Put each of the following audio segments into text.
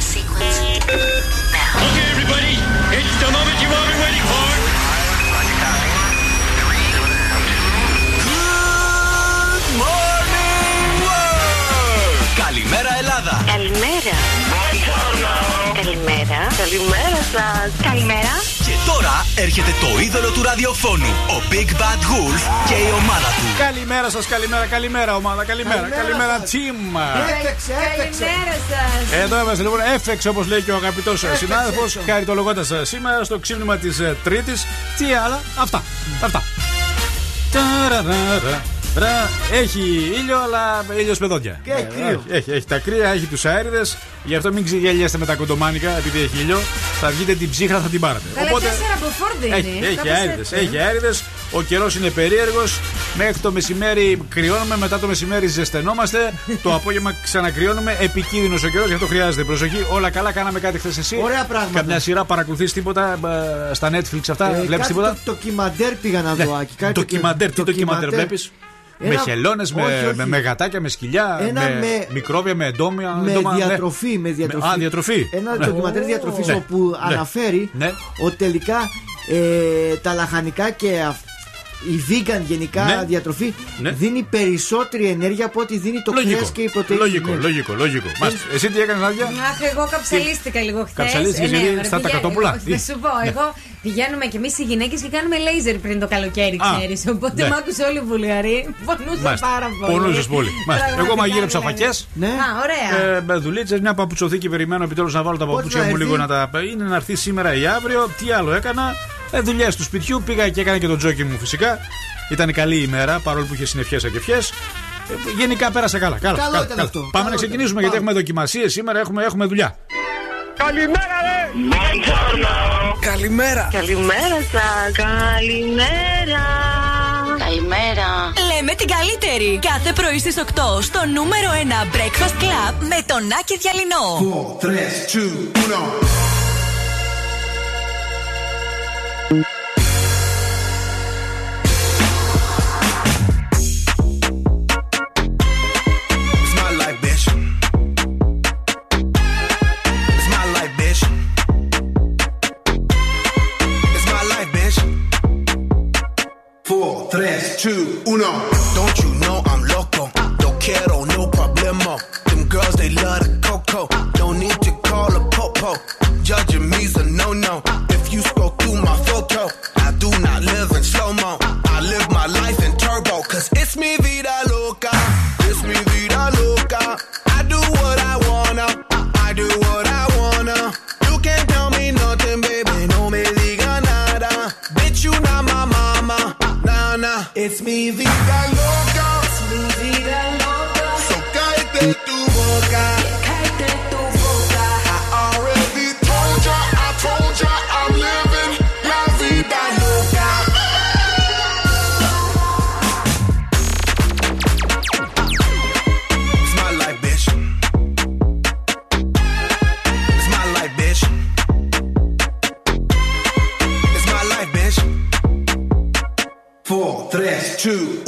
sequence. Καλημέρα. Καλημέρα σας. Καλημέρα. Και τώρα έρχεται το είδωλο του ραδιοφώνου, ο Big Bad Wolf και η ομάδα του. Καλημέρα σας, καλημέρα, καλημέρα ομάδα. Καλημέρα, Καλημέρα καλημέρα, σας. τσίμα. Έφεξε, έφεξε. Καλημέρα σας. Εδώ είμαστε λοιπόν, έφεξε όπως λέει και ο αγαπητός συνάδελφος, χαριτολογώντας σήμερα στο ξύπνημα της Τρίτης. Τι άλλα, αυτά. Αυτά. Ταραραρα. Ρα, Έχει ήλιο, αλλά ήλιος με δόντια. Και έχει Ε, κρύο. Έχει, έχει, έχει τα κρύα, έχει τους αέριδες. Γι' αυτό μην ξεγελιέστε με τα κοντομάνικα, επειδή έχει ήλιο. Θα βγείτε την ψύχρα, θα την πάρετε. Καλά, τέσσερα από φόρντ είναι. Έχει, έχει κάπως αέριδες. έτσι. Έχει αέριδες. Ο καιρός είναι περίεργος. Μέχρι το μεσημέρι κρυώνουμε, μετά το μεσημέρι ζεσθενόμαστε. το απόγευμα ξανακρυώνουμε. Επικίνδυνος ο καιρός, γι' αυτό χρειάζεται προσοχή. Όλα καλά, κάναμε κάτι χθες εσύ. Ωραία πράγματα. Καμιά σειρά παρακολουθείς τίποτα ε, στα Netflix αυτά, Ε, βλέπεις κάτι τίποτα; Το, ντοκιμαντέρ πήγα να Ναι. δω. Άκη, κάτι Ντοκιμαντέρ, τι ντοκιμαντέρ βλέπεις; Με Ένα- χελώνες, με, όχι, όχι. με, με γατάκια, με σκυλιά, Ένα με, με- μικρόβια, με εντόμια. με εντόμα, ναι. διατροφή, με διατροφή. Α, διατροφή. Ένα Ναι. ντοκιμαντέρ διατροφής Ναι. όπου Ναι. αναφέρει Ναι. ότι τελικά ε, τα λαχανικά και αυ- η vegan γενικά Ναι. διατροφή Ναι. δίνει περισσότερη ενέργεια από ό,τι δίνει το Λογικό. κρέας και η πρωτεΐνη. Λογικό, Ναι. λογικό, λογικό. Μάλιστα. Εσύ τι έκανες, Νάντια; Αχ, εγώ καψαλίστηκα λίγο χθες. Καψαλίστηκες γιατί στα τα κατόπουλα. Τι; Θα σου πω, Ναι. εγώ πηγαίνουμε κι εμείς οι γυναίκες και κάνουμε λέιζερ πριν το καλοκαίρι, Α, ξέρεις. Οπότε ναι. μ' άκουσε όλη η Βουλγαρή. Πονούσα Μάλιστα. πάρα πολύ. Πονούσες πολύ. Μάλιστα. Εγώ Πραγματικά, μαγείρεψα δηλαδή. φακές. Ναι. Α, ωραία. Ε, με δουλίτσες, μια παπουτσοθήκη περιμένω επιτέλους να βάλω τα Πότε παπούτσια θα μου έρθει; λίγο να τα. Είναι να έρθει σήμερα ή αύριο. Τι άλλο έκανα. Ε, Δουλειές του σπιτιού πήγα και έκανα και τον τζόκι μου φυσικά. Ήταν καλή ημέρα παρόλο που είχε συννεφιέ ακεφιές. Ε, γενικά πέρασα καλά. Καλά, καλό καλά, ήταν αυτό. Πάμε καλό να ξεκινήσουμε ήταν. γιατί έχουμε δοκιμασίες σήμερα, έχουμε, έχουμε δουλειά. Καλημέρα, ρε! Καλημέρα! Καλημέρα σα! Καλημέρα! Καλημέρα! Λέμε την καλύτερη! Κάθε πρωί στις 8 στο νούμερο 1 Breakfast Club με τον Άκη Διαλυνό. 4, 3, 2, 1. No problemo Them girls they love the coco. Don't need to call a popo. Judging me's a no-no. If you scroll through my photo, I do not live in slow-mo. I live my life in turbo. Cause it's me vida loca. It's me vida loca. I do what I wanna. I do what I wanna. You can't tell me nothing, baby. No me diga nada. Bitch, you not my mama. Nah, nah. It's me vida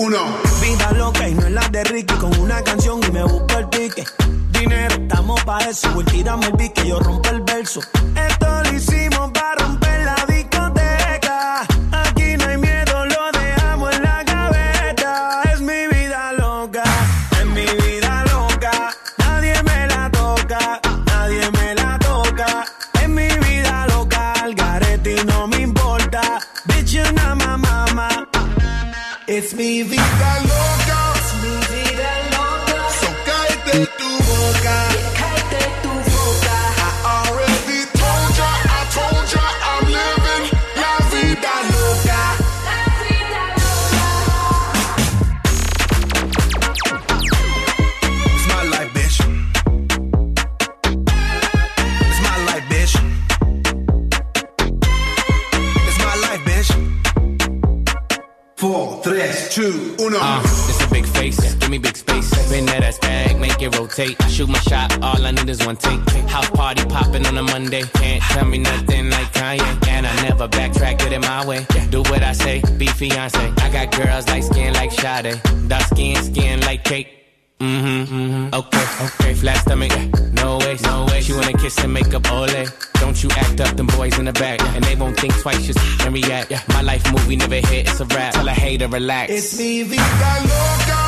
uno. Vida loca y no es la de Ricky con una canción y me busco el pique. Dinero, estamos pa' eso. Voy, tírame el pique, yo rompo el verso. Esto make. I shoot my shot, all I need is one take. House party popping on a Monday. Can't tell me nothing like Kanye. And I never backtrack, get it my way. Do what I say, be fiance. I got girls like skin like Sade. Dark skin, skin like cake. Mm-hmm, mm-hmm. Okay, okay. Flat stomach, yeah. no way, no way. She wanna kiss and make up ole. Don't you act up, them boys in the back, yeah. and they won't think twice, just and react. Yeah. My life movie never hit, it's a rap. Tell a hater relax. It's mi vida loca.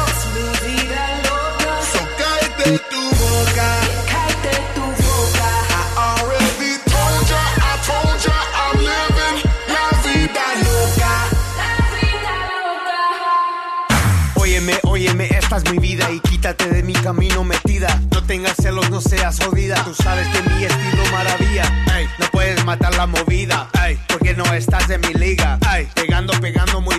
Mi vida y quítate de mi camino metida. No tengas celos, no seas jodida. Tú sabes que mi estilo maravilla. Ey, no puedes matar la movida. Ey, porque no estás en mi liga. Ey, pegando, pegando muy.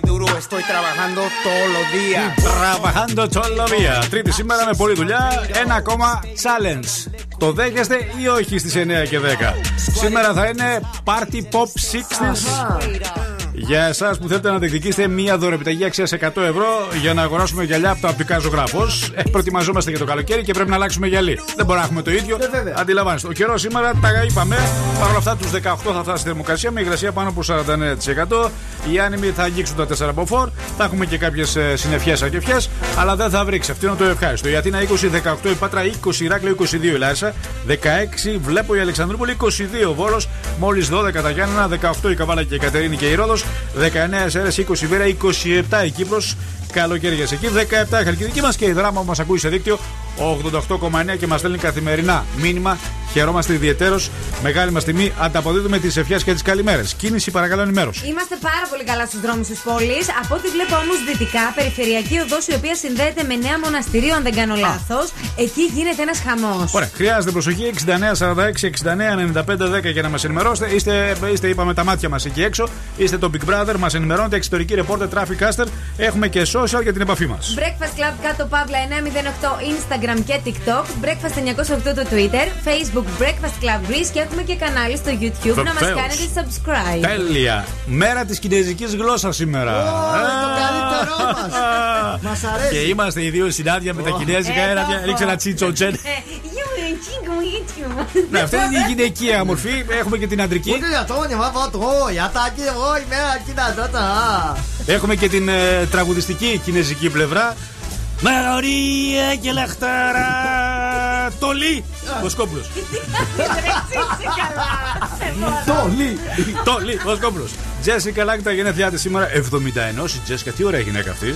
Estoy trabajando todos los días. Τραβαχάντο τσολοβία. Τρίτη σήμερα με πολλή δουλειά. Ένα ακόμα challenge. Το δέχεστε ή όχι στις 9 και 10. Σήμερα θα είναι Party Pop 60s. Για εσάς που θέλετε να διεκδικήσετε μία δωρεπιταγή αξίας 100 ευρώ για να αγοράσουμε γυαλιά από το απτικά ζωγράφος. Ε, προετοιμαζόμαστε για το καλοκαίρι και πρέπει να αλλάξουμε γυαλί. Δεν μπορούμε να έχουμε το ίδιο. Αντιλαμβάνεστε. Ο καιρός σήμερα τα είπαμε. Παρ' όλα αυτά τους 18 θα φτάσει η θερμοκρασία με υγρασία πάνω από 49%. Οι άνεμοι θα αγγίξουν τα 4 από 4. Θα έχουμε και κάποιες συννεφιές ακεφιές. Αλλά δεν θα βρήξει. Αυτό είναι το ευχάριστο. Η Αθήνα 20, 18 η Πάτρα 20, η Ράκλειο 22 η Λάρισα. 16 βλέπω η Αλεξανδρούπολη 22 Βόλος. Μόλις 12 τα Γιάννενα. 18 η Καβάλα και η Κατερίνη και η Ρόδος. 19 Σέρε 20 η Βέρα. 27 η Κύπρος. Καλοκαίρι για εκεί. 17 η Χαλκιδική μας και η δράμα που μας ακούει σε δίκτυο 88,9 και μας στέλνει καθημερινά μήνυμα. Χαιρόμαστε ιδιαίτερω. Μεγάλη μας τιμή. Ανταποδίδουμε τις ευχές και τις καλημέρες. Κίνηση παρακαλώ ενημέρωση. Είμαστε πάρα πολύ καλά στους δρόμους της πόλης. Από ό,τι βλέπω όμως δυτικά, περιφερειακή οδός η οποία συνδέεται με νέα μοναστηρίο, αν δεν κάνω λάθος. Εκεί γίνεται ένας χαμός. Ωραία, χρειάζεται προσοχή 69 46 69 95 10 για να μας ενημερώσετε. Είστε, είστε, είπαμε, τα μάτια μας εκεί έξω. Είστε το Big Brother, μας ενημερώνετε. Εξωτερική ρεπόρτερ, traffic caster. Έχουμε και social για την επαφή μας. Breakfast Club κάτω παύλα 908 Instagram και TikTok. Breakfast 908 το Twitter. Facebook Breakfast Club Greece και έχουμε και κανάλι στο YouTube Βεβαίως. να μας κάνετε subscribe. Τέλεια. Μέρα της κινέζικης γλώσσας σήμερα. Oh, το καλύτερό μας. Μας αρέσει. Και είμαστε οι δύο συνάδεια με τα κινέζικα. Ε, ρίξε ένα τσίτσο ε, τσεν. Ναι, αυτή είναι η γυναικεία μορφή. Έχουμε και την αντρική. Έχουμε και την ε, τραγουδιστική τραγουδιστική κινέζικη πλευρά. Μαγωρία και λαχτάρα. Τόλη. Βοσκόπουλος. Τόλη. Τόλη. Βοσκόπουλος. Τζέσικα Λανγκ τα γενέθλιά της σήμερα 71. Η Τζέσικα, τι ωραία γυναίκα αυτή.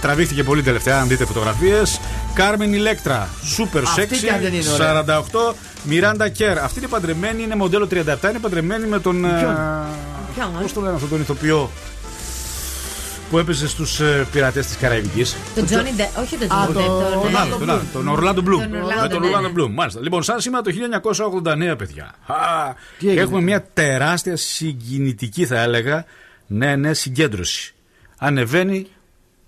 Τραβήχτηκε πολύ τελευταία, αν δείτε φωτογραφίες. Κάρμεν Ηλέκτρα, super Αυτή sexy. κι αν δεν είναι ωραία. 48. Μιράντα Κέρ. Αυτή είναι παντρεμένη, είναι μοντέλο 37. Είναι παντρεμένη με τον. Ποιον; Πώς το λένε αυτόν τον ηθοποιό; Που έπαιζε στους πειρατές της Καραϊβικής. Τον Τζόνι Ντε. Όχι τον Α, Τζόνι το- Ντε. Τον άλλο, τον άλλο, τον Ορλάντο Μπλουμ. Τον Με Orlando, τον ναι, Ορλάντο ναι. Μπλουμ, μάλιστα. Λοιπόν, σαν σήμερα το 1989, παιδιά. Α, Τι έγινε; Έχουμε μια τεράστια συγκινητική, θα έλεγα, ναι, ναι, συγκέντρωση. Ανεβαίνει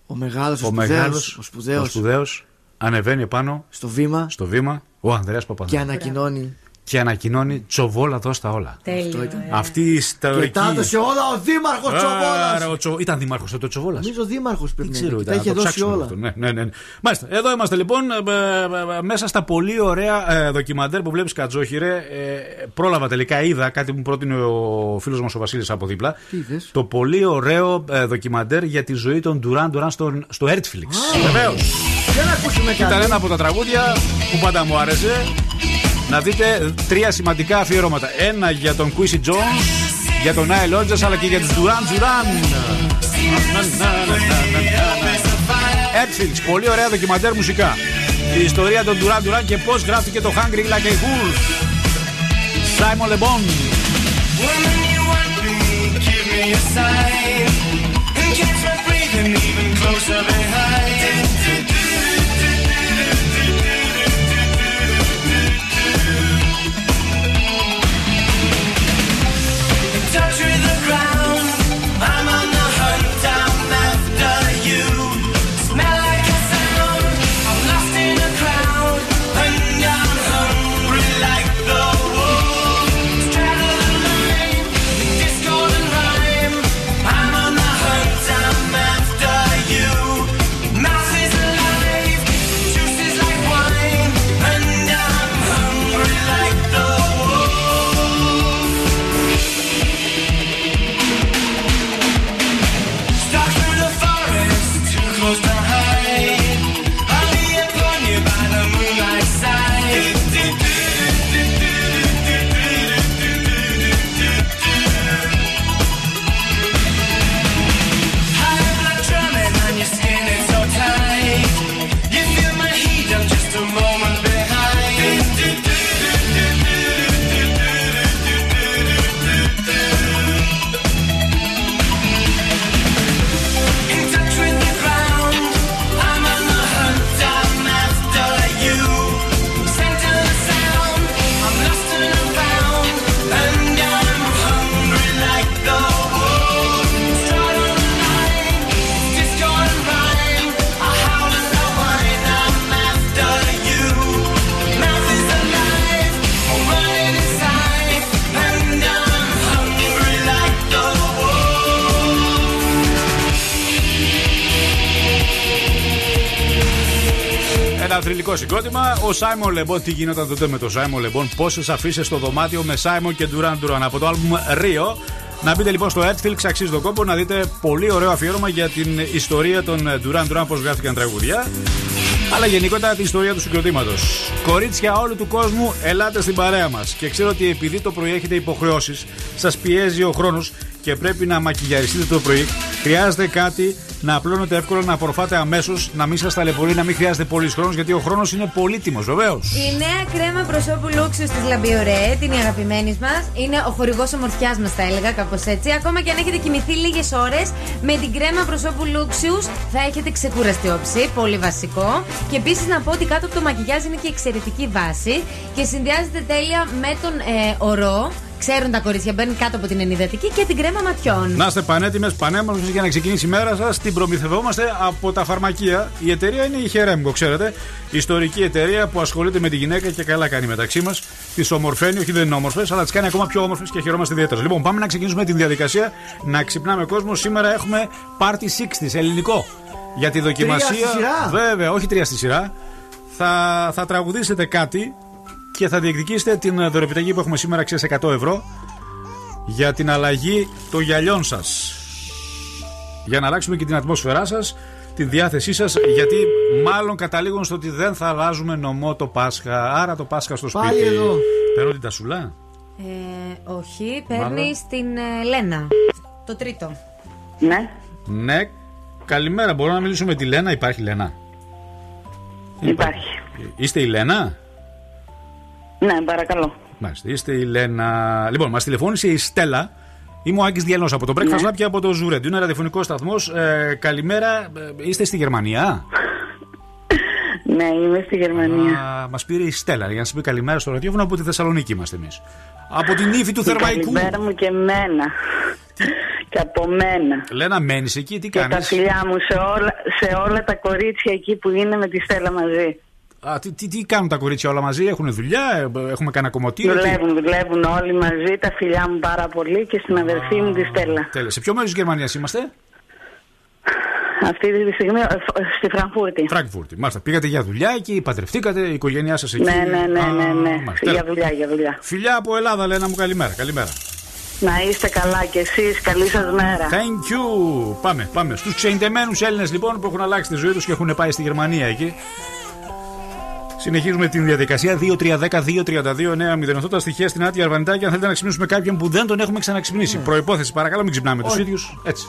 Ο μεγάλος, ο ο μεγάλος, σπουδαίος, ο σπουδαίος, ανεβαίνει επάνω στο βήμα στο βήμα ο Ανδρέας και Παπανδρέου ανακοινώνει. Και ανακοινώνει τσοβόλα δώσ' τα όλα. Τέλειο. Αυτή η Και ιστορική. τα έδωσε όλα ο Δήμαρχος Άρα, Τσοβόλας. ο Τσο- Ήταν δήμαρχος τότε ο Τσοβόλας. Νομίζω Δήμαρχος Δεν πρέπει να ξέρω, είναι. και Τα ήταν, είχε να το δώσει ψάξουμε όλα. αυτό. Ναι, ναι, ναι. ναι. Μάλιστα, εδώ είμαστε λοιπόν ε, ε, ε, μέσα στα πολύ ωραία ε, δοκιμαντέρ που βλέπεις Κατζόχυρε. Ε, πρόλαβα τελικά, είδα κάτι που μου πρότεινε ο φίλος μας ο Βασίλης από δίπλα. Τι είδες; Το πολύ ωραίο ε, δοκιμαντέρ για τη ζωή των Ντουράν Ντουράν στο, στο Netflix. Βεβαίως. Για να ακούσουμε Ήταν κάτι. ένα από τα τραγούδια που πάντα μου άρεσε να δείτε τρία σημαντικά αφιερώματα. Ένα για τον Quincy Jones, για τον Nile Rodgers, αλλά και για τους Duran Duran. Netflix πολύ ωραία δοκιμαντέρ μουσικά. Η ιστορία των Duran Duran και πώς γράφτηκε το Hungry Like a Wolf. Simon Le Bon. Ένα θρηλυκό συγκρότημα. Ο Σάιμον Λεμπόν, τι γινόταν τότε με το Σάιμον Λεμπόν, πόσες αφήσεις στο δωμάτιο με Σάιμον και Ντουράν Ντουράν από το album Rio. Να μπείτε λοιπόν στο Netflix, αξίζει τον κόπο να δείτε πολύ ωραίο αφιέρωμα για την ιστορία των Duran Duran, πώς γράφτηκαν τραγουδιά. Αλλά γενικότερα την ιστορία του συγκροτήματος. Κορίτσια όλου του κόσμου, ελάτε στην παρέα μας. Και ξέρω ότι επειδή το πρωί έχετε υποχρεώσεις, σας πιέζει ο χρόνος και πρέπει να μακιγιαριστείτε το πρωί, χρειάζεται κάτι να απλώνετε εύκολα, να απορροφάτε αμέσως, να μην σας ταλαιπωρεί, να μην χρειάζεται πολύς χρόνος, γιατί ο χρόνος είναι πολύτιμος, βεβαίως. Η νέα κρέμα προσώπου λούξου της Λαμπιωρέ, της αγαπημένης μας, είναι ο χορηγός ομορφιάς μας, θα έλεγα κάπως έτσι. Ακόμα και αν έχετε κοιμηθεί λίγες ώρες, με την κρέμα προσώπου λούξιου θα έχετε ξεκούραστη όψη, πολύ βασικό. Και επίσης να πω ότι κάτω από το μακιγιάζ είναι και εξαιρετική βάση και συνδυάζεται τέλεια με τον ε, ορό. Ξέρουν τα κορίτσια, μπαίνουν κάτω από την ενυδατική και την κρέμα ματιών. Να είστε πανέτοιμες, πανέμορφες για να ξεκινήσει η μέρα σας. Την προμηθευόμαστε από τα φαρμακεία. Η εταιρεία είναι η Χερέμγκο, ξέρετε. Ιστορική εταιρεία που ασχολείται με τη γυναίκα και καλά κάνει μεταξύ μας. Τις ομορφαίνει, όχι δεν είναι όμορφες, αλλά τις κάνει ακόμα πιο όμορφες και χαιρόμαστε ιδιαίτερα. Λοιπόν, πάμε να ξεκινήσουμε την διαδικασία να ξυπνάμε κόσμο. Σήμερα έχουμε Party 60 ελληνικό. Για τη δοκιμασία. Τρία στη σειρά. Βέβαια, όχι τρία στη σειρά. Θα, θα τραγουδήσετε κάτι και θα διεκδικήσετε την δωρεπιταγή που έχουμε σήμερα αξία 100 ευρώ για την αλλαγή των γυαλιών σας. Για να αλλάξουμε και την ατμόσφαιρά σας, τη διάθεσή σας, γιατί μάλλον καταλήγουν στο ότι δεν θα αλλάζουμε νομό το Πάσχα. Άρα το Πάσχα στο σπίτι. Πάλι εδώ. Παίρνω την τασουλά. Ε, όχι, παίρνεις Μάλλον. την ε, Λένα. Το τρίτο. Ναι, Ναι, καλημέρα. Μπορώ να μιλήσω με τη Λένα. Υπάρχει Λένα; υπάρχει. Είστε η Λένα; Ναι, παρακαλώ. Μάλιστα, είστε η Λένα. Λοιπόν, μας τηλεφώνησε η Στέλλα. Είμαι ο Άκης Διαλνό από το Breakfast Ναι. Lab και από το Zurend. Είναι ραδιοφωνικό σταθμός. Ε, καλημέρα. Ε, είστε στη Γερμανία; Ναι, είμαι στη Γερμανία. Μας πήρε η Στέλλα για να σας πει καλημέρα στο ραδιόφωνο από τη Θεσσαλονίκη είμαστε εμείς. Από την ύφη του Και Θερμαϊκού. Καλημέρα μου και εμένα. και από μένα. Λένα, μένεις εκεί, τι Και κάνεις; τα φιλιά μου σε όλα, σε όλα τα κορίτσια εκεί που είναι με τη Στέλλα μαζί. Α, τι, τι, τι κάνουν τα κορίτσια όλα μαζί, έχουν δουλειά, ε, έχουμε κανένα κομμωτήριο. τι- Δουλεύουν, δουλεύουν όλοι μαζί. Τα φιλιά μου πάρα πολύ και στην αδερφή μου τη Στέλλα. Τέλεια. Σε ποιο μέρος της Γερμανίας είμαστε, Αυτή τη στιγμή ε, φ- στη Φραγκφούρτη. Φραγκφούρτη. Μάλιστα, πήγατε για δουλειά εκεί, παντρευτήκατε, η οικογένειά σας εκεί. Ναι, ναι, ναι, Α, ναι, ναι. μάλιστα, Για τέλεια. δουλειά, για δουλειά. Φιλιά από Ελλάδα, Λένα μου, καλημέρα. Καλημέρα. Να είστε καλά κι εσείς. Καλή σας μέρα. Thank you. Πάμε, πάμε. Στους ξενιτεμένου Έλληνες λοιπόν που έχουν αλλάξει τη ζωή τους και έχουν πάει στη Γερμανία εκεί. Συνεχίζουμε την διαδικασία 2-3-10-2-32-9-0. τα στοιχεία στην άτια Αρβανιτάκη. Αν θέλετε να ξυπνήσουμε κάποιον που δεν τον έχουμε ξαναξυπνήσει. Προπόθεση, παρακαλώ, μην ξυπνάμε τους Όχι. ίδιους. Έτσι.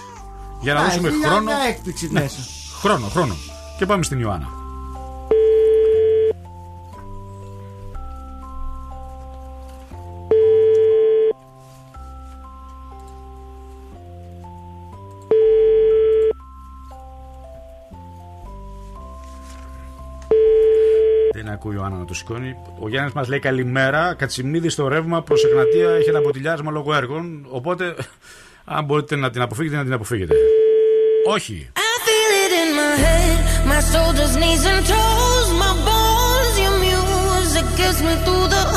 Για να Α, δώσουμε έχει μια- χρόνο. Μια έκπληξη Ναι. μέσα. Χρόνο, χρόνο. Και πάμε στην Ιωάννα. Ακούει ο Άννα να το σηκώνει. Ο Γιάννης μας λέει καλημέρα. Κατσιμίδη στο ρεύμα προς Εγνατία έχει ένα ποτηλιάρισμα λόγω έργων. Οπότε, αν μπορείτε να την αποφύγετε, να την αποφύγετε. Όχι. I feel it in my head, my shoulders, knees and toes, my bones. Your music gets me through the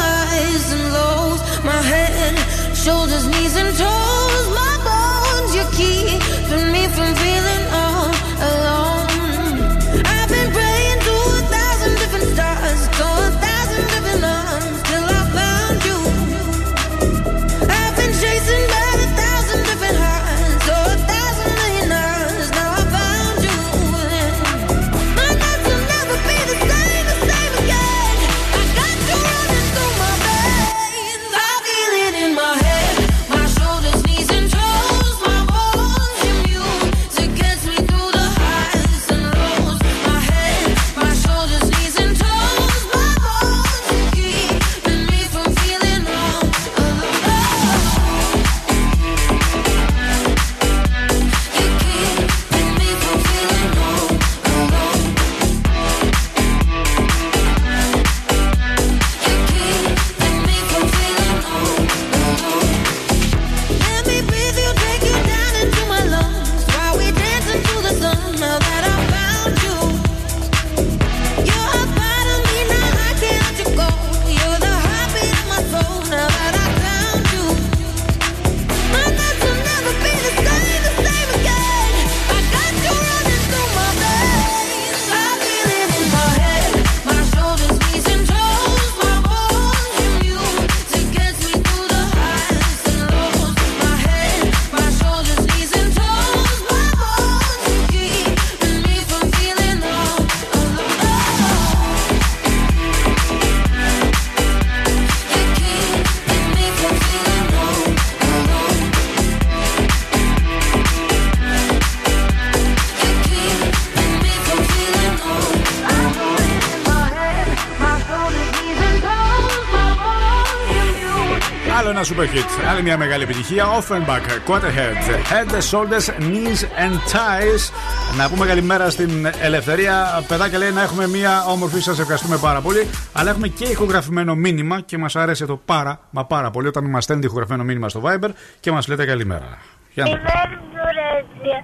ένα super hit. Άλλη μια μεγάλη επιτυχία. Offenbach, Quarterhead. Head, shoulders, knees and ties. Να πούμε καλημέρα στην Ελευθερία. Παιδάκια λέει να έχουμε μια όμορφη. Σας ευχαριστούμε πάρα πολύ. Αλλά έχουμε και ηχογραφημένο μήνυμα και μας άρεσε το πάρα μα πάρα πολύ όταν μας στέλνει ηχογραφημένο μήνυμα στο Viber και μας λέτε καλημέρα. Για να... Δουρέτια.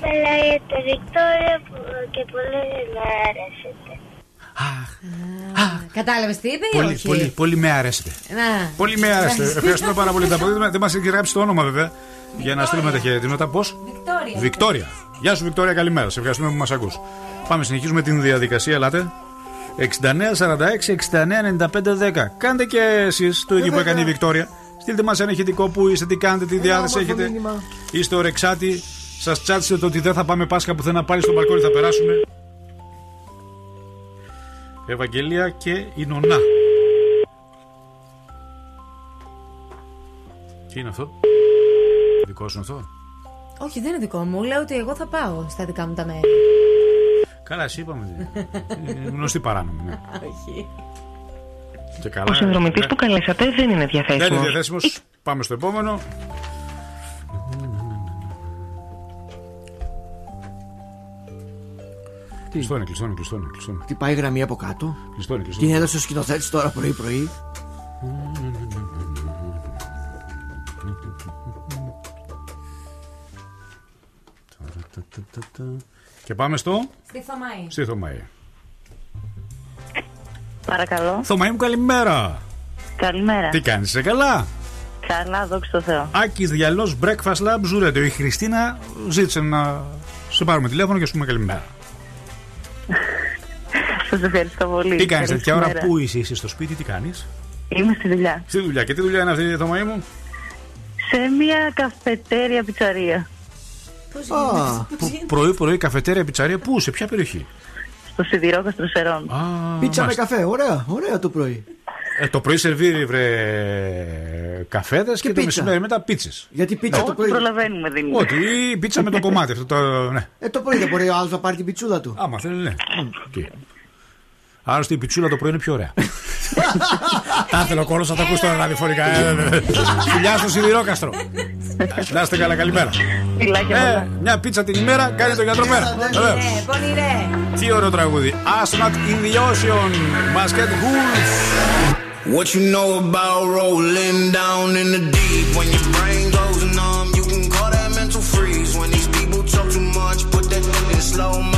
Λέγεται Βικτόρια που- και πολύ με άρεσετε. Κατάλαβες τι είπε ή Πολύ, όχι; πολύ, πολύ με άρεσετε. Να. Πολύ με άρεσε. Ευχαριστούμε πάρα πολύ. Τα αποδίδουμε. Δεν μας έχει γράψει το όνομα βέβαια. Για να στείλουμε τα χαιρετήματα. Πώς; Βικτόρια. Βικτόρια. Γεια σου, Βικτόρια, καλημέρα. Σε ευχαριστούμε που μας ακούς. Πάμε, συνεχίζουμε την διαδικασία. Ελάτε. 69 46 69 95 10. Κάντε και εσείς το ίδιο που έκανε η Βικτόρια. Στείλτε μας ένα ηχητικό που είστε, τι κάνετε, τι διάθεση όμορφο έχετε. μήνυμα. Είστε ορεξάτη. Σας τσάτισε το ότι δεν θα πάμε Πάσχα πουθενά πάλι στο μπαλκόνι θα περάσουμε. Ευαγγελία και η Νονά. Τι είναι αυτό; Δικό σου αυτό; Όχι, δεν είναι δικό μου. Λέω ότι εγώ θα πάω στα δικά μου τα μέρη. Καλά, εσύ είπαμε. Ε, Γνωστή παράνομη. ναι. Όχι. Και καλά. Ο συνδρομητής Ναι. που καλέσατε δεν είναι διαθέσιμος. Δεν είναι διαθέσιμος. Πάμε στο επόμενο. Κλειστό είναι, κλειστό είναι, κλειστό είναι, κλειστό είναι. Τι πάει η γραμμή από κάτω; Κλειστό είναι, κλειστό Την είναι. έδωσε ο σκηνοθέτης τώρα πρωί-πρωί. Και πάμε στο. Στη Θωμαή. Στη Θωμαή. Παρακαλώ. Θωμαή μου, καλημέρα. Καλημέρα. Τι κάνεις, είσαι καλά; Καλά, δόξα τω Θεώ. Άκης Διανός Breakfast Club Zoo Radio. Η Χριστίνα ζήτησε να σε πάρουμε τηλέφωνο και σου πούμε καλημέρα. Σας ευχαριστώ πολύ. Τι κάνεις τέτοια ώρα, Καλησπέρα. πού είσαι, είσαι στο σπίτι, τι κάνεις; Είμαι στη δουλειά. Στη δουλειά. Και τι δουλειά είναι αυτή, Θωμαή μου; Σε μια καφετέρια πιτσαρία. Πρωί-πρωί καφετέρια πιτσαρία, πού, σε ποια περιοχή; Στο σιδηρό Καστροσερών. Πίτσα με μάλιστα. καφέ, ωραία, ωραία το πρωί. Ε, το πρωί σερβίρει βρε καφέδες και, το πίτσα. μεσημέρι μετά πίτσες. Γιατί πίτσα το πρωί. προλαβαίνουμε δίνουμε. Ό,τι, ή πίτσα με το κομμάτι αυτό. Το, ναι. Ε, το πρωί δεν μπορεί ο άλλο να πάρει την πιτσούδα του. Άμα θέλει, ναι. Τι. Άλλωστε η πιτσούλα το πρωί είναι πιο ωραία. Τα ήθελε ο κόλλο να το ακούσει τώρα ραδιοφωνικά. Ε, ναι, ναι. Φιλιά στο σιδηρόκαστρο. Να είστε καλά, καλημέρα. Ε, μια πίτσα την ημέρα κάνει τον γιατρό πέρα. Βεβαίως. Ε, πονηρέ. Τι ωραίο τραγούδι. Astronaut in the Ocean. Basket Wolves. What you know about rolling down in the deep? When your brain goes numb, you can call that mental freeze. When these people talk too much, put that in slow motion.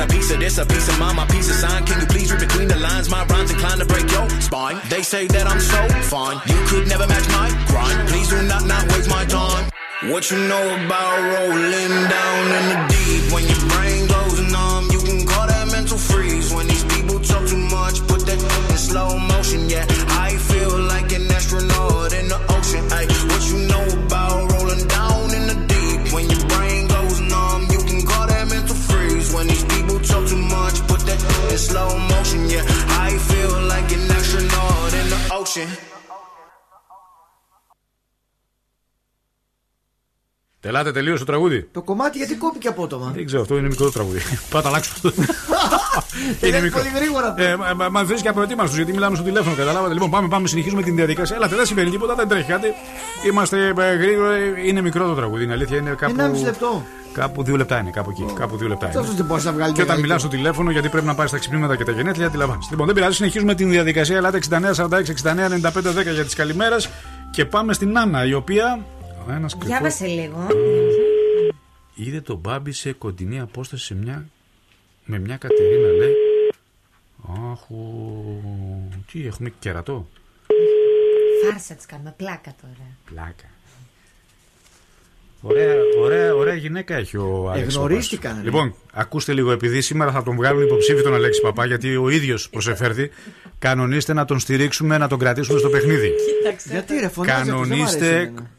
a piece of this, a piece of mine, my piece of sign. Can you please read between the lines? My rhymes inclined to break your spine. They say that I'm so fine. You could never match my grind. Please do not not waste my time. What you know about rolling down in the deep? When your brain goes numb, you can call that mental freeze. When these people talk too much, put that in slow slow motion. Yeah, I feel like an astronaut in the ocean; Τελάτε, τελείωσε το τραγούδι. Το κομμάτι γιατί κόπηκε απότομα; Δεν ξέρω, αυτό είναι μικρό τραγούδι. Πάτα αλλάξω αυτό. είναι μικρό. πολύ γρήγορα. Ε, μα- μα- Μα βρει και απροετοίμαστος γιατί μιλάμε στο τηλέφωνο, καταλάβατε. Λοιπόν, πάμε, πάμε, συνεχίζουμε την διαδικασία. Αλλά δεν συμβαίνει τίποτα, δεν τρέχει κάτι. Είμαστε ε, γρήγορα, είναι μικρό το τραγούδι. Είναι αλήθεια, είναι κάπου. 1,5 λεπτό. Κάπου δύο λεπτά είναι, κάπου εκεί. Κάπου δύο λεπτά Τόσο είναι. δεν μπορείς να βγάλει Και όταν μεγαλύτερο. μιλάς στο τηλέφωνο, γιατί πρέπει να πάει στα ξυπνήματα και τα γενέθλια, αντιλαμβάνεσαι. Λοιπόν, δεν πειράζει, συνεχίζουμε την διαδικασία. Ελάτε 69, 46, 69, 95, 10 για τις καλημέρες. Και πάμε στην Άννα, η οποία. Ένας Διάβασε λίγο. Είδε τον Μπάμπη σε κοντινή απόσταση σε μια... με μια Κατερίνα, λέει. Αχ, ο- τι έχουμε κερατό. Φάρσα της κάνουμε, πλάκα τώρα. Πλάκα. Ωραία, ωραία, ωραία γυναίκα έχει ο Άλεξ. Εγνωρίστηκαν, Παπάς. ρε. Λοιπόν, ακούστε λίγο, επειδή σήμερα θα τον βγάλουν υποψήφιο τον Αλέξη Παπά, γιατί ο ίδιος προσεφέρθη, κανονίστε να τον στηρίξουμε, να τον κρατήσουμε στο παιχνίδι. Γιατί ρε, φωνάζει αυτός, δεν μ' αρέσει Κανονίστε. εμένα.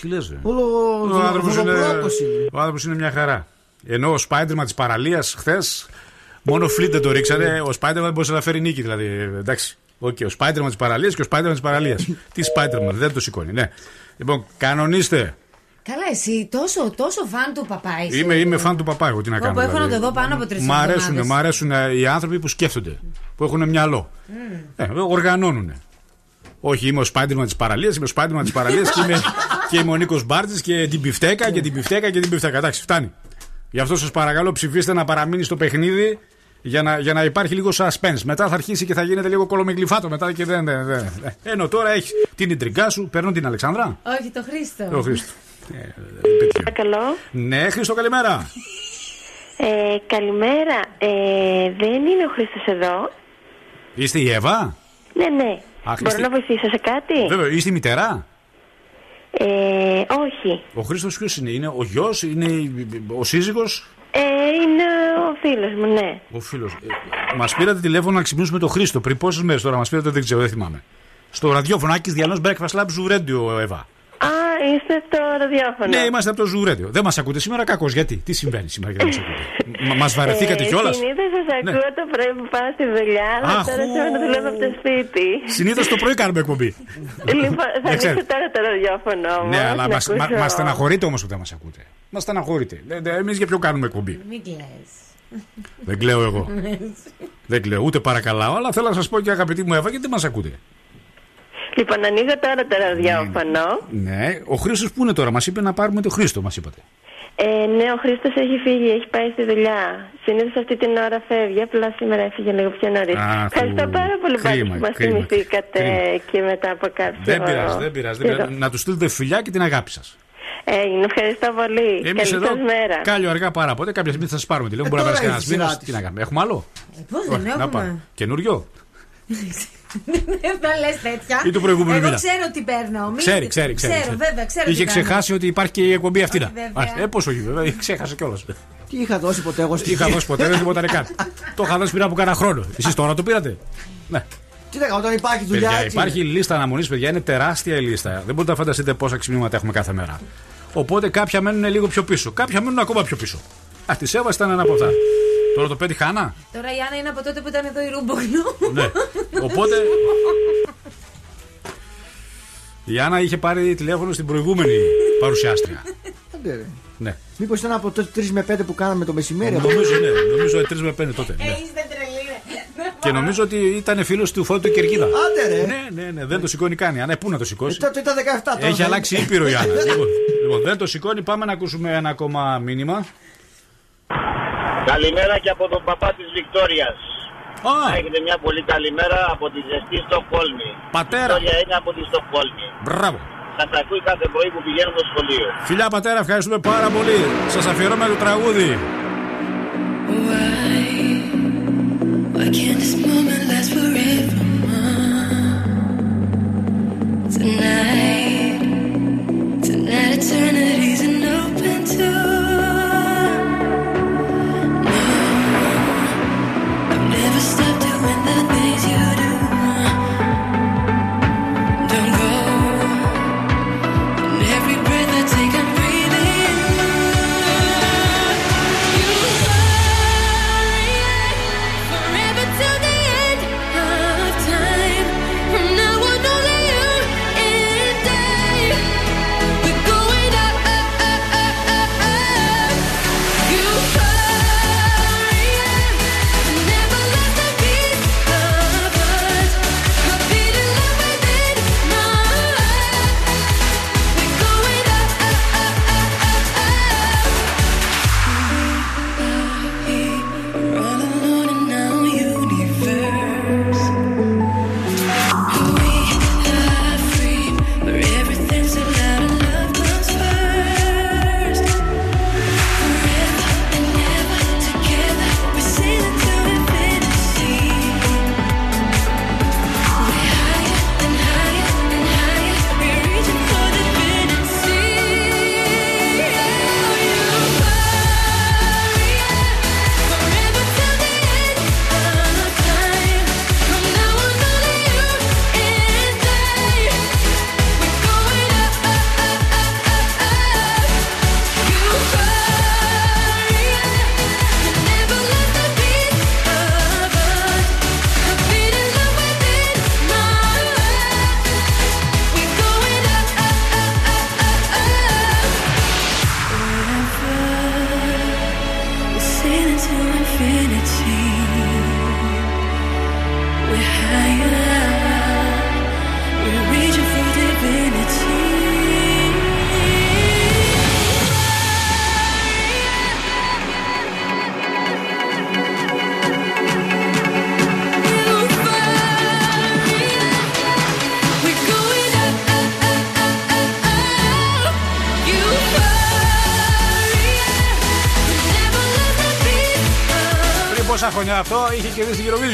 Τι λες, ρε; Όλο Ο άνθρωπος είναι, δολοπλόκος είναι. ο άνθρωπος είναι μια χαρά. Ενώ ο Σπάιντερμαν της παραλίας χθες, μόνο φλίτ δεν το ρίξανε. Ο Σπάιντερμαν μπορούσε να φέρει νίκη. Δηλαδή, εντάξει. Οκ, ο Σπάιντερμαν της παραλίας και ο Σπάιντερμαν της παραλίας. Τι Σπάιντερμαν, δεν το σηκώνει, ναι. Λοιπόν, κανονίστε. Καλά, εσύ τόσο, τόσο φαν του παπά είσαι. Είμαι, είμαι φαν του παπά, εγώ τι να Πω, κάνω. πω, έχω δηλαδή. να το δω πάνω από τρεις Μ' αρέσουν, εβδομάδες. μ' αρέσουν ε, οι άνθρωποι που σκέφτονται, που έχουν μυαλό. Μμ. Ε, οργανώνουν. Όχι, είμαι ο Σπάιντερμαν της παραλίας, είμαι ο Σπάιντερμαν της παραλίας και είμαι, και είμαι ο Νίκος Μπάρτζης και την πιφτέκα και την πιφτέκα και την πιφτέκα. Εντάξει, φτάνει. Γι' αυτό σας παρακαλώ ψηφίστε να παραμείνει στο παιχνίδι για να, για να υπάρχει λίγο suspense. Μετά θα αρχίσει και θα γίνεται λίγο κολομιγλυφάτο μετά και δεν. δεν, δεν. Ε, Ενώ τώρα έχεις την ιντριγκά σου, παίρνω την Αλεξάνδρα. Όχι, το Χρήστο. Ο Χρήστο. Παρακαλώ. Ναι, Χρήστο, καλημέρα. Ε, καλημέρα. Ε, δεν είναι ο Χρήστος εδώ. Είστε η Εύα; Ναι, ναι. Α, Μπορώ Χριστί- να βοηθήσω σε κάτι; Βέβαια, είστε η μητέρα; Ε, όχι. Ο Χρήστος ποιος είναι, είναι ο γιος, είναι η- ο σύζυγος, Ε, είναι ο φίλος μου, ναι. ο φίλος. Ε, Μας πήρατε τηλέφωνο να ξυπνήσουμε τον Χρήστο πριν πόσες μέρες τώρα, μας πήρατε, δεν ξέρω, δεν θυμάμαι. Στο ραδιόφωνο Άκης Διανός Breakfast Lab Zoo Radio, Εύα. Α, είστε στο ραδιόφωνο. Ναι, είμαστε από το Zoo Radio. Δεν μας ακούτε σήμερα, κακώ. Γιατί, τι συμβαίνει σήμερα και δεν μας ακούτε; Μα βαρεθήκατε ε, κιόλας; Συνήθως σας Ναι. ακούω το πρωί που πάω στη δουλειά, αλλά Αχ, τώρα σήμερα δουλεύω από το σπίτι. Συνήθως το πρωί κάνουμε εκπομπή. λοιπόν, θα Δεν ξέρω. ανοίξω τώρα το ραδιόφωνο όμως. Ναι, αλλά μα μας στεναχωρείτε όμως που δεν μας ακούτε. Μας στεναχωρείτε. Εμείς για ποιο κάνουμε εκπομπή; Μην κλαις. Δεν κλαίω εγώ. Δεν κλαίω, ούτε παρακαλάω, αλλά θέλω να σας πω και αγαπητοί μου Εύα, γιατί δεν μας ακούτε; Λοιπόν, ανοίγω τώρα το ραδιόφωνο. Ναι, ο Χρήστος που είναι τώρα, μας είπε να πάρουμε τον Χρήστο, μας είπατε. Ε, ναι, ο Χρήστος έχει φύγει, έχει πάει στη δουλειά. Συνήθως αυτή την ώρα φεύγει, απλά σήμερα έφυγε λίγο πιο νωρίς. Αχ, Ευχαριστώ πάρα πολύ κρίμα, πάλι που μας κρίμα, θυμηθήκατε και μετά από κάποιο. Δεν πειράζει, δεν πειράζει. δεν καιρό. πειράζει. Να του στείλετε φιλιά και την αγάπη σας. Έγινε, ευχαριστώ πολύ. Εμείς Καλή εδώ, σας μέρα. κάλιο αργά πάρα ποτέ, κάποια στιγμή θα σας πάρουμε τηλέφωνο. Μπορεί να τώρα περάσει κανένας έχει μήνας. σειρά της. Τι να κάνουμε, έχουμε άλλο; Πώς Όχι, δεν να πάμε. έχουμε. Καινούριο; Δεν θα λες τέτοια. Ή του προηγούμενου Εγώ μήνα. ξέρω τι παίρνω. Μην- Ξέρει, ξέρει, ξέρει. Ξέρω, βέβαια, ξέρω. Είχε τι κάνω. ξεχάσει ότι υπάρχει και η εκπομπή αυτή. Όχι, να. βέβαια. Α, Ε, πόσο όχι, βέβαια, ξέχασε κιόλας. Τι είχα δώσει ποτέ εγώ Τι είχα δώσει ποτέ, δεν τίποτα καν. Το είχα δώσει πριν από κάνα χρόνο. Εσείς τώρα το πήρατε; Ναι. Τι λέγα, όταν υπάρχει δουλειά. Παιδιά, έτσι υπάρχει είναι. λίστα αναμονής, παιδιά, είναι τεράστια η λίστα. Δεν μπορείτε να φανταστείτε πόσα ξυπνήματα έχουμε κάθε μέρα. Οπότε κάποια μένουν λίγο πιο πίσω. Κάποια μένουν ακόμα πιο πίσω. Α, τη Εύα ήταν ένα από αυτά. Τώρα το πέτυχα Άννα; Τώρα η Άννα είναι από τότε που ήταν εδώ η Ρούμπογλου. Ναι. Οπότε. Η Άννα είχε πάρει τηλέφωνο στην προηγούμενη παρουσιάστρια. Άντε, ρε. Ναι. Μήπως ήταν από το 3 με 5 που κάναμε το μεσημέρι. Νομίζω, ναι. Νομίζω 3 με 5 τότε. Ναι. Είστε τρελοί, ρε. Και νομίζω ότι ήταν φίλος του Φώτου του Κερκίδα. Άντε, ρε. Ναι, ναι, ναι. Δεν το σηκώνει καν. Αν πού να το σηκώσει; Ε, Τότε ήταν 17 τώρα. Έχει θα αλλάξει είναι. ήπειρο η Άννα. λοιπόν, λοιπόν, δεν το σηκώνει. Πάμε να ακούσουμε ένα ακόμα μήνυμα. Καλημέρα και από τον παπά της Βικτόριας. Α. Έχετε μια πολύ καλημέρα από τη ζεστή Στοκχόλμη. Πατέρα. Η Βικτόρια είναι από τη Στοκχόλμη. Μπράβο. Σας ακούει κάθε πρωί που πηγαίνω στο σχολείο. Φιλιά πατέρα, ευχαριστούμε πάρα πολύ. Σας αφιερώμε το τραγούδι. Why; Can't this moment last forever? Tonight, tonight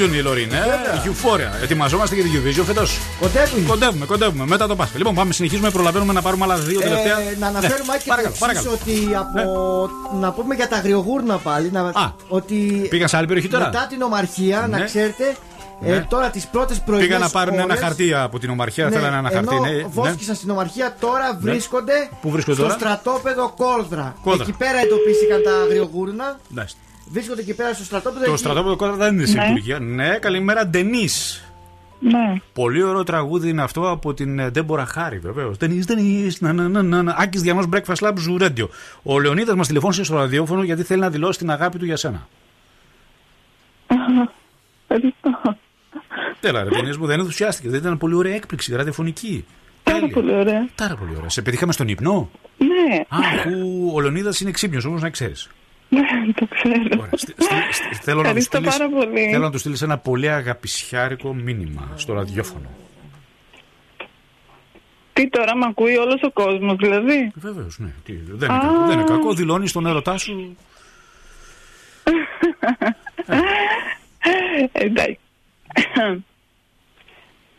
Eurovision η Λωρίν. Ε; Euphoria. Ετοιμαζόμαστε για την Eurovision φέτος. Κοντεύουμε. Κοντεύουμε, κοντεύουμε. Μετά το Πάσχα. Λοιπόν, πάμε, συνεχίζουμε. Προλαβαίνουμε να πάρουμε άλλα δύο τελευταία. Ε, να αναφέρουμε Ναι, και παρακαλώ, το παρακαλώ. εξής, ότι από. Να πούμε για τα αγριογούρνα πάλι. Να... Ότι Πήγαν σε άλλη περιοχή τώρα; μετά την ομαρχία, να Ναι. ξέρετε, ε, Ναι. τώρα τις πρώτες πρωινέ. Πήγαν να πάρουν ένα χαρτί από την Ομαρχία. Θέλανε ένα χαρτί. Ενώ Ναι, ναι. βόσκησαν στην ομαρχία, τώρα Ναι. βρίσκονται Πού βρίσκονται στο τώρα; στρατόπεδο Κόλδρα. Κόλδρα. Εκεί πέρα εντοπίστηκαν τα αγριογούρνα. Εντάξει. Βρίσκονται εκεί πέρα στο στρατόπεδο. Το εκεί- στρατόπεδο κόμμα δεν είναι σε Ναι. λειτουργία. Ναι, καλημέρα, Ντενίς. Ναι. Πολύ ωραίο τραγούδι είναι αυτό από την ε, Ντέμπορα Χάρη, βεβαίως. Ντενίς, Ντενίς. Να, να, να, να, να. Άκης Διανός Breakfast Club Zoo Radio. Ο Λεωνίδας μας τηλεφώνησε στο ραδιόφωνο γιατί θέλει να δηλώσει την αγάπη του για σένα. Ευχαριστώ. Έλα, ρε Ντενίς μου, δεν ενθουσιάστηκες. Δεν ήταν πολύ ωραία έκπληξη, ραδιοφωνική. Πάρα πολύ ωραία. Πάρα πολύ ωραία. Σε πετύχαμε στον ύπνο; Ναι. Α, αφού ο Λεωνίδας είναι ξύπνιος, όμως να ξέρεις. Ναι, το ξέρω. Θέλω να, του Ευχαριστώ στείλεις, πάρα πολύ. θέλω να του στείλεις ένα πολύ αγαπησιάρικο μήνυμα στο ραδιόφωνο. Τι τώρα με ακούει όλος ο κόσμος, δηλαδή; Βεβαίως, ναι. Τι, δεν, είναι κακό, δεν είναι κακό. Δηλώνεις τον έρωτά σου. Εντάξει.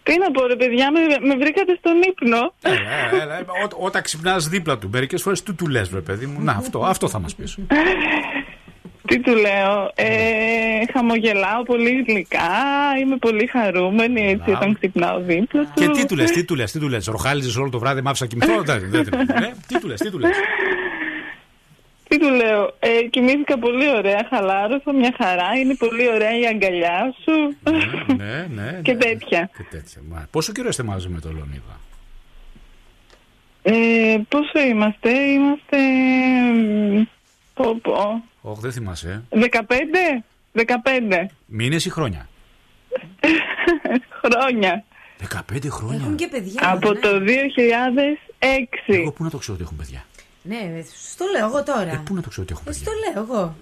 Τι να πω, ρε παιδιά, με, με βρήκατε στον ύπνο. Έλα, έλα, ό, όταν ξυπνάς δίπλα του, μερικές φορές του του λες, βρε παιδί μου. Να, αυτό, αυτό θα μας πεις. Τι του λέω, ε, χαμογελάω πολύ γλυκά, είμαι πολύ χαρούμενη έτσι όταν ξυπνάω δίπλα του. Και τι του λες, τι του λες, τι του λες. Ροχάλιζες όλο το βράδυ, μ' άφησα κοιμηθώ. Δεν, δεν, δεν, ε, τι του λες, τι του λες. Τι του λέω, ε, κοιμήθηκα πολύ ωραία, χαλάρωσα, μια χαρά, είναι πολύ ωραία η αγκαλιά σου ναι, ναι. και ναι. τέτοια. Και τέτοια. Μα, πόσο καιρό είστε μαζί με τον Λεωνίδα. Ε, πόσο είμαστε, είμαστε... μ, Πω, πω. Όχι, δεν θυμάσαι. 15, 15 Μήνες ή χρόνια; χρόνια. 15 χρόνια. Έχουν και παιδιά. Από ναι. το 2006. Εγώ πού να το ξέρω ότι έχουν παιδιά. Ναι, στο λέω εγώ τώρα. Πού να το ξέρω ότι έχουν Ε, παιδιά; στο λέω εγώ.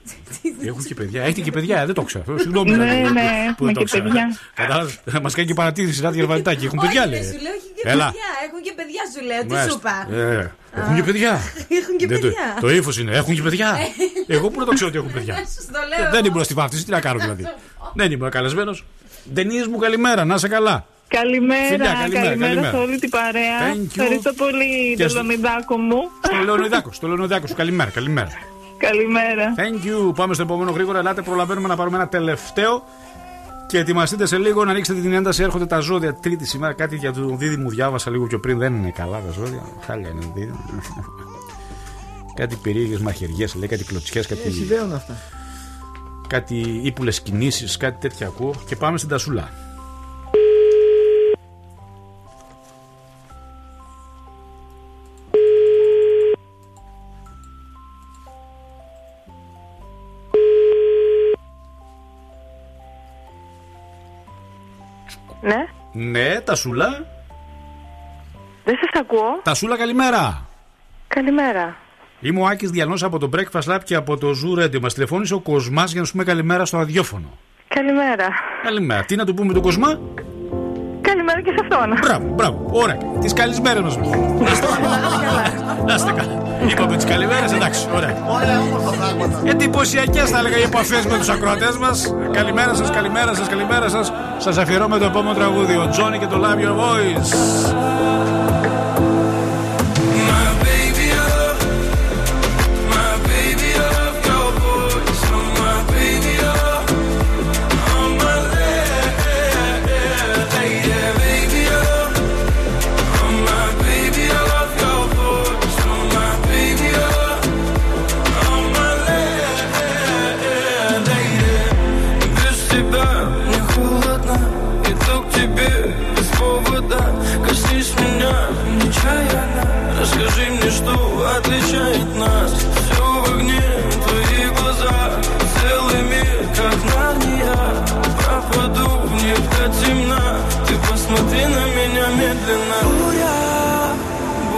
Έχουν και παιδιά. Έχετε και παιδιά, ε, δεν το ξέρω. Συγγνώμη. Ναι, δηλαδή, ναι, που δεν έχουμε το και ξέρω. παιδιά. Κατάλαβες, μας κάνει και παρατήρηση, Νάντια Γερμανιτάκη. Έχουν παιδιά, Όχι, λέει. δεν σου λέω, έχει και Έλα. παιδιά. Έχουν και παιδιά, σου λέω. Τι Μάλιστα. σου είπα. Ε, Έχουν και παιδιά. Έχουν και Δεν το- παιδιά. Το ύφος είναι. Έχουν και παιδιά. Εγώ πού να το ξέρω ότι έχουν παιδιά. Σου το λέω. Δεν ήμουν στη βάφτιση, τι να κάνω δηλαδή. Δεν ήμουν καλεσμένος. Ντενή μου, καλημέρα, να είσαι καλά. Καλημέρα, Φιλιά, καλημέρα, καλημέρα, καλημέρα. σε όλη την παρέα. Thank you. Ευχαριστώ πολύ Και τον στο- Λονιδάκο μου. Στο Λεωνιδάκο, στο Λεωνιδάκο σου, καλημέρα, καλημέρα. Καλημέρα. Thank you. Πάμε στο επόμενο γρήγορα. Ελάτε, προλαβαίνουμε να πάρουμε ένα τελευταίο. Και ετοιμαστείτε σε λίγο να ανοίξετε την ένταση. Έρχονται τα ζώδια. Τρίτη σήμερα. Κάτι για τον Δίδυμο μου διάβασα λίγο πιο πριν. Δεν είναι καλά τα ζώδια. Χάλια είναι Δίδυμο. κάτι περίεργε μαχαιριές, λέει κάτι κλωτσιές, Ε, κάτι, συμβαίνουν αυτά. κάτι ύπουλες κινήσεις, κάτι τέτοια ακούω. Και πάμε στην Τασούλα. Ναι, Ναι, Τασούλα. δεν σας ακούω. Τασούλα, καλημέρα. Καλημέρα. Είμαι ο Άκης Διανός από το Breakfast Lab και από το Zoo Radio. Μας τηλεφώνησε ο Κοσμάς για να σου πούμε καλημέρα στο ραδιόφωνο. Καλημέρα. Καλημέρα. Τι να του πούμε τον Κοσμά; Καλημέρα και σε αυτόν. Μπράβο, μπράβο. Ωραία. Τις καλησπέρες μας. Να είστε καλά. Είπαμε τις καλημέρες, εντάξει. Ωραία. Ωραία, όμορφα πράγματα. Εντυπωσιακές θα έλεγα οι επαφές με τους ακροατές μας. Καλημέρα σας, καλημέρα σας, καλημέρα σας. Σας αφιερώ με το επόμενο τραγούδι. Ο Τζόνι και το Love Your Voice.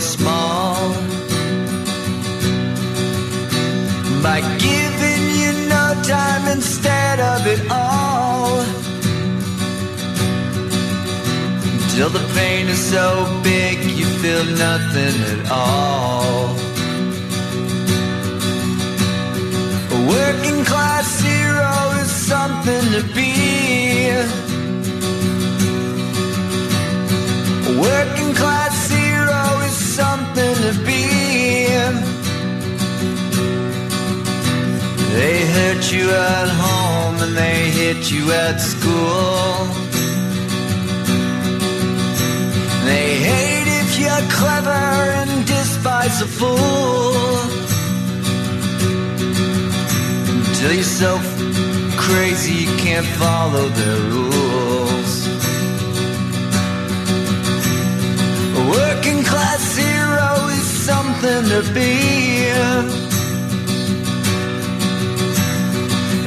small. By giving you no time instead of it all. Till the pain is so big you feel nothing at all. A working class hero is something to be. A working You at home and they hit you at school. They hate if you're clever and despise a fool. Until you're so crazy you can't follow their rules. A working class hero is something to be.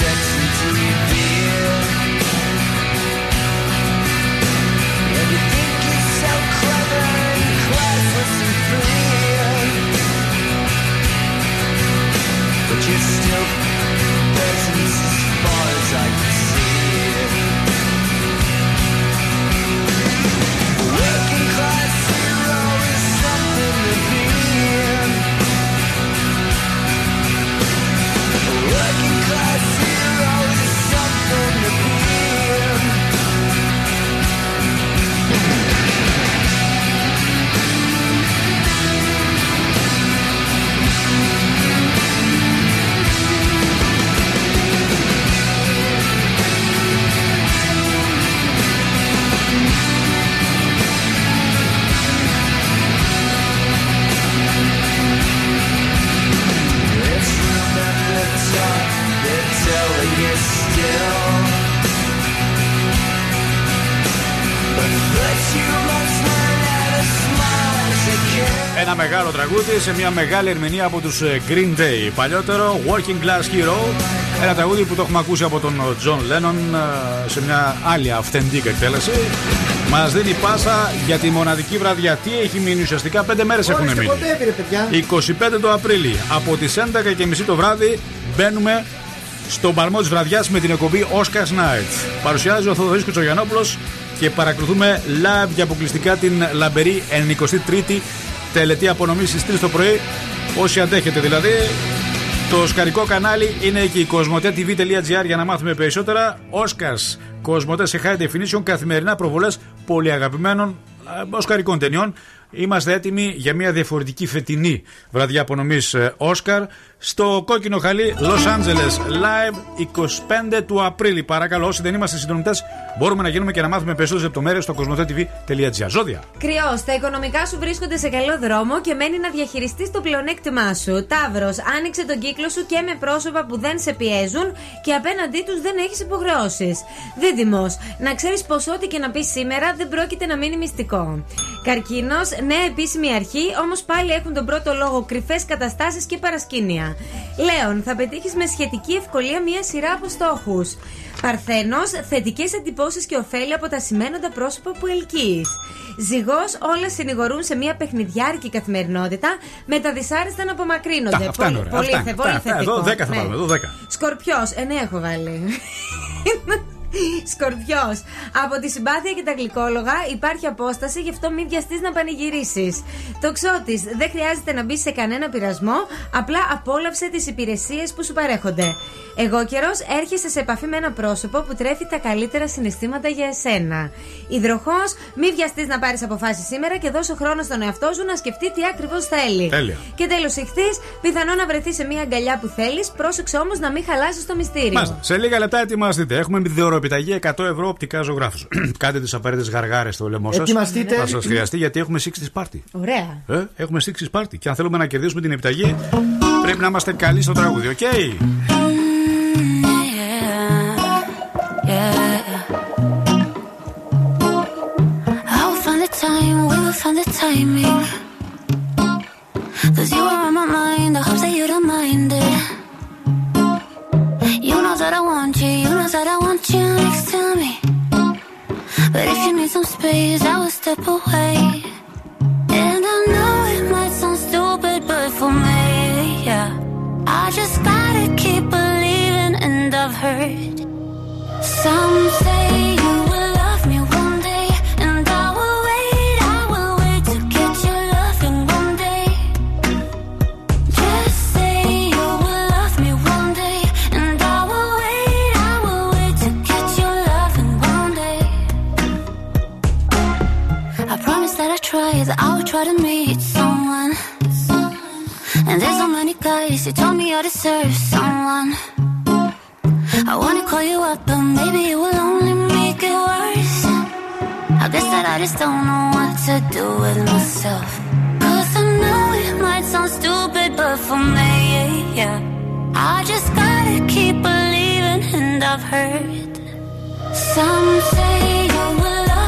Sex μεγάλο τραγούδι σε μια μεγάλη ερμηνεία από τους ε, Green Day. Παλιότερο Working Class Hero. Ένα τραγούδι που το έχουμε ακούσει από τον John Lennon ε, σε μια άλλη αυθεντική εκτέλεση. Μας δίνει πάσα για τη μοναδική βραδιά. Τι έχει μείνει ουσιαστικά, πέντε μέρες έχουν Ορίστε, μείνει. κοντεύει, ρε παιδιά. 25 το Απρίλη. Από τις 11.30 το βράδυ μπαίνουμε στον παλμό της βραδιάς με την εκπομπή Oscars Night. Παρουσιάζει ο Θοδωρής Κουτσογιανόπουλος και παρακολουθούμε live και αποκλειστικά την λαμπερή 93η τελετή απονομής στις 3 το πρωί. Όσοι αντέχετε δηλαδή. Το σκαρικό κανάλι είναι εκεί, κοσμοτέ.tv.gr για να μάθουμε περισσότερα. Oscars, Κοσμοτέ σε high definition, καθημερινά προβολές πολύ αγαπημένων ε, οσκαρικών ταινιών. Είμαστε έτοιμοι για μια διαφορετική φετινή βραδιά απονομής Όσκαρ στο κόκκινο χαλί Los Angeles Live 25 του Απρίλη. Παρακαλώ, όσοι δεν είμαστε συντονιστές, μπορούμε να γίνουμε και να μάθουμε περισσότερες λεπτομέρειες στο κοσμοτέ.tv.gr. Ζώδια. Κρυός, τα οικονομικά σου βρίσκονται σε καλό δρόμο και μένει να διαχειριστείς το πλεονέκτημά σου. Ταύρος, άνοιξε τον κύκλο σου και με πρόσωπα που δεν σε πιέζουν και απέναντί τους δεν έχεις υποχρεώσεις. Δίδυμος, να ξέρεις πως ό,τι και να πεις σήμερα δεν πρόκειται να μείνει μυστικό. Καρκίνος, νέα επίσημη αρχή, όμως πάλι έχουν τον πρώτο λόγο κρυφές καταστάσεις και παρασκήνια. Λέων, θα πετύχεις με σχετική ευκολία μία σειρά από στόχους. Παρθένος, θετικές εντυπώσεις και ωφέλη από τα σημαίνοντα πρόσωπα που ελκύεις. Ζυγός, όλα συνηγορούν σε μια παιχνιδιάρικη καθημερινότητα με τα δυσάρεστα να απομακρύνονται. Τα, αυτά είναι ωραία. πολύ, Αυτά, θε- αυτά, πολύ αυτά. θετικό. Εδώ 10 θα Ναι. βάλουμε. Εδώ 10. Σκορπιός, ε, ναι, έχω βάλει. Σκορπιό. Από τη συμπάθεια και τα γλυκόλογα υπάρχει απόσταση, γι' αυτό μην βιαστείς να πανηγυρίσεις. Τοξότη. Δεν χρειάζεται να μπει σε κανένα πειρασμό, απλά απόλαυσε τις υπηρεσίες που σου παρέχονται. Εγώ καιρός έρχεσαι σε επαφή με ένα πρόσωπο που τρέφει τα καλύτερα συναισθήματα για εσένα. Υδροχός, μην βιαστείς να πάρεις αποφάσεις σήμερα και δώσω χρόνο στον εαυτό σου να σκεφτεί τι ακριβώς θέλει. Τέλεια. Και τέλος ηχθείς, πιθανό να βρεθείς σε μια αγκαλιά που θέλεις, πρόσεξε όμως να μην χαλάσεις το μυστήριο. Μάλιστα. Σε λίγα λεπτά ετοιμαστείτε. Έχουμε δωροπιταγή 100 ευρώ οπτικά ζωγράφου. Κάντε τις απαραίτητες γαργάρες στο λαιμό σας. Ετοιμαστείτε. Θα σας χρειαστεί γιατί έχουμε 60 party. Ωραία. Ε, έχουμε 60 party. Και αν θέλουμε να κερδίσουμε την επιταγή, πρέπει να είμαστε καλοί στο τραγούδι, OK. I will find the time, we will find the timing. Cause you are on my mind, I hope that you don't mind it. I will step away. And I know it might sound stupid, but for me, yeah. I just gotta keep believing, and I've heard some say just don't know what to do with myself. Cause I know it might sound stupid, but for me, yeah. I just gotta keep believing, and I've heard some say you will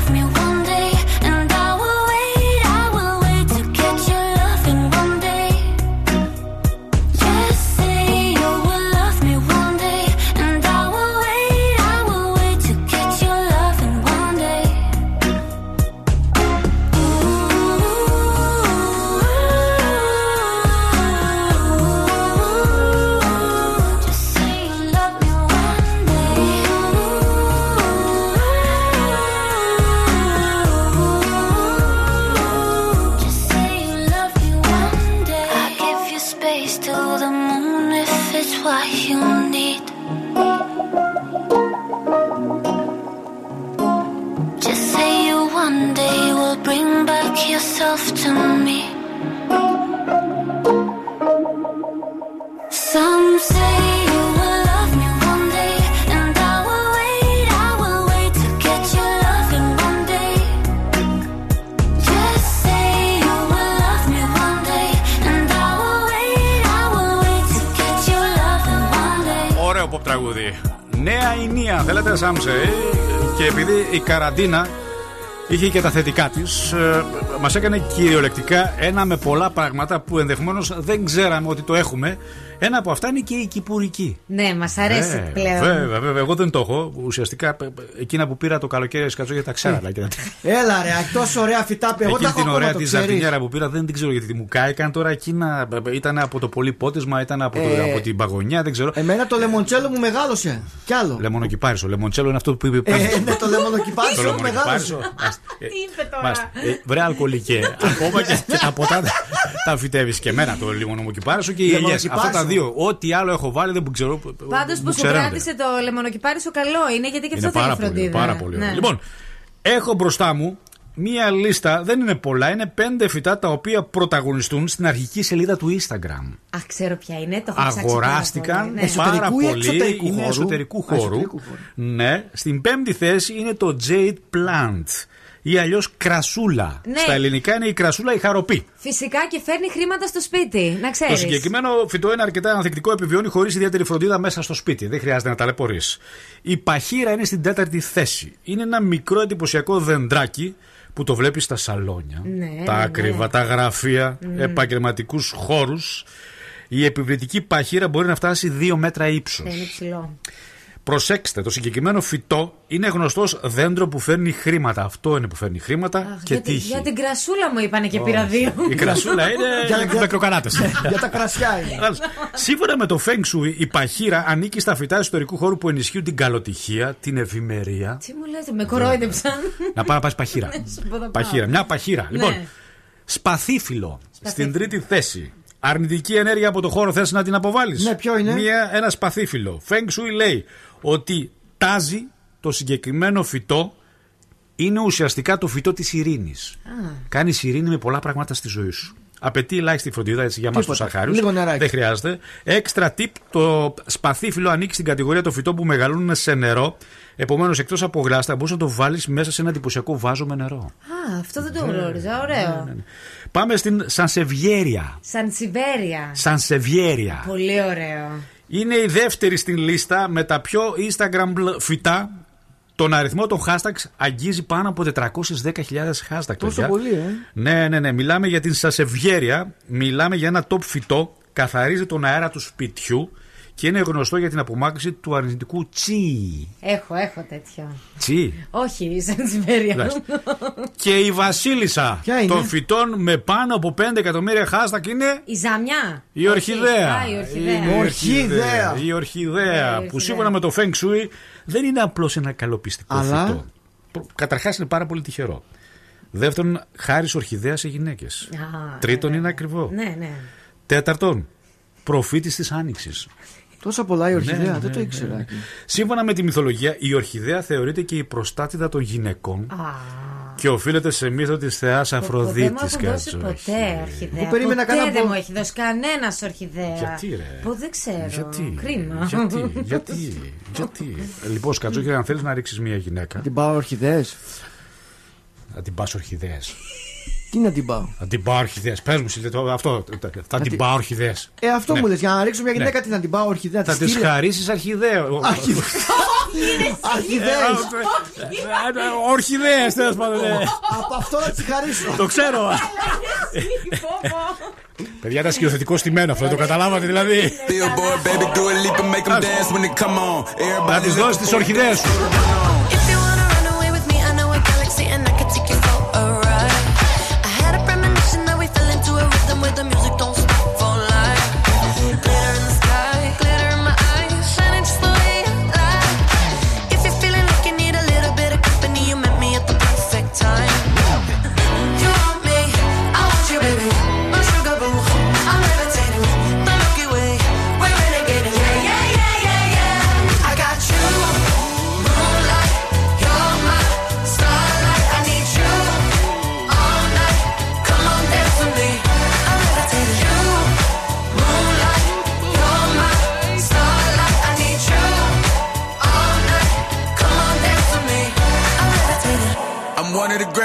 Και επειδή η καραντίνα είχε και τα θετικά της, μας έκανε κυριολεκτικά ένα με πολλά πράγματα που ενδεχομένως δεν ξέραμε ότι το έχουμε. Ένα από αυτά είναι και η κυπουρική. Ναι, μας αρέσει Ε, πλέον. Βέβαια, βέβαια. Εγώ δεν το έχω. Ουσιαστικά ε, ε, εκείνα που πήρα το καλοκαίρι σκατσόγια τα ξέρα. αλλά και τα- Έλα ρε, τόσο ωραία φυτά που εγώ τα Εκείνη έχω την ακόμα, ωραία το της ξέρεις. ζαρτινιέρα που πήρα δεν την ξέρω γιατί μου κάηκαν τώρα εκείνα. ε, Ήταν από το πολύ πότισμα, ήταν από, το, Ε, από την παγωνιά, δεν ξέρω. Εμένα το λεμοντσέλο μου μεγάλωσε. Κι άλλο. Λεμονοκυπάρισο. Λεμοντσέλο είναι αυτό που είπε Ε, πριν. ναι, το λεμονοκυπάρισο Το μου μεγάλωσε. Λεμονοκυπάρισο. Ας- ε, Τι είπε Μάλιστα. Ε, Βρε αλκοολικέ. Ακόμα και, και τα ποτά τα- τα φυτεύεις και εμένα το λιμονομοκυπάρισο και οι ελιές. Λεμονοκυπάρισο. Αυτά τα δύο. Ό,τι άλλο έχω βάλει δεν που ξέρω. Πάντως που σου ξεραίνονται. κράτησε το λεμονοκυπάρισο καλό είναι γιατί και Είναι αυτό θέλει πάρα πολύ, φροντίδα. πάρα πολύ ωραίο. Ναι. Λοιπόν, έχω μπροστά μου μία λίστα, δεν είναι πολλά, είναι πέντε φυτά τα οποία πρωταγωνιστούν στην αρχική σελίδα του Instagram. Α, ξέρω ποια είναι, το έχω ψάξει πάρα Αγοράστηκαν πολύ, ναι. πάρα Εσωτερικού ή πολύ. εξωτερικού είναι χώρου; εσωτερικού Α, χώρου. εσωτερικού χώρου. Ναι. Στην πέμπτη θέση είναι το Jade Plant ή αλλιώς κρασούλα. Ναι. Στα ελληνικά είναι η κρασούλα η χαροπή. Φυσικά και φέρνει χρήματα στο σπίτι, να ξέρεις. Το συγκεκριμένο φυτό είναι αρκετά ανθεκτικό, επιβιώνει χωρίς ιδιαίτερη φροντίδα μέσα στο σπίτι. Δεν χρειάζεται να ταλαιπωρείς. Η παχύρα είναι στην τέταρτη θέση. Είναι ένα μικρό εντυπωσιακό δεντράκι που το βλέπεις στα σαλόνια, Ναι, τα ναι, ακριβά, ναι. τα γραφεία, Mm. επαγγελματικούς χώρους. Η επιβλητική παχύρα μπορεί να φτάσει 2 μέτρα ύψος. Ναι, είναι ψηλό. Προσέξτε, το συγκεκριμένο φυτό είναι γνωστό δέντρο που φέρνει χρήματα. Αυτό είναι που φέρνει χρήματα Αχ, και για, τη- τύχη. για την κρασούλα μου είπανε και πήρα δύο. Η κρασούλα είναι Για- για μικροκανάτε. Για τα κρασιά είναι. Σύμφωνα με το Feng Shui, η παχύρα ανήκει στα φυτά ιστορικού χώρου που ενισχύουν την καλοτυχία, την ευημερία. Τι μου λέτε, με κορόιδεψαν. Να πάει να πα παχύρα. Ναι, σου πω, θα πάω. Παχύρα, μια παχύρα. Λοιπόν, Ναι. σπαθίφυλλο στην τρίτη θέση. Αρνητική ενέργεια από το χώρο θες να την αποβάλεις; Ναι, ποιο είναι; Μια, ένα σπαθίφυλλο. Feng Shui λέει ότι τάζει το συγκεκριμένο φυτό είναι ουσιαστικά το φυτό της ειρήνης. Κάνεις ειρήνη με πολλά πράγματα στη ζωή σου. Απαιτεί ελάχιστη φροντίδα έτσι, για εμά τους Τίποτα. αρχάριου. Λίγο νεράκι. Δεν χρειάζεται. Έξτρα tip: το σπαθίφυλλο ανήκει στην κατηγορία των φυτών που μεγαλώνουν σε νερό. Επομένως, εκτός από γλάστα, μπορείς να το βάλεις μέσα σε ένα εντυπωσιακό βάζο με νερό. Α, αυτό δεν το γνώριζα. Ωραίο. Πάμε στην Σανσεβιέρια. Σαν Σιβέρια. Σανσεβιέρια. Πολύ ωραίο. Είναι η δεύτερη στην λίστα με τα πιο Instagram φυτά. Τον αριθμό των hashtags αγγίζει πάνω από 410.000 hashtag. Τόσο παιδιά. πολύ, ε. Ναι, ναι, ναι. Μιλάμε για την Σασεβιέρια. Μιλάμε για ένα top φυτό. Καθαρίζει τον αέρα του σπιτιού και είναι γνωστό για την απομάκρυνση του αρνητικού τσι. Έχω, έχω τέτοιο. Τσι. Όχι, σαν Σιβέρια. Εντάξει. Και η Βασίλισσα Ποια είναι; των φυτών με πάνω από 5 εκατομμύρια hashtag είναι Η Ζαμιά. η ορχιδέα. Α, η ορχιδέα. Είναι η Ορχιδέα. Η ορχιδέα. Ναι, η Που ορχιδέα. σύμφωνα με το Feng Shui δεν είναι απλώς ένα καλοπιστικό Αλλά; φυτό. Καταρχάς είναι πάρα πολύ τυχερό. Δεύτερον, χάρη ορχιδέας σε γυναίκες. Α, Τρίτον, ναι, είναι ναι. ακριβό. Ναι, ναι. Τέταρτον, προφήτης της Άνοιξης. Τόσα πολλά η ορχιδέα, Ναι, δεν το ναι, ήξερα. ναι. Σύμφωνα με τη μυθολογία, η ορχιδέα θεωρείται και η προστάτηδα των γυναικών Α, και οφείλεται σε μύθο της θεάς δεν μου Αφροδίτης. έχουν δώσει ποτέ ορχιδέα. Εγώ περίμενα ποτέ κανένα δεν πο- μου έχει δώσει κανένας ορχιδέα. Γιατί, ρε; Που δεν ξέρω. Γιατί, Κρίμα. γιατί, γιατί, γιατί. Λοιπόν, Σκατζόκη, αν θέλεις να ρίξεις μια γυναίκα, Την πάω ορχιδέες. να την πας ορχιδέες. Τι να την πάω; Να την πάω ορχιδέε. Πες μου, Σιλβία, το- αυτό. Θα την την- πάω ορχιδέε. Ε, αυτό Ναι. μου λες. Για να ρίξω μια γυναίκα, Ναι. τι να την πάω ορχιδέα. Θα τη χαρίσεις αρχιδέο. Αρχιδέες. Ορχιδέες, τέλος πάντων. ναι. Από αυτό να τη χαρίσω. Το ξέρω. Παιδιά, ήταν σκηνοθετικός στημένος αυτό, το καταλάβατε δηλαδή. Billboard, baby, do a leap and make them dance when they come on. Να Everybody τη δώσεις τις ορχιδέες σου.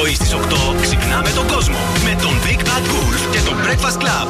πρωί στις 8 ξυπνάμε τον κόσμο με τον Big Bad Wolf και τον Breakfast Club.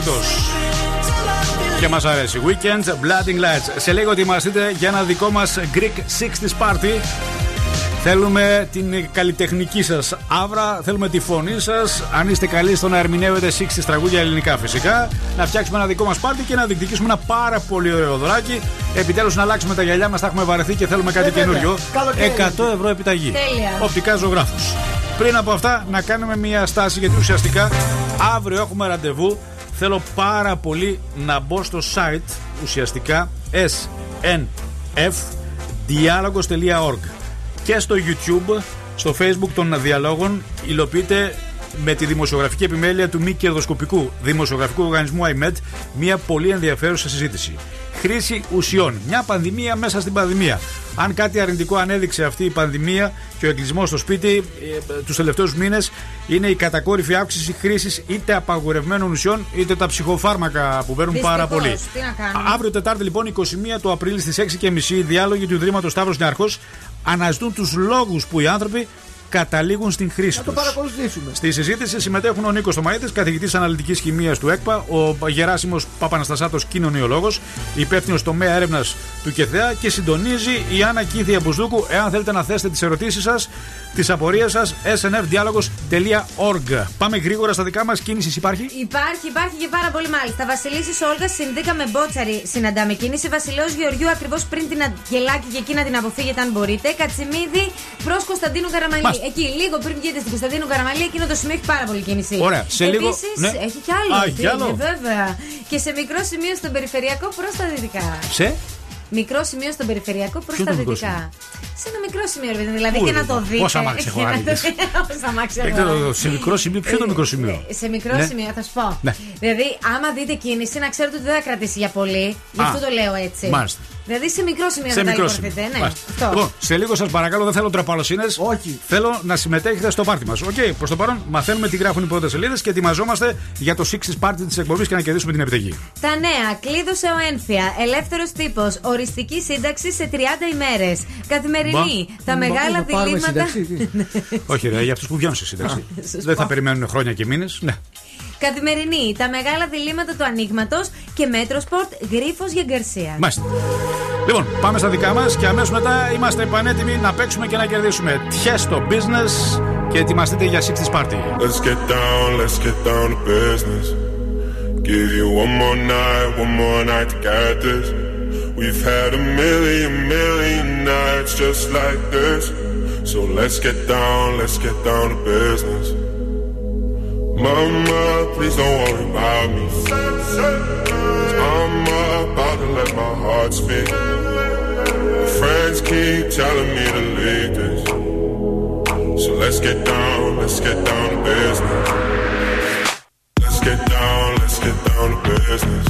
Ασταμάτητος. Και μας αρέσει. Weekends, Blooding Lights. Σε λίγο ετοιμαστείτε για ένα δικό μας Greek 60s party. Θέλουμε την καλλιτεχνική σας άβρα, θέλουμε τη φωνή σας. Αν είστε καλοί στο να ερμηνεύετε 60s τραγούδια ελληνικά φυσικά. Να φτιάξουμε ένα δικό μας πάρτι και να διεκδικήσουμε ένα πάρα πολύ ωραίο δωράκι. Επιτέλους να αλλάξουμε τα γυαλιά μας, τα έχουμε βαρεθεί και θέλουμε κάτι Ε, βέβαια. καινούριο. Καλοκαίρι. 100 ευρώ επιταγή. Τέλεια. Οπτικά ζωγράφους. Πριν από αυτά, να κάνουμε μια στάση γιατί ουσιαστικά αύριο έχουμε ραντεβού. Θέλω πάρα πολύ να μπω στο site ουσιαστικά snfdialogos.org και στο YouTube, στο Facebook των διαλόγων υλοποιείται με τη δημοσιογραφική επιμέλεια του μη κερδοσκοπικού δημοσιογραφικού οργανισμού IMED μια πολύ ενδιαφέρουσα συζήτηση. Χρήση ουσιών. Μια πανδημία μέσα στην πανδημία. Αν κάτι αρνητικό ανέδειξε αυτή η πανδημία και ο εγκλισμό στο σπίτι ε, τους τελευταίους μήνες, είναι η κατακόρυφη αύξηση χρήσης είτε απαγορευμένων ουσιών είτε τα ψυχοφάρμακα που παίρνουν πάρα Δυστυχώς, πολύ. Τι να κάνουμε. Αύριο Τετάρτη λοιπόν 21 του Απρίλη στις 6.30 οι διάλογοι του Ιδρύματος Σταύρος Νιάρχος αναζητούν τους λόγους που οι άνθρωποι καταλήγουν στην χρήση Να το τους. παρακολουθήσουμε. Στη συζήτηση συμμετέχουν ο Νίκος Τομαίδη, καθηγητής αναλυτικής χημίας του ΕΚΠΑ, ο Γεράσιμος Παπαναστασάτος, κοινωνιολόγος, υπεύθυνος τομέα έρευνας του ΚΕΘΕΑ και συντονίζει η Άννα Κίθια Μπουσδούκου. Εάν θέλετε να θέσετε τις ερωτήσεις σας, τις απορίες σας, snfdialogos.org. Πάμε γρήγορα στα δικά μας. Κίνησης υπάρχει; Υπάρχει, υπάρχει και πάρα πολύ μάλιστα. Βασιλίση Όλγας συνδίκα με μπότσαρη. Συναντάμε κίνηση. Βασιλέο Γεωργιού ακριβώς πριν την Αγγελάκη και εκεί να την αποφύγετε αν μπορείτε. Κατσιμίδη προς Κωνσταντίνου Καραμαλή. Μάλιστα. Εκεί, λίγο πριν βγείτε στην Κωνσταντίνου Καραμαλή, εκείνο το σημείο έχει πάρα πολύ κίνηση. Ωραία, σε λίγο- Επίσης, ναι. έχει κι άλλο. Α, έχει τι κι άλλο. είναι, βέβαια. Και σε μικρό σημείο στον περιφερειακό προς τα δυτικά. Σε; Μικρό σημείο στον περιφερειακό προς Ποιο τα το μικρό δυτικά. Σε ένα μικρό σημείο, ρε παιδί μου, δηλαδή Πού και είναι να το εδώ; δείτε. Πόσα αμάξια έχω Και να το- άραγες; Πόσα αμάξια Δεν έχω ξέρω, άραγες. σε μικρό σημείο. Ποιο είναι το μικρό σημείο; Σε μικρό Ναι. σημείο, θα σου πω. Ναι. Δηλαδή, άμα δείτε κίνηση, να ξέρετε ότι δεν θα κρατήσει για πολύ. Γι' Α, αυτό το λέω έτσι. μάλιστα. Δηλαδή, σε μικρό σημείο Σε θα μικρό ταλαιπωρηθείτε. σημείο. Ναι, Μάλιστα. αυτό. Λοιπόν, σε λίγο σας παρακαλώ, δεν θέλω ντροπαλοσύνες. Όχι. Θέλω να συμμετέχετε στο πάρτι μας. Οκ, προς το παρόν μαθαίνουμε τι γράφουν οι πρώτες σελίδες και ετοιμαζόμαστε για το 60 πάρτι της εκπομπής και να κερδίσουμε την επιταγή. Τα νέα. Κλείδωσε ο ΕΝΦΙΑ. Ελεύθερος τύπος. Οριστική σύνταξη σε 30 ημέρες. Καθημερινή. Μπα. Τα Μπα, μεγάλα να πάρουμε διλήμματα. σύνταξη, Όχι, ρε, για αυτούς που βγαίνουν σε σύνταξη. σωστό. Δεν θα περιμένουν χρόνια και μήνες. Ναι. Καθημερινή. Τα μεγάλα διλήμματα του ανοίγματος και μέτρο σπορτ. Γρίφος για Γκαρσία. Μάλιστα. Λοιπόν, πάμε στα δικά μας και αμέσως μετά είμαστε πανέτοιμοι να παίξουμε και να κερδίσουμε. Tiësto business και ετοιμαστείτε για 60 party. Let's get down, let's get down to business. Give you one more night, one more night to get this. We've had a million, million nights just like this. So let's get down, let's get down to business. Mama, please don't worry about me. I'm about to let my heart speak. Friends keep telling me to leave this. So let's get down, let's get down to business. Let's get down, let's get down to business.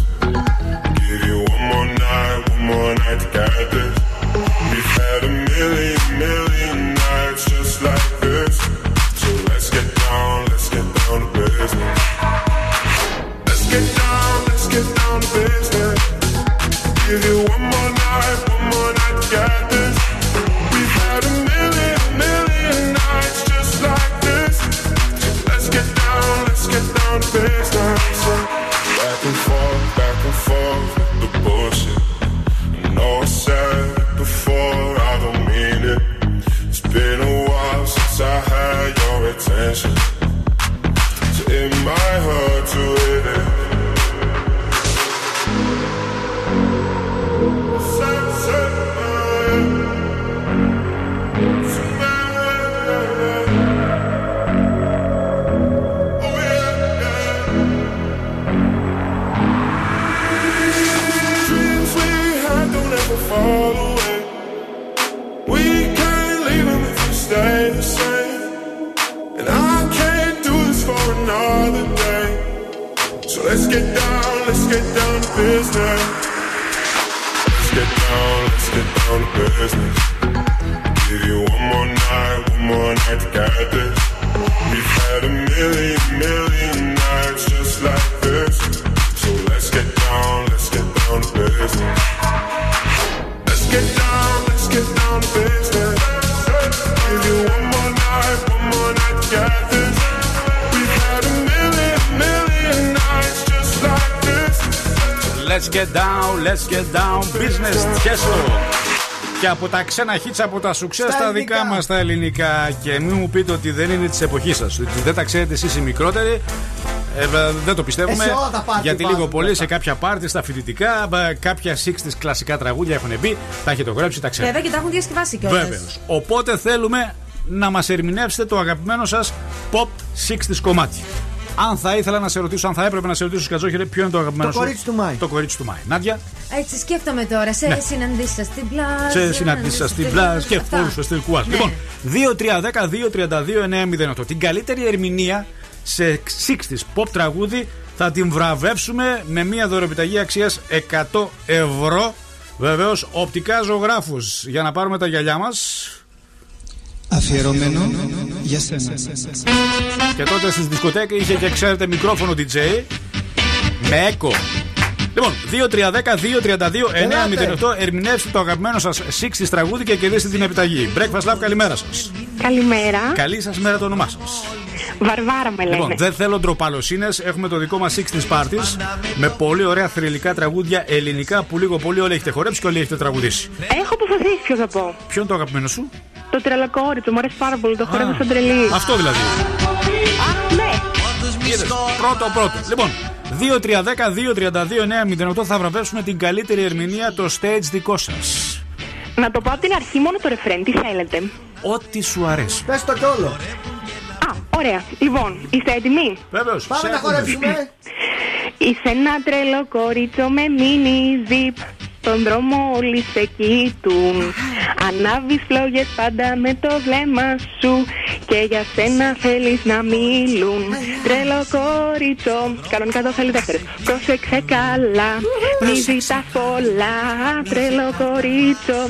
Τα ξένα hits, από τα σουξέ Στα στα ελληνικά. δικά μας τα ελληνικά. Και μην μου πείτε ότι δεν είναι της εποχής σας. Ότι δεν τα ξέρετε εσείς οι μικρότεροι. Ε, βε- δεν το πιστεύουμε. Ε, σε όλα τα πάρτι γιατί υπάρχουν, λίγο πολύ βέβαια. σε κάποια πάρτι, στα φοιτητικά, μπα, κάποια 60 κλασικά τραγούδια έχουν μπει. Τα έχετε γράψει, τα ξέρετε. Βέβαια και τα έχουν διασκευάσει κιόλας. Βέβαιω. Οπότε θέλουμε να μας ερμηνεύσετε το αγαπημένο σας pop 60s κομμάτι. Αν θα ήθελα να σε ρωτήσω, αν θα έπρεπε να σε ρωτήσω, Σκατζόχερε, ποιο είναι το αγαπημένο Το σου. κορίτσι του Μάη. Το κορίτσι του Μάη. Νάντια, Έτσι σκέφτομαι τώρα. Σε Ναι. συναντήσα στην πλάζ. σε συναντήσα στην πλάζ και φόρου στο στυλ κουάζ. Ναι. Λοιπόν, 2-3-10-2-32-9-08. Την καλύτερη ερμηνεία σε 60s pop τραγούδι θα την βραβεύσουμε με μια δωρεπιταγή αξίας 100 ευρώ. Βεβαίως, οπτικά ζωγράφους για να πάρουμε τα γυαλιά μας. Αφιερωμένο για σένα. Και τότε στη δισκοτέκα είχε και ξέρετε μικρόφωνο DJ με έκο. Λοιπόν, 2-3-10-2-32-9-08. Ερμηνεύστε το αγαπημένο σας 60 τραγούδι και κερδίστε την επιταγή. Breakfast Lab, καλημέρα σας. Καλημέρα. Καλή σας μέρα το όνομά σας. Βαρβάρα με λένε. Λοιπόν, δεν θέλω ντροπαλοσύνες. Έχουμε το δικό μας 60s parties με πολύ ωραία θρηλυκά τραγούδια ελληνικά που λίγο πολύ όλοι έχετε χορέψει και όλοι έχετε τραγουδήσει. Έχω αποφασίσει ποιο θα πω. Ποιο είναι το αγαπημένο σου, Το τρελακόρι, μου αρέσει πάρα πολύ. Το χορεύω σαν τρελή. Αυτό δηλαδή. Αχ, ναι. Είδες, πρώτο πρώτο. Λοιπόν, 2-3-10-2-32-9-08 θα βραβεύσουμε την καλύτερη ερμηνεία το stage δικό σας. Να το πω από την αρχή μόνο το ρεφρέν, τι θέλετε; Ό,τι σου αρέσει. Πες το κιόλο. Α, ωραία. Λοιπόν, είστε έτοιμοι; Βεβαίως. Πάμε να χορέψουμε. Είσαι ένα τρελό κορίτσο με μίνι ζιπ Στον δρόμο όλοι σε κοιτούν. Ανάβεις φλόγες πάντα με το βλέμμα σου Και για σένα θέλεις να μιλούν. Τρελό κορίτσο Κανονικά το θέλει δεύτερες. Πρόσεξε καλά Μη ζητάς πολλά. Τρελό κορίτσο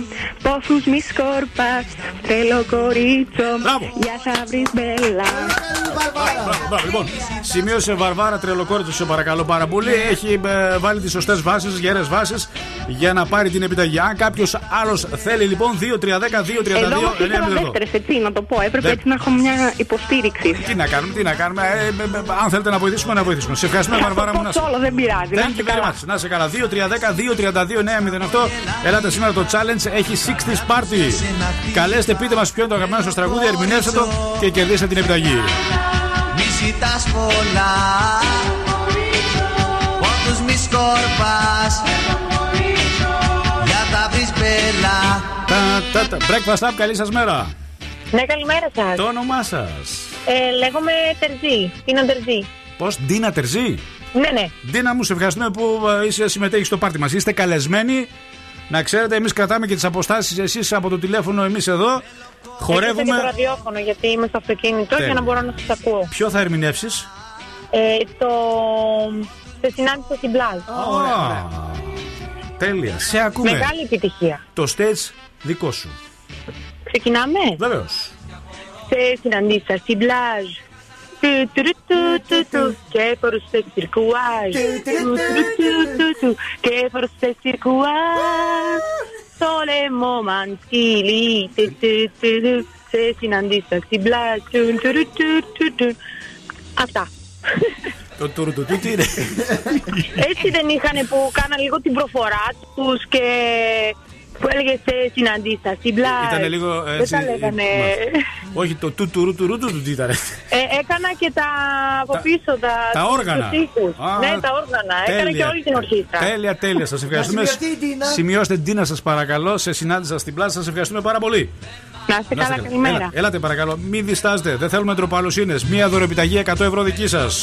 Πόθους μη σκορπάς. Τρελό κορίτσο Για θα βρεις μπέλα. Μπράβο, λοιπόν, σημείωσε Βαρβάρα Τρελοκόριτο, σε παρακαλώ πάρα πολύ. Έχει ε, βάλει τις σωστές βάσεις, γερέ βάσεις. Για να πάρει την επιταγή. Αν κάποιος άλλος θέλει λοιπόν 2-3-10-2-32 Εδώ όμως ήθελα δεύτερες, έτσι, να το πω. Έπρεπε Δε- έτσι να έχω μια υποστήριξη. Τι να κάνουμε, τι να κάνουμε. Ε, ε, ε, αν θέλετε να βοηθήσουμε, να βοηθήσουμε. Σε ευχαριστούμε, Θα Βαρβάρα το μου. πω να σε- solo, δεν πειράζει. Να Thank είστε you very καλά. much. Να σε καλά. 2-3-10-2-32-908. Ελάτε σήμερα το challenge έχει 60s party. Καλέστε, πείτε μας ποιο είναι το αγαπημένο σας τραγούδι, ερμηνεύστε το και κερδίστε την επιταγή. Μη ζητάς πολλά Πόντους μη σκορπάς Τα, τα, τα. Breakfast Up, καλή σας μέρα. Ναι, καλημέρα σας. Το όνομά σας. Ε, λέγομαι Τερζή. Είναι Τερζή. Πώς, Ντίνα Τερζή; Ναι, ναι. Ντίνα μου, σε ευχαριστούμε που ε, είσαι συμμετέχεις στο πάρτι μας. Είστε καλεσμένοι. Να ξέρετε, εμείς κρατάμε και τις αποστάσεις, εσείς από το τηλέφωνο, εμείς εδώ. Έχετε και Χορεύουμε. το ραδιόφωνο γιατί είμαι στο αυτοκίνητο Τέλεια. για να μπορώ να σας ακούω. Ποιο θα ερμηνεύσεις; Ε, το. Σε συνάντησα στην Πλάζ. Τέλεια. Σε ακούμε. Μεγάλη επιτυχία. Το stage δικό σου. Ξεκινάμε. Βεβαίω. Σε συναντήσα στην Πλάζ. Του, του, του, του, του, Και φορούσε σιρκουάζ. Του, του, του, του, του, Και φορούσε σιρκουάζ. Το λαιμό μαντήλι. Του, του, του, του, Σε συναντήσα στην Πλάζ. Του, του, του, του, του, του. Αυτά. Το τουρου του τι είναι. Έτσι δεν είχαν που κάναν λίγο την προφορά τους και που έλεγε σε συναντήσα στην Πλάζ. Ήταν λίγο Δεν έτσι. τα λέγανε. Όχι, το του τουρου τουρου του του τι ήταν. Ε, έκανα και τα από πίσω τα, τα τους όργανα. ήχους. Α, ναι, τα όργανα. Έκανα και όλη την ορχήστρα. Τέλεια, τέλεια. Σας ευχαριστούμε. σημειωθεί, Ντίνα. Σημειώστε την Τίνα, σας παρακαλώ. Σε συνάντησα στην πλάσα. Σας ευχαριστούμε πάρα πολύ. Να είστε Να είστε καλά, καλημέρα. Έλα, ελάτε παρακαλώ. Μην διστάζετε. Δεν θέλουμε τροπαλουσίνε. Μία δωρεπιταγή 100 ευρώ δική σας.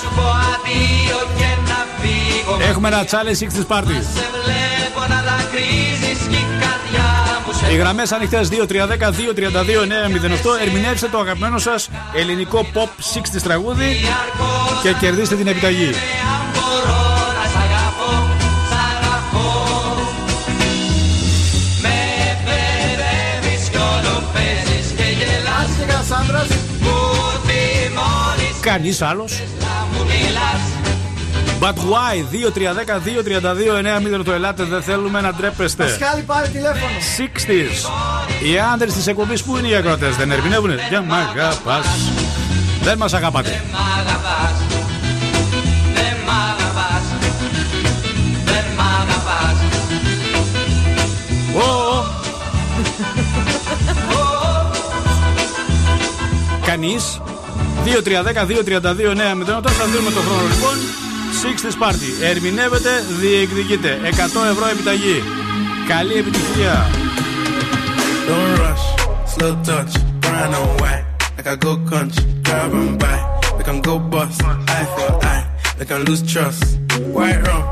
Σου πω αδείο και να φύγω Έχουμε ένα challenge 6 party. Σε βλέπω να δακρύζεις κι η καρδιά μου σε Οι γραμμές ανοιχτές 2-3-10-2-32-908. Ερμηνεύστε το αγαπημένο σας ελληνικό pop 6 τραγούδι και κερδίστε την επιταγή. Θυμώνεις Κανείς άλλος. να μου μιλάς But why? 2-3-10-2-32-908. Ελάτε, δεν θέλουμε να ντρέπεστε. Πασχάλη πάρε τηλέφωνο. 60s. Οι άντρες της εκπομπής που είναι οι ακροατές, δεν ερμηνεύουνε; Για μ' αγαπάς. Δεν μας αγαπάτε. Μ' αγαπάς, δεν μ' αγαπάς Δεν μ' αγαπάς Ω, Κανεί. 2-3-10-2-32-908. Θα δίνουμε το χρόνο λοιπόν. 60s party. Ερμηνεύετε, διεκδικείτε. 100 ευρώ επιταγή. Καλή επιτυχία. Don't rush, slow touch, brown and white. Like I go country, grab and buy. Like I'm go bust, eye for eye. Like I lose trust. White rum,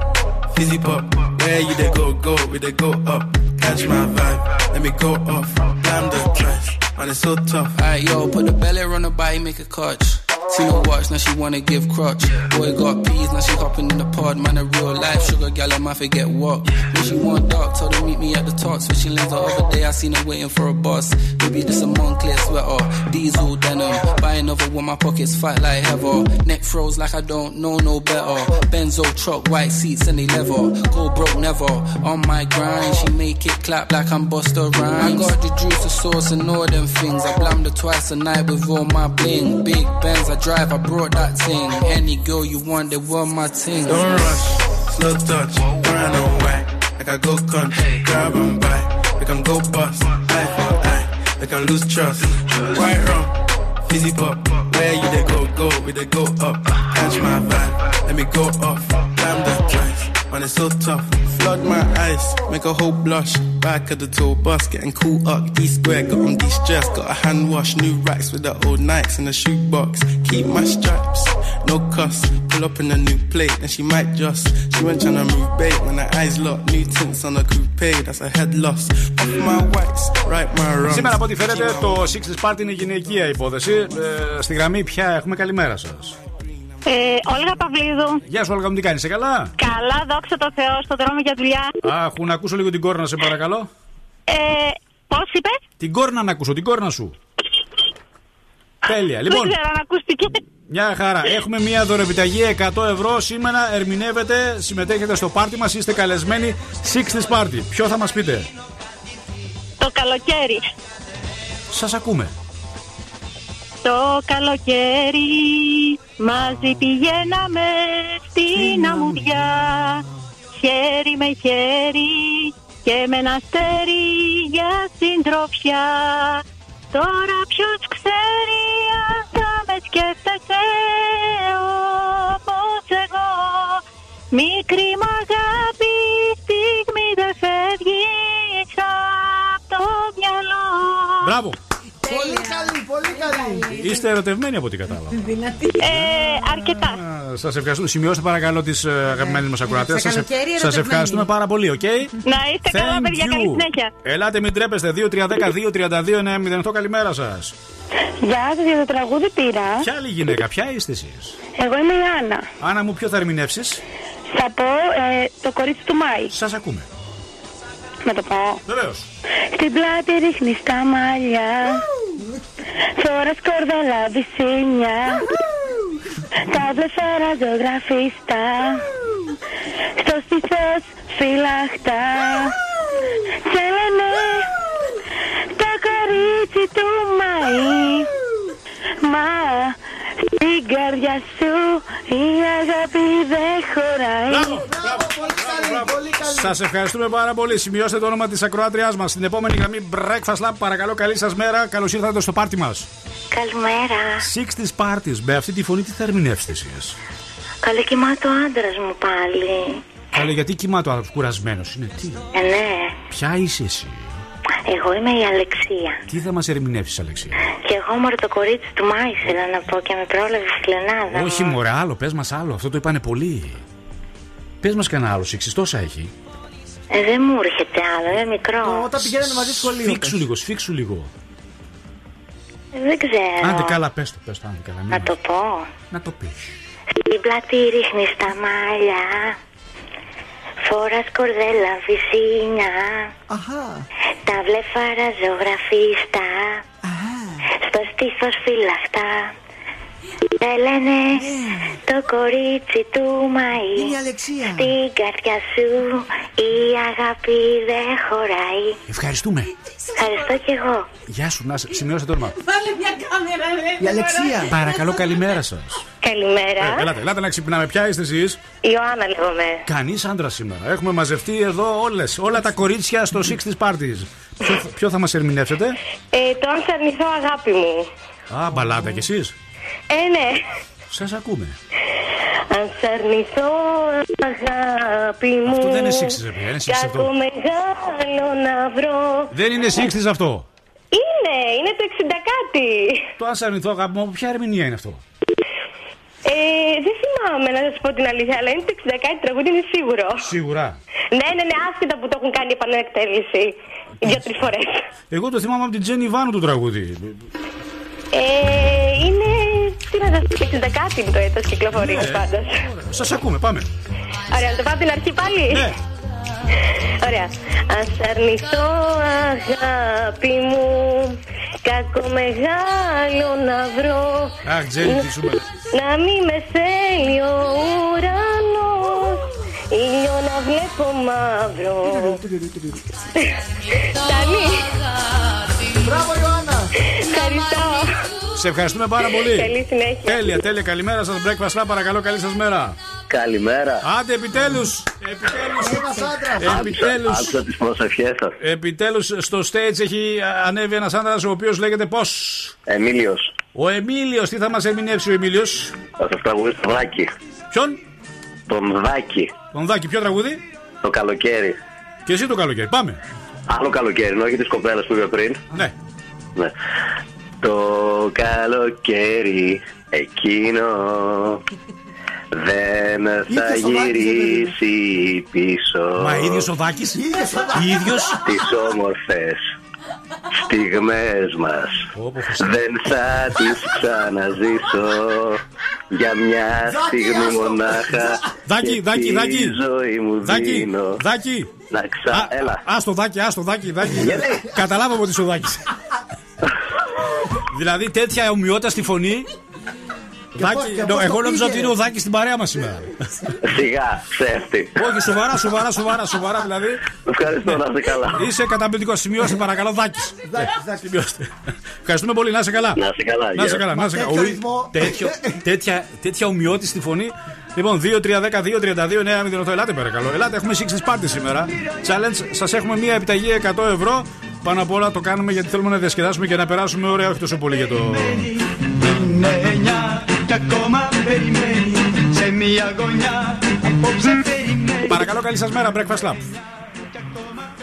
fizzy pop. Where you they go, go, we they go up. Catch my vibe, let me go off. Blam the twice, man it's so tough. Alright, yo, put the belly on the body, make a clutch. See no watch, now she wanna give crutch. Boy got peas, now she hopping in the pod. Man, a real life sugar gal, I might forget what. When she want dark, told her meet me at the top. Switching lanes the other day, I seen her waiting for a bus. Maybe this a Moncler sweater, diesel denim. Buy another one, my pockets fat like heather. Neck froze like I don't know no better. Benzo truck, white seats and they leather. Go broke never. On my grind, she make it clap like I'm Buster Rhymes. I got the juice, the sauce, and all them things. I blammed her twice a night with all my bling. Big Benz, I drive, I brought that thing. Any girl you want, they were my thing. Don't rush, slow touch, brown and white. Like I go country, grab and buy. Like I'm go bust, eye for eye. Like I lose trust. White rum, fizzy pop. Where you they go, go, we they go up. Catch my vibe, let me go off. Blam the twice, man it's so tough. Flood my eyes, make a whole blush. Back of the tour bus, getting cool up. D square, got on de-stress, got a hand wash. New racks with the old Nikes in the shoebox. Keep my stripes, no cuss. Pull up in a new plate, and she might just. She went tryna move bait when her eyes locked. New tints on a coupe, that's a head loss. Off my whites, right my wrongs. Σήμερα από ό,τι φαίνεται το 60s Party είναι γυναικεία υπόθεση. Ε, στη γραμμή πια έχουμε καλημέρα σα. Ε, Όλγα Παυλίδου. Γεια σου, Όλγα μου, τι κάνεις, καλά; Καλά, δόξα τω Θεώ, στον δρόμο για δουλειά. Αχ, να ακούσω λίγο την κόρνα, σε παρακαλώ. Ε, Πώς είπες; Την κόρνα να ακούσω, την κόρνα σου. Τέλεια. Λοιπόν, Δεν ξέρω αν ακούστηκε. Μια χαρά. Έχουμε μια δωρεπιταγή 100 ευρώ. Σήμερα ερμηνεύετε, συμμετέχετε στο πάρτι μας. Είστε καλεσμένοι 60 party. Ποιο θα μας πείτε, Το καλοκαίρι. Σας ακούμε. Το καλοκαίρι μαζί πηγαίναμε στην αμμουδιά. Χέρι με χέρι και με ένα αστέρι για συντροφιά. Τώρα ποιος ξέρει αν θα με σκέφτεσαι όπως εγώ. Μικρή μ' αγάπη στιγμή δεν φεύγει από το μυαλό. Μπράβο. Πολύ καλή, πολύ καλή. Είστε ερωτευμένοι από ό,τι κατάλαβα. Δυνατή. Ε, αρκετά. Σας ευχαριστούμε. Σημειώστε παρακαλώ τις αγαπημένες μας ακροατές. σε καλοκαίρι Σας ερωτευμένοι. ευχαριστούμε πάρα πολύ, οκ; Να είστε καλά, Thank παιδιά. you. Καλή συνέχεια. Ελάτε, μην ντρέπεστε. 2-3-10-2-32-9-08. Καλημέρα σας. Γεια σας, για το τραγούδι πήρα. Ποια άλλη γυναίκα, ποια είστε εσείς; Εγώ είμαι η Άννα. Άννα μου, ποιο θα ερμηνεύσεις; Θα πω ε, το κορίτσι του Μάη. Σας ακούμε. Να το πω. Βεβαίως. Στην πλάτη ρίχνεις τα μαλλιά. Φορά κορδέλα βυσίνια. Τα βλεφάρα ζωγραφίστα. Στο στήθος φυλαχτά. Σε λένε το κορίτσι του Μάη. Μα στην καρδιά σου η αγάπη δεν χωράει. Σας ευχαριστούμε πάρα πολύ. Σημειώστε το όνομα της ακροάτριάς μας. Στην επόμενη γραμμή Breakfast Lab, παρακαλώ, καλή σας μέρα. Καλώς ήρθατε στο πάρτι μας. Καλημέρα. 60 parties. Με αυτή τη φωνή τι θα ερμηνεύσετε εσεί. Καλή κοιμάται ο άντρας μου πάλι. Καλέ, γιατί κοιμάται ο άνθρωπο κουρασμένος είναι. Τι, Ε, ναι. ποια είσαι εσύ; Εγώ είμαι η Αλεξία. Τι θα μας ερμηνεύσεις, Αλεξία; Και εγώ μωρέ το κορίτσι του Μάη ήθελα να πω και με πρόλαβε στη Λενάδα. Όχι, μωρέ, άλλο, πες μας άλλο. Αυτό το είπανε πολύ. Πες μας κανένα άλλο, εξή τόσα έχει. Ε, δεν μου έρχεται άλλο, είναι μικρό. Όταν πηγαίναμε μαζί σχολείο. Σφίξου λίγο, σφίξου λίγο. Ε, Δεν ξέρω. Άντε καλά, πες το, πες το, άντε καλά. Να το πω. Να το πεις. Στην πλάτη ρίχνει τα μάλια. Φορά κορδέλα βυσίνια. Τα βλέφαρα ζωγραφίστα. Στο στήθος φυλαχτά. Δεν λένε το κορίτσι του Μαΐ Είναι η Αλεξία. Στην καρδιά σου η αγάπη δεν χωράει Ευχαριστούμε. Ευχαριστώ κι εγώ Γεια σου, να σε- σημειώστε το όνομα. Βάλε μια κάμερα, ρε. Η Αλεξία. Παρακαλώ, καλημέρα σας. Καλημέρα ελάτε, ελάτε να ξυπνάμε. Ποια είστε εσείς; Ιωάννα λέγομαι Κανείς άντρα σήμερα. Έχουμε μαζευτεί εδώ όλες, όλα τα κορίτσια στο 60 parties. Ποιο, ποιο θα μας ερμηνεύσετε; ε, Το αν σε αρνηθώ αγάπη μου Α, μπαλάτα κι εσείς. Ε, ναι Σας ακούμε. Αν σε αρνηθώ αγάπη μου Αυτό δεν είναι σύξης, ρε παιδιά, είναι σύξης αυτό. Κακό μεγάλο να βρω Δεν είναι 60 αυτό. Είναι, είναι το 60 κάτι Το αν σε αρνηθώ αγάπη μου, ποια ερμηνεία είναι αυτό; ε, Δεν θυμάμαι να σας πω την αλήθεια Αλλά είναι το 60 κάτι τραγούδι είναι σίγουρο Σίγουρα. Ναι, ναι, ναι, άσχετα που το έχουν κάνει επανεκτέλεση Δύο-τρεις φορές Εγώ το θυμάμαι από την Τζένι Βάνου το τραγούδι. ε, Είναι, τι να σας πω, 60 κάτι είναι το έτος κυκλοφορίας Ναι. πάντως Σας ακούμε, πάμε. Ωραία, να το πάω από την αρχή πάλι. Ναι. Ωραία. Αν σ' αρνηθώ αγάπη μου Κακό μεγάλο να βρω Αχ, Τζένι, τι σου με- Να μην με θέλει ο ουρανός Ήλιο να βλέπω μαύρο Τανί Μπράβο, Ιωάννα. Ευχαριστώ Σε ευχαριστούμε πάρα πολύ. Καλή συνέχεια Τέλεια, τέλεια. Καλημέρα σας, Breakfast Lab. Παρακαλώ, καλή σας μέρα. Καλημέρα. Άντε, επιτέλους. Ένας Επιτέλους. Άκουσα τις προσευχές σας. Επιτέλους στο stage έχει ανέβει ένας άντρας ο οποίος λέγεται πώς; Εμίλιος. Ο Εμίλιος, τι θα μας ερμηνεύσει ο Εμίλιος; Θα σας τραγουδήσω το δάκι. Ποιον; Τον δάκι. Τον Δάκη, ποιο τραγούδι; Το καλοκαίρι. Και εσύ το καλοκαίρι. Πάμε. Άλλο καλοκαίρι, όχι τη κοπέλα που είπε πριν. Ναι. Ναι. Το καλοκαίρι εκείνο δεν θα Ίδιος ο Δάκης, γυρίσει πίσω. Μα ίδιος ο Δάκη. ίδιος. Τις όμορφες στιγμές μας Δεν θα τις ξαναζήσω Για μια στιγμή μονάχα Δάκη, και Δάκη, τη Δάκη. ζωή μου Δάκη, δίνω Δάκη. Να ξα... Έλα Άστο Δάκη, άστο Δάκη, Δάκη. Καταλάβαμε ότι είσαι ο Δάκης. Δηλαδή τέτοια ομοιότητα στη φωνή. Δάκη, και νο- πώς εγώ το νόμιζα πήγε; ότι είναι ο Δάκης στην παρέα μας σήμερα. Σιγά, ψεύτη. Όχι, σοβαρά, σοβαρά, σοβαρά, σοβαρά δηλαδή. Ευχαριστώ, να είστε καλά. Είσαι καταπληκτικός. Σημειώστε παρακαλώ, Δάκης. Σημειώστε. Ευχαριστούμε πολύ, να είσαι καλά. Να είστε καλά, Να είσαι γεια. καλά, να είσαι Μα καλά. τέτοιο Ουι, ρυθμό. τέτοιο- τέτοια- Τέτοια ομοιότητα στη φωνή. Λοιπόν, 2-3-10-2-32 νέα 0 Ελάτε παρακαλώ. Ελάτε, έχουμε Six Party σήμερα. Challenge, σας έχουμε μία επιταγή 100 ευρώ. Πάνω απ' όλα το κάνουμε γιατί θέλουμε να διασκεδάσουμε και να περάσουμε ωραία, όχι τόσο πολύ για το. Είναι εννιά και ακόμα περιμένει σε μια γωνιά απόψε περιμένει Παρακαλώ, καλή σας μέρα, Breakfast Lab.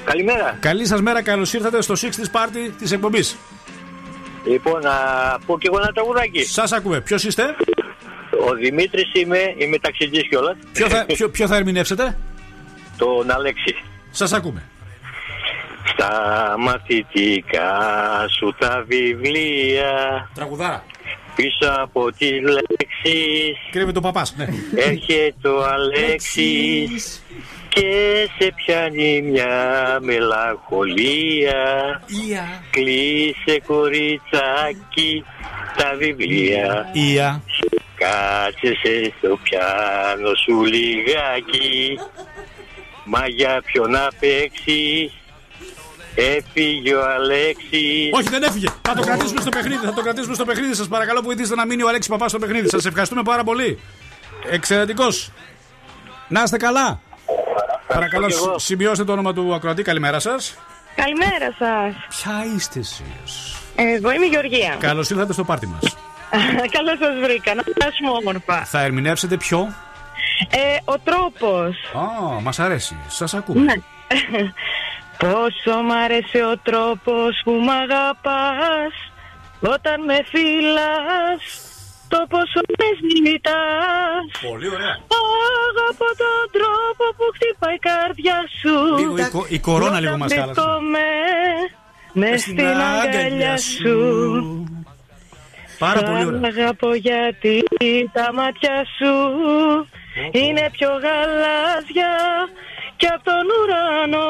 Καλημέρα. Καλή σας μέρα, καλώς ήρθατε στο 60 Party της εκπομπής. Λοιπόν, να πω και εγώ ένα τραγουδάκι. Σας ακούμε, ποιος είστε, Ο Δημήτρης είμαι, είμαι ταξιτζής κιόλας. ποιο θα, ποιο, ποιο θα ερμηνεύσετε, Τον Αλέξη. σας ακούμε. Στα μαθητικά σου τα βιβλία. Τραγουδάρα. πίσω από τις λέξεις. Κρύβει το παπάς, ναι. έρχεται ο Αλέξης. Και σε πιάνει μια μελαγχολία. Κλείσε κοριτσάκι τα βιβλία. Ία. Κάτσε σε στο πιάνο σου λιγάκι. Μα για ποιο να παίξει Έφυγε ο Αλέξης Όχι, δεν έφυγε. Θα το κρατήσουμε στο παιχνίδι. Θα το κρατήσουμε στο παιχνίδι. Σας παρακαλώ, βοηθήστε να μείνει ο Αλέξης Παπάς στο παιχνίδι. Σας ευχαριστούμε πάρα πολύ. Εξαιρετικός. Να είστε καλά. Παρακαλώ, και εγώ. σ- σημειώστε το όνομα του ακροατή. Καλημέρα σας. Καλημέρα σας. Ποια είστε εσείς; Εγώ είμαι η Γεωργία. Καλώς ήρθατε στο πάρτι μας. Καλώς σας βρήκα. Να περάσουμε όμορφα. Θα ερμηνεύσετε ποιο; Ε, ο τρόπος. Α, μας αρέσει. Σας ακούμε. Ναι. Πόσο μ' άρεσε ο τρόπος που μ' αγαπάς Όταν με φύλας Το πόσο με ζητάς Πολύ ωραία. Αγαπώ τον τρόπο που χτυπάει η καρδιά σου Λίγο η κο- η κορώνα λίγο μας χάλασε. με Μες στην αγκαλιά σου Πάρα πολύ Σ' ωραία. αγαπώ γιατί τα μάτια σου είναι πιο γαλάζια και από τον ουρανό.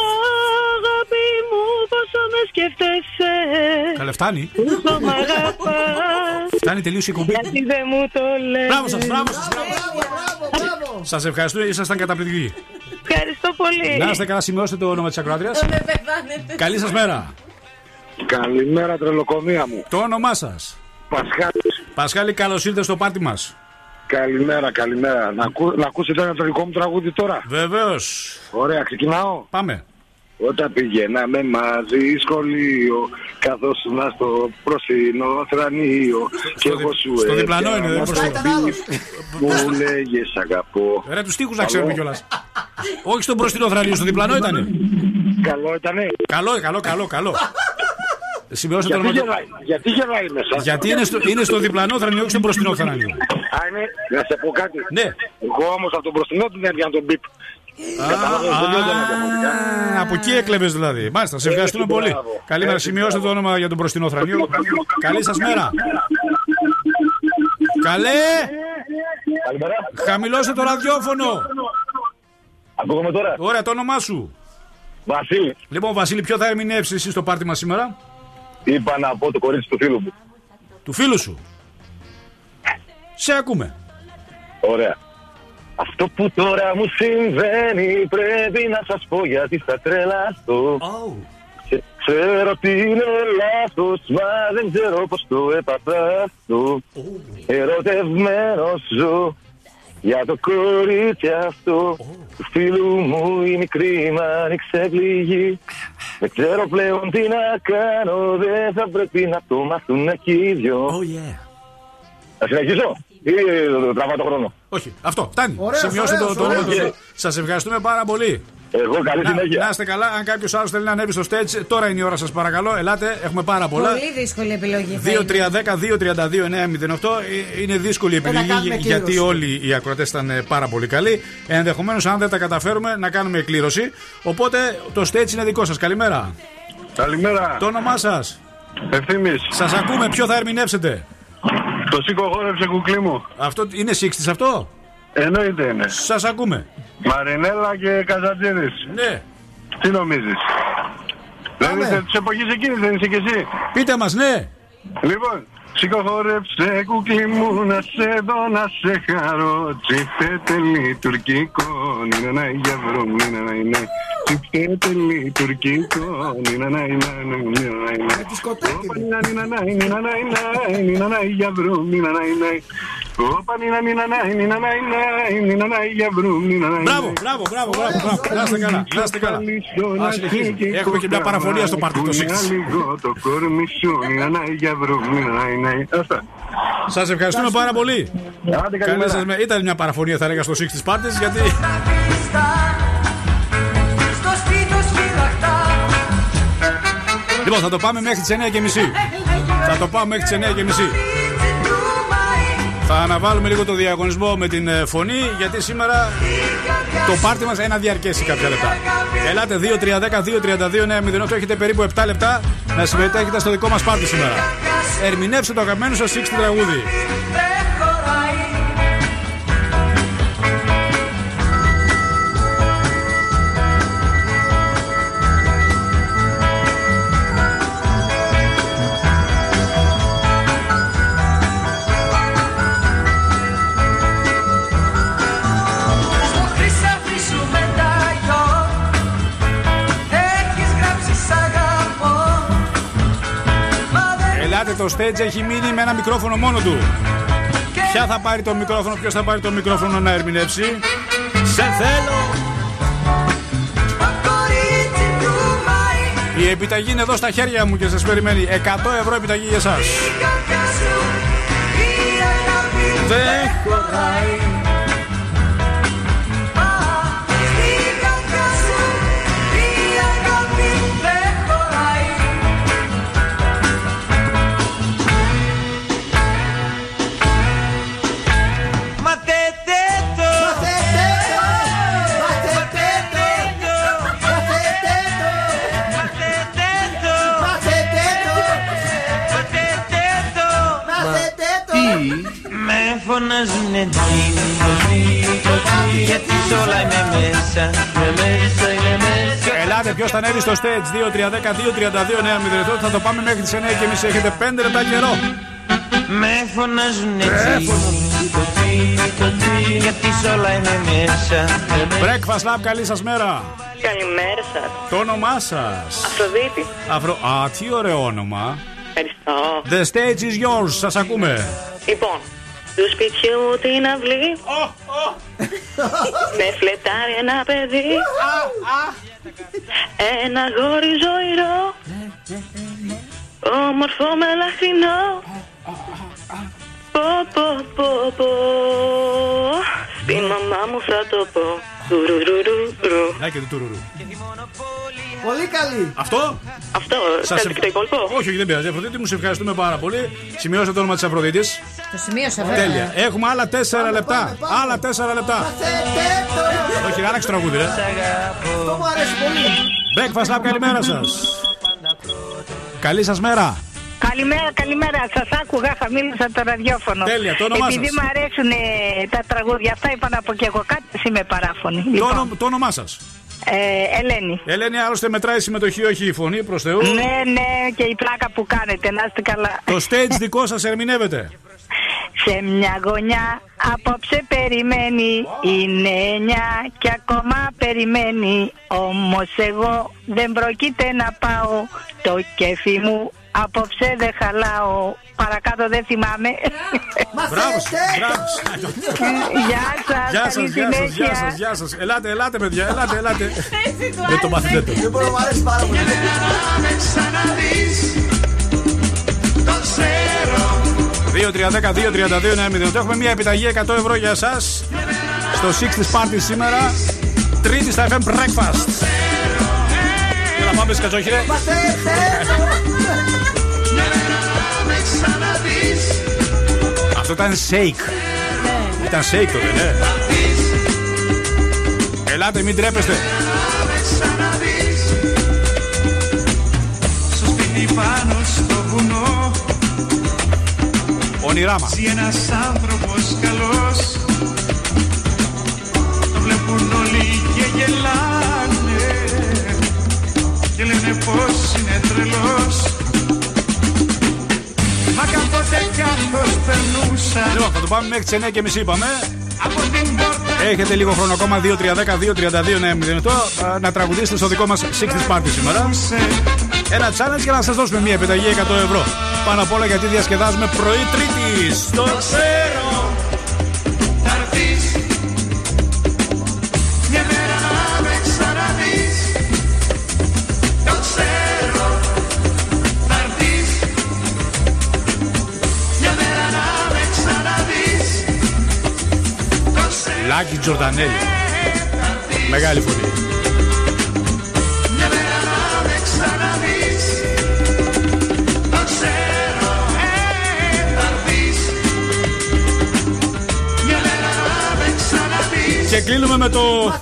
Αγάπη μου πόσο με σκέφτεσαι Καλέ, φτάνει. Πόσο μ' αγαπάς Φτάνει τελείως η εκπομπή. Γιατί δεν μου το λες Μπράβο σας, μπράβο σας. Σας ευχαριστώ, ήσασταν καταπληκτικοί. Ευχαριστώ πολύ Να είστε καλά, σημειώστε το όνομα της ακροάτρια. Καλή σας μέρα. Καλημέρα, τρελοκομεία μου. Το όνομά σας. Πασχάλης. Πασχάλη, καλώς ήρθατε στο πάρτι μας. Καλημέρα, καλημέρα. Να, ακού, να ακούσετε ένα δικό μου τραγούδι τώρα; Βεβαίως. Ωραία, ξεκινάω. Πάμε. Όταν πηγαίναμε μαζί σχολείο, καθώς ήμουν στο μπροστινό θρανείο, και εγώ σου στο διπλανό έπιανα είναι, δεν στο μπροστινό. μπιπ, Μου λέγες αγαπώ. Ρε, τους τείχου να ξέρουμε κιόλας. Όχι στον μπροστινό θρανίο, στο διπλανό ήτανε. Καλό ήτανε. Καλό, καλό, καλό, καλό. Σημειώστε το Γιατί όνομα του. γελάει, γιατί γελάει μέσα. Γιατί είναι στο, είναι στο διπλανό θρανίο, όχι στο μπροστινό θρανίο. Α, είναι, να σε πω κάτι. Ναι. Εγώ όμως από τον μπροστινό την έπιανα τον μπιπ. Καταλαβαίνεις, δεν λιώνταν διαφορετικά. Α, από εκεί έκλεβες δηλαδή. Μάλιστα, σε ευχαριστούμε Έτσι, πολύ. μπράβο. Καλημέρα, Έτσι, σημειώστε το όνομα για τον μπροστινό θρανίο. Καλή σας μέρα. Καλέ! Καλημέρα. Χαμηλώστε το ραδιόφωνο. Ακούγομαι τώρα; Ωραία, το όνομά σου. Βασίλη. Λοιπόν, Βασίλη, ποιο θα ερμηνεύσεις εσύ στο πάρτι μας σήμερα; Είπα να πω το κορίτσι του φίλου μου. Του φίλου σου; Σε ακούμε. Ωραία. Αυτό που τώρα μου συμβαίνει πρέπει να σας πω γιατί θα τρελαθώ. Και Ξέρω ότι είναι λάθος, μα δεν ξέρω πως το έπαθα αυτό. Ερωτευμένος ζω για το κορίτσι αυτό. Του φίλου μου η μικρή μ' άνοιξε πληγή. Δεν ξέρω πλέον τι να κάνω, δεν θα πρέπει να το μάθουν εκεί οι δυο. Oh yeah. Θα συνεχίσω ή τραβάω το χρόνο; Όχι, αυτό φτάνει. Ωραίος, Σημειώστε το, ωραίος, το όνομα ωραίος. του. Σας ευχαριστούμε πάρα πολύ. Εγώ καλή να, συνέχεια. να είστε καλά. Αν κάποιος άλλος θέλει να ανέβει στο stage, τώρα είναι η ώρα σας, παρακαλώ. Ελάτε, έχουμε πάρα πολλά. Πολύ δύσκολη επιλογή. θα είναι. 2-3-10-2-32-9-08 Ε, είναι δύσκολη η Θα τα επιλογή κάνουμε γιατί κλήρωση. όλοι οι ακροτέ ήταν ε, πάρα πολύ καλοί. Ενδεχομένως, αν δεν τα καταφέρουμε, να κάνουμε κλήρωση. Οπότε το stage είναι δικό σας. Καλημέρα. Καλημέρα. Το όνομά σας; Ευθύμης. Σας ακούμε, ποιο θα ερμηνεύσετε; Το σήκω γόρεψε κουκλί μου. Αυτό είναι 60 αυτό; Εννοείται είναι. Σας ακούμε. Μαρινέλα και Καζατζίδη. Ναι. Τι νομίζεις; Δεν είσαι της εποχής εκείνης, δεν είσαι κι εσύ. Πείτε μας, ναι. Λοιπόν, Συγχώρεψε κουκλί μου να σε δω να σε χαρώ Τσιφτέτε λειτουργικό Νίνα να για βρω Νίνα να είναι Τσιφτέτε λειτουργικό Νίνα να είναι Νίνα να είναι Όπα νίνα νίνα να Νίνα να είναι Νίνα να για βρω Νίνα να είναι Όπα νίνα νίνα να Νίνα να είναι Νίνα να για βρω Νίνα να είναι Μπράβο, μπράβο, μπράβο, μπράβο, μπράβο. Να είστε καλά, να είστε καλά. Ας συνεχίσουμε. Έχουμε και μια παραφωνία στο πάρτι το 6. λίγο το κόρμι σου Νίνα να για βρω Νίνα να είναι Αυτά Σας ευχαριστούμε πάρα πολύ. Άντε, καλημέρα. Καλή σας με- Ήταν μια παραφωνία, θα έλεγα, στο 6 της πάρτι, γιατί. Στο σπίτι σφυραχτά Λοιπόν, θα το πάμε μέχρι τις 9.30. Θα το πάμε μέχρι τις 9.30. Θα αναβάλουμε λίγο το διαγωνισμό με την ε, φωνή, γιατί σήμερα το πάρτι μας ένα διαρκέσει κάποια λεπτά. Ελάτε 2-3-10-2-32 9 Έχετε περίπου 7 λεπτά να συμμετέχετε στο δικό μας πάρτι σήμερα. Ερμηνεύστε το αγαπημένο σας 60 τραγούδι. Δεν Ελάτε, το stage έχει μείνει με ένα μικρόφωνο μόνο του. Ποια θα πάρει το μικρόφωνο, ποιος θα πάρει το μικρόφωνο να ερμηνεύσει; Σε θέλω! κορίτσι του Μάη Η επιταγή είναι εδώ στα χέρια μου και σας περιμένει. 100 ευρώ επιταγή για εσά. Η καρδιά σου Η αγάπη Δεν χωράει φωνάζουνε Τζίνο Γιατί σ' όλα είμαι μέσα Είμαι μέσα, είμαι μέσα Ελάτε, ποιος θα ανέβει στο stage 2-3-10-2-32 νέα μηδενικό. Θα το πάμε μέχρι τις 9 και εμεί έχετε 5 λεπτά καιρό. Με φωνάζουνε Τζίνο Γιατί σ' όλα είμαι μέσα Breakfast Lab, καλή σας μέρα. Καλημέρα σας. Το όνομά σας. Αφροδίτη. Αφρο... Α, τι ωραίο όνομα. Ευχαριστώ. The stage is yours, σας ακούμε. Λοιπόν, του σπιτιού μου την αυλή. Με φλετάρει ένα παιδί. Ένα γόρι ζωηρό. Όμορφο μελαχρινό. Πω πω πω πω. Στην μαμά μου θα το πω. Τουρουρουρουρου. Να και το τουρουρού. Πολύ καλή. Αυτό; Αυτό, Σας θέλετε και το υπόλοιπο; Όχι, όχι, δεν πειράζει. Αφροδίτη μου, σε ευχαριστούμε πάρα πολύ. Σημειώστε το όνομα της Αφροδίτης. Το σημείωσα βέβαια. Τέλεια. Έχουμε άλλα 4 λεπτά. Άλλα 4 λεπτά. Όχι, άλλαξε τραγούδι, ρε. Αυτό μου αρέσει πολύ. Breakfast Lab, καλημέρα σας. Καλή σας μέρα. Καλημέρα, καλημέρα. Σας άκουγα, χαμήλωσα το ραδιόφωνο. Τέλεια, το όνομά Επειδή σας. μου αρέσουν ε, τα τραγούδια αυτά, είπα να πω και εγώ κάτι, εσύ είμαι παράφωνη. Το, Λοιπόν, όνομα- το όνομά σας. ε, Ελένη. Ελένη, άλλωστε μετράει συμμετοχή, όχι η φωνή προς Θεού. Ναι, ναι, και η πλάκα που κάνετε, να είστε καλά. Το stage δικό σας ερμηνεύεται. Σε μια γωνιά απόψε περιμένει Είναι εννιά και ακόμα περιμένει Όμως εγώ δεν πρόκειται να πάω Το κέφι μου απόψε δεν χαλάω Παρακάτω δεν θυμάμαι Μπράβο, σας, μπράβο. Γεια σας, Γεια καλή σας, γεια σας, συνέχεια. γεια σας, γεια σας. Ελάτε, ελάτε, παιδιά, ελάτε, ελάτε. Δεν το μάθετε το. Δεν μπορώ, μου αρέσει πάρα πολύ. με ξαναδείς Το ξέρω 2-3-10-2-32 νέα μηδενικό. Έχουμε μια επιταγή 100 ευρώ για εσά στο 6 της Party σήμερα. Τρίτη στα FM Breakfast. Έλα, πάμε σκατσόχυρε. Αυτό ήταν shake. Ήταν shake τότε, ναι. Ελάτε, μην τρέπεστε. με ξαναδείς Στο σπίτι πάνω στο βουνό Ονειρά μας. Ζει ένας άνθρωπος καλός Το βλέπουν όλοι και γελάνε Και λένε πως είναι τρελός Λοιπόν, θα το πάμε μέχρι τις 9 και μισή είπαμε. Έχετε λίγο χρόνο ακόμα, 2.30-2.32 ναι, να τραγουδήσετε στο δικό μας Sixth Party σήμερα. Ένα challenge για να σας δώσουμε μια επιταγή 100 ευρώ. Πάνω απ' όλα γιατί διασκεδάζουμε πρωί Τρίτη στο Άκη Τζορτανέλη. Μεγάλη φωνή. Και κλείνουμε με το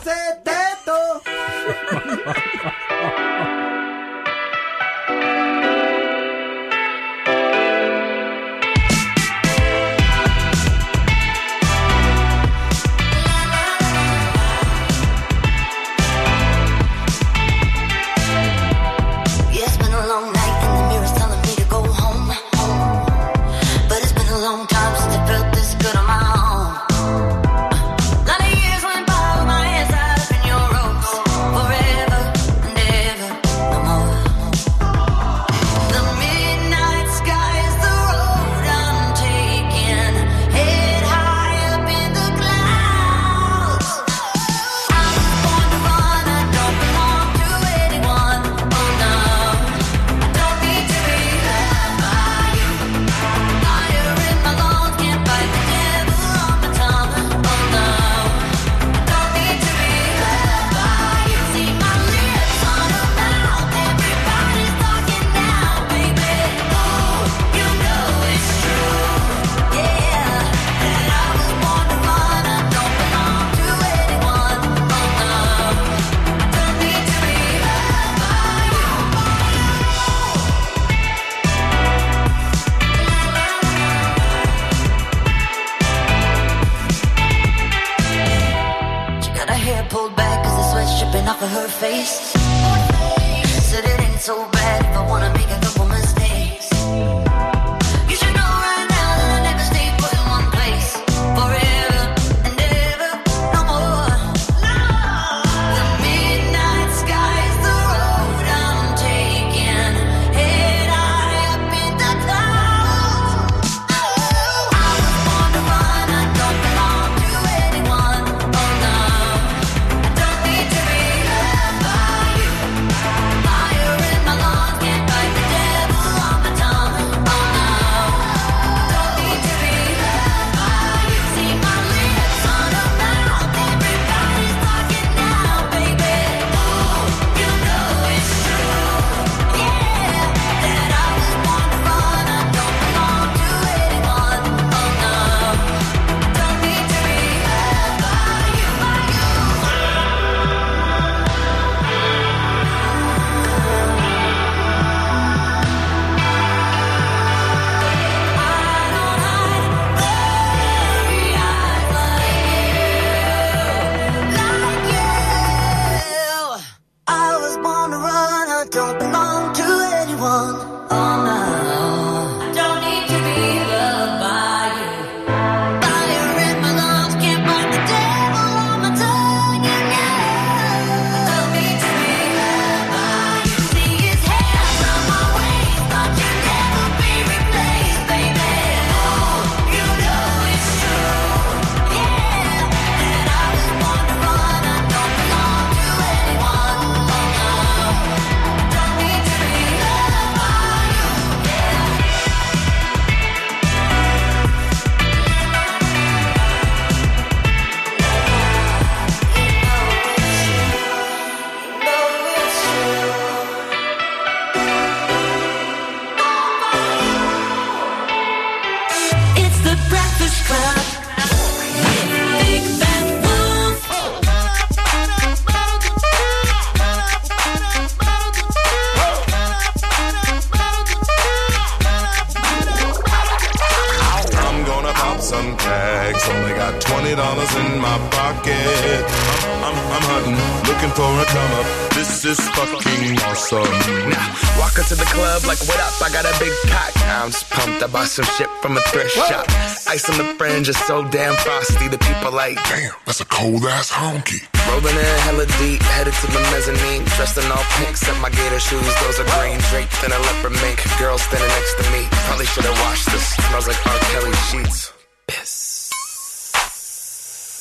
I'm, I'm hunting, looking for a come up. This is fucking awesome. Now, walk into the club like, what up? I got a big pack. I'm just pumped. I bought some shit from a thrift what? shop. Ice on the fringe is so damn frosty. The people like, damn, that's a cold ass honky. Rolling in hella deep, headed to the mezzanine. Dressed in all pink, except my gator shoes. Those are green drapes and a leopard mink. Girl standing next to me. Probably should have washed this. Smells like R. Kelly sheets.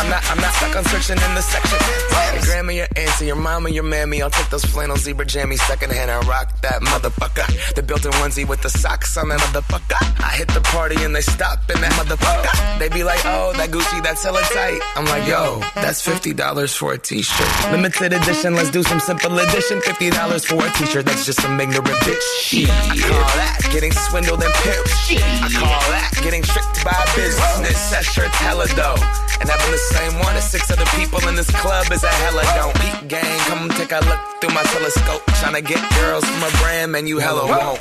I'm not, I'm not stuck on searching in the section. Your grandma, your auntie, your mama, your mammy. I'll take those flannel zebra jammies secondhand and rock that motherfucker. The built-in onesie with the socks on that motherfucker. I hit the party and they stop in that motherfucker. They be like, oh, that Gucci, that's hella tight. I'm like, yo, that's fifty dollars for a t-shirt. Limited edition, let's do some simple edition. Fifty dollars for a t-shirt, that's just some ignorant bitch. Shit. I call that getting swindled and pimped. I call that getting tricked by business. That shirt's hella dope. And having the same one as six other people in this club is a hella don't. Peep gang, come take a look through my telescope. Tryna get girls from a brand, man, you hella won't.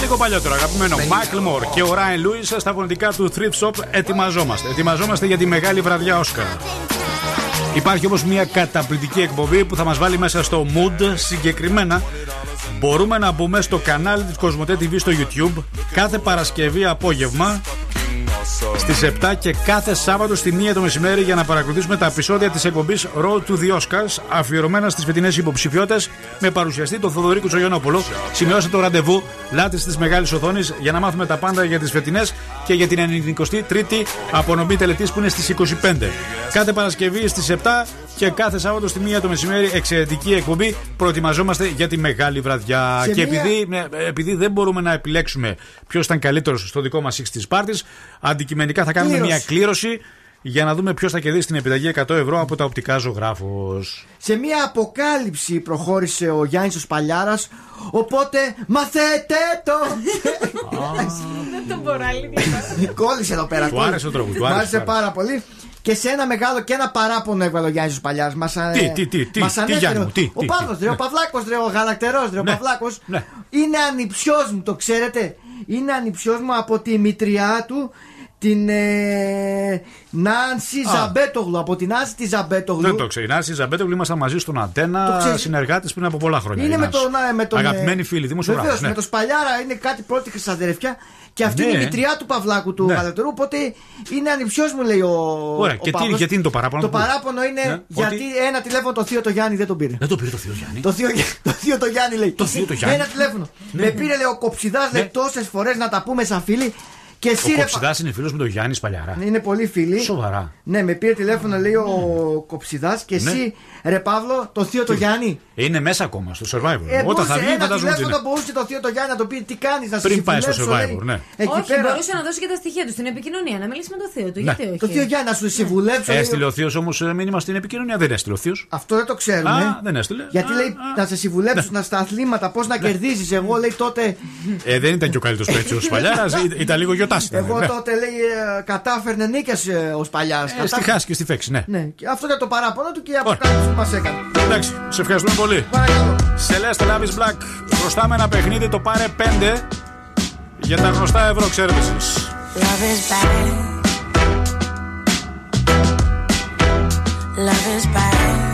Λίγο παλιότερο, αγαπημένο Μάικλ Μορ και ο Ράιν Λούι στα φωνητικά του Thrift Shop. Ετοιμαζόμαστε. Ετοιμαζόμαστε για τη μεγάλη βραδιά Όσκαρ. Υπάρχει όμως μια καταπληκτική εκπομπή που θα μας βάλει μέσα στο mood συγκεκριμένα. Μπορούμε να μπούμε στο κανάλι της Κοσμοτέ TV στο YouTube κάθε Παρασκευή απόγευμα Στις 7 και κάθε Σάββατο στη 1 το μεσημέρι για να παρακολουθήσουμε τα επεισόδια της εκπομπής Road to the Oscars αφιερωμένα στις φετινές υποψηφιότητες με παρουσιαστή τον Θοδωρή Τσογιανόπουλο. Σημειώστε το ραντεβού, λάτε τη μεγάλη οθόνη για να μάθουμε τα πάντα για τις φετινές και για την 93η απονομή τελετής που είναι στις 25. Κάθε Παρασκευή στις 7 και κάθε Σάββατο στη 1 το μεσημέρι εξαιρετική εκπομπή. Προετοιμαζόμαστε για τη μεγάλη βραδιά. Σε και μια- επειδή, ναι, επειδή δεν μπορούμε να επιλέξουμε ποιος ήταν καλύτερος στο δικό μας 6 της πάρτη, αντικειμενικά θα κάνουμε Κλήρωση. μια κλήρωση για να δούμε ποιος θα κερδίσει την επιταγή 100 ευρώ από τα οπτικά ζωγράφο. Σε μια αποκάλυψη προχώρησε ο Γιάννης ο Σπαλιάρας Οπότε μαθαίτε το Δεν τον μπορώ άλλη Κόλλησε εδώ πέρα Του κόλλησε. άρεσε ο τρόπος, του Μ' άρεσε, άρεσε του άρεσε. πάρα πολύ και σε ένα μεγάλο και ένα παράπονο έβγαλε ο Γιάννης Παλιάς. Μας, ε, Τι, τι, τι, τι, μας τι, ανέφερε Γιάννη μου, ο- τι, Ο τι, Παύλος, τι, ρε, ο ναι. Παυλάκος, ρε, ο Γαλακτερός, ρε, ο Ναι, Παυλάκος. ναι. Είναι ανιψιός μου, το ξέρετε. Είναι ανιψιός μου από τη μητριά του την ε, Νάνση Α. Ζαμπέτογλου. Από την Νάνση τη Ζαμπέτογλου. Δεν το ξέρει. Η Νάση Ζαμπέτογλου ήμασταν μαζί στον Το Αντένα ξέρεις. συνεργάτες πριν από πολλά χρόνια. Είναι η με Νάση. τον, ε, με τον. Αγαπημένοι φίλοι, δημοσιογράφοι. Βεβαίως, ναι. με τον Σπαλιάρα είναι κάτι πρώτη χρυσαδερφιά. Και αυτή Ναι. είναι η μητριά του Παυλάκου του Ναι. Γαλατερού. Οπότε είναι ανιψιό μου, λέει ο. Ωραία, ο και τι- Παύλος. γιατί είναι το παράπονο Το που- παράπονο είναι Ναι, γιατί ότι- ένα τηλέφωνο το θείο το Γιάννη δεν τον πήρε. Δεν το πήρε το θείο Γιάννη. Το θείο, το θείο το Γιάννη λέει. Το θείο το Γιάννη. Ένα τηλέφωνο. Ναι, με ναι. πήρε λέει ο Κοψιδάς λέει τόσες φορές να τα πούμε σαν φίλοι. Και Ο εσύ ρε, Κοψιδάς είναι φίλος με τον Γιάννη Σπαλιάρα. είναι πολύ φίλοι. Σοβαρά. Ναι, με πήρε τηλέφωνο λέει ο Κοψιδάς και Ναι. εσύ ρε Παύλο το θείο το Γιάννη; Είναι μέσα ακόμα στο survivor. Ε, Όταν μπορούσε θα βγει, ένα φαντάζομαι ότι τηλέφωνο είναι. μπορούσε το θείο το Γιάννη να το πει τι κάνεις, να σε Πριν πάει στο συμβουλέψω, survivor, λέει. ναι. Εκεί όχι, πέρα. μπορούσε να δώσει και τα στοιχεία του στην επικοινωνία, να μιλήσει με το θείο του. Ναι. Γιατί όχι. Το θείο Γιάννη να σου συμβουλέψω. λέει, Έστειλε ο Θείος όμως μήνυμα στην επικοινωνία. Δεν έστειλε ο Θείος. Αυτό δεν το ξέρουμε. Α, δεν έστειλε. Γιατί λέει να σε συμβουλέψω να στα αθλήματα πώς να κερδίζεις. Εγώ λέει τότε. Ε, δεν ήταν και ο καλύτερος παίκτη ο Σπαλιάρα, ήταν λίγο γιοτάς. Εγώ τότε λέει ε, κατάφερνε νίκες ο Σπαλιά. Ε, στη χάση και στη φέξη, ναι. Ναι, και αυτό ήταν το παράπονο του και η αποκάλυψη που μας έκανε. Εντάξει, σε ευχαριστούμε πολύ. Celeste Love is Black. Χρωστάμε ένα παιχνίδι, το πάρε 5 για τα γνωστά ευρώ, ξέρετε εσείς. Love is bad. Love is bad.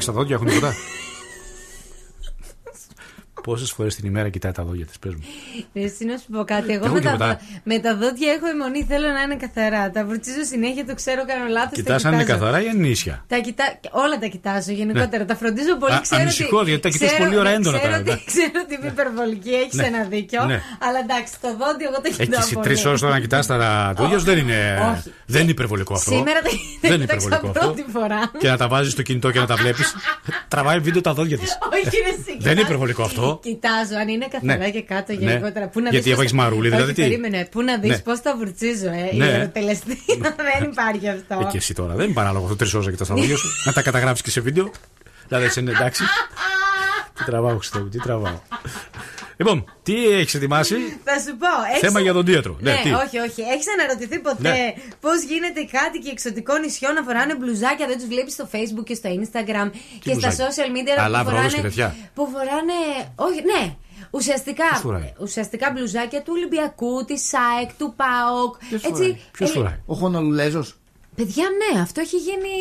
Εντάξει, τα δόντια έχουν τίποτα; Πόσες φορές την ημέρα κοιτάει τα δόντια της, πες μου. Εσύ να σου πω κάτι. Εγώ Εγώ με τα, τίποτα. δο- με τα δόντια έχω αιμονή, θέλω να είναι καθαρά. Τα βουρτσίζω συνέχεια, το ξέρω, κάνω λάθος. Κοιτάς αν είναι καθαρά ή αν είναι ίσια. Τα κοιτά... Όλα τα κοιτάζω γενικότερα. Τα φροντίζω πολύ. Ναι. Α, ξέρω ανησυχώ, ότι... γιατί τα κοιτάς ξέρω- πολύ ώρα ναι, έντονα Ξέρω, τα- ότι, ξέρω ότι είμαι υπερβολική, έχεις Ναι. ένα δίκιο. Ναι. Αλλά εντάξει, το δόντι εγώ το Έχεις κοιτάω. εσύ πολύ. τρει ώρες τώρα να κοιτάς τα δόντια σου δεν είναι. Όχι. Δεν είναι υπερβολικό αυτό. Σήμερα τα, Δεν είναι κοίταξα υπερβολικό αυτό. πρώτη φορά. Και να τα βάζεις στο κινητό και να τα βλέπεις. Τραβάει βίντεο τα δόντια της. Όχι, ρε, εσύ, Δεν είναι κοιτάζω. υπερβολικό αυτό. Κοιτάζω αν είναι καθαρά Ναι. και κάτω Ναι. γενικότερα. Πού να Γιατί δεις πώς- έχεις μαρούλι, δηλαδή Όχι, τι; Περίμενε. Πού να δεις Ναι. πώς τα βουρτσίζω, ε. Ναι. Η ερωτελεστία δεν υπάρχει αυτό. Ε, και εσύ τώρα δεν είναι παράλογο αυτό τρεις ώρες να κοιτά τα δόντια σου. να τα καταγράψεις και σε βίντεο. Δηλαδή έτσι είναι εντάξει. τι τραβάω, Χριστέ μου, τι τραβάω. Λοιπόν, τι έχεις ετοιμάσει; Θα σου πω. έχεις- Θέμα για τον δίατρο. Ναι, Ναι, τι; όχι, όχι. Έχεις αναρωτηθεί ποτέ Ναι. πώς γίνεται οι κάτοικοι εξωτικών νησιών να φοράνε μπλουζάκια, δεν τους βλέπεις στο Facebook και στο Instagram και στα μπλουζάκια; social media Αλλά που βρόδος φοράνε. και τέτοια. Που φοράνε. Όχι, ναι. Ουσιαστικά, Ποιος φοράει; ουσιαστικά μπλουζάκια του Ολυμπιακού, της ΣΑΕΚ, του ΠΑΟΚ. Έτσι, Ποιος ε, φοράει; Ο Χονολουλέζο. Παιδιά, ναι, αυτό έχει γίνει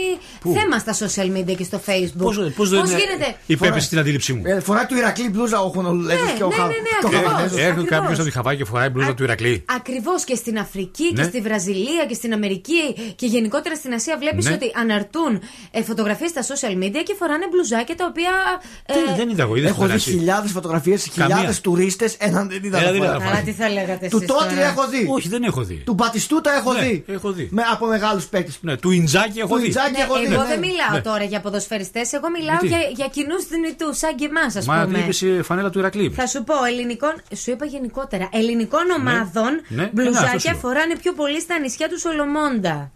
Πού; θέμα στα social media και στο Facebook. Πώς Πώς δεν γίνεται; υπέπεσε στην αντίληψή μου. Ε, φοράει του Ηρακλή μπλούζα ο Χονολουλέζο Ναι, και ο ναι, Χα- ναι, ναι, και ο ακριβώς. Χαβανέζος. Έρχεται Ακριβώς. κάποιος από τη Χαβάκη και φοράει μπλούζα του Ηρακλή. Ακριβώς και στην Αφρική και Ναι. στη Βραζιλία και στην Αμερική και γενικότερα στην Ασία βλέπεις Ναι. ότι αναρτούν ε, φωτογραφίες στα social media και φοράνε μπλουζάκια τα οποία. Ε, Δεν- Δεν είδα εγώ, είδες Έχω δει φωτογραφίες. χιλιάδες φωτογραφίες, χιλιάδες τουρίστες. Έναν δεν είδα. Ένα να δεν είδα φοράει. να Καλά, τι θα λέγατε Του εσείς Τότρι τώρα. έχω δει. Όχι, δεν έχω δει. Του Μπατιστούτα έχω Ναι, δει. έχω δει. Με, από μεγάλους παίκτες. Ναι, του Ιντζάκη έχω Του δει. Ιντζάκη Ναι, έχω δει. εγώ ναι. δεν μιλάω Ναι. τώρα για ποδοσφαιριστές, εγώ μιλάω Γιατί; για, για κοινούς δυνητούς, σαν και εμάς, ας Μα πούμε. είπε η φανέλα του Ηρακλή. Θα σου πω, ελληνικών, σου είπα γενικότερα, ελληνικών ομάδων Ναι, ναι, αυτό μπλουζάκια σου είπα. φοράνε πιο πολύ στα νησιά του Σολομόντα.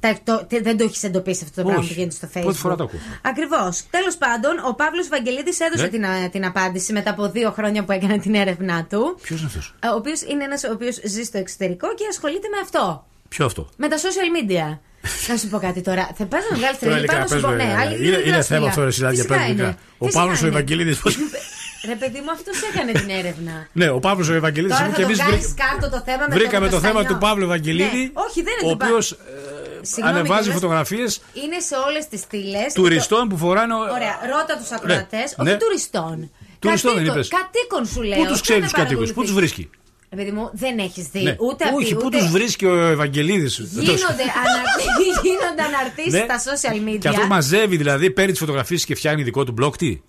Τα, το, τε- δεν το έχεις εντοπίσει αυτό το πράγμα Όχι. που γίνεται στο Facebook. Πρώτη φορά το ακούω. Ακριβώς. Τέλος πάντων, ο Παύλος Βαγγελίδης έδωσε Ναι. την, α, την απάντηση μετά από δύο χρόνια που έκανε την έρευνά του. Ποιος είναι αυτός; ε, Ο οποίος είναι ένας ο οποίος ζει στο εξωτερικό και ασχολείται με αυτό. Ποιο αυτό; Με τα social media. Να σου πω κάτι τώρα. Θα πας να βγάλεις Τώρα τρελή. ειλικρινά Πάω να σου πω. πες με, Ναι, ε, αλήθεια, είναι- δεν είναι θα σου θέμα μιλάω. αυτό, ρε Σιλάδια, Φυσικά πες μου, είναι; ειλικρινά. Ο Φυσικά Παύλος ο είναι; Ευαγγελίδης, πώς- Ρε παιδί μου, αυτός έκανε την έρευνα. Ναι, ο Παύλος ο Ευαγγελίδης Τώρα θα και το εμείς βγάλεις κάτω το θέμα με βρήκαμε το θέμα Καστανιό. του Παύλου Ευαγγελίδη. Ναι, όχι, δεν είναι Ο του Πα- οποίος Συγγνώμη ανεβάζει κιόλας, φωτογραφίες Είναι σε όλες τις στήλες. τουριστών που φοράνε. Ωραία, ρώτα τους ακροατές, Ναι, όχι ναι. τουριστών. Τουριστών δεν Κατοίκων- είπες. Κατοίκων σου λέω. Πού τους όχι ξέρεις να του κατοίκους, πού τους παρακολουθείς. βρίσκει; Ρε παιδί μου, δεν έχεις δει Ναι. ούτε Όχι, απει- πού ούτε- τους βρίσκει ο Ευαγγελίδης. Γίνονται, αναρτη... γίνονται αναρτήσεις Ναι. στα social media. Και αυτό μαζεύει δηλαδή, παίρνει τις φωτογραφίες και φτιάχνει δικό του blog. Τι;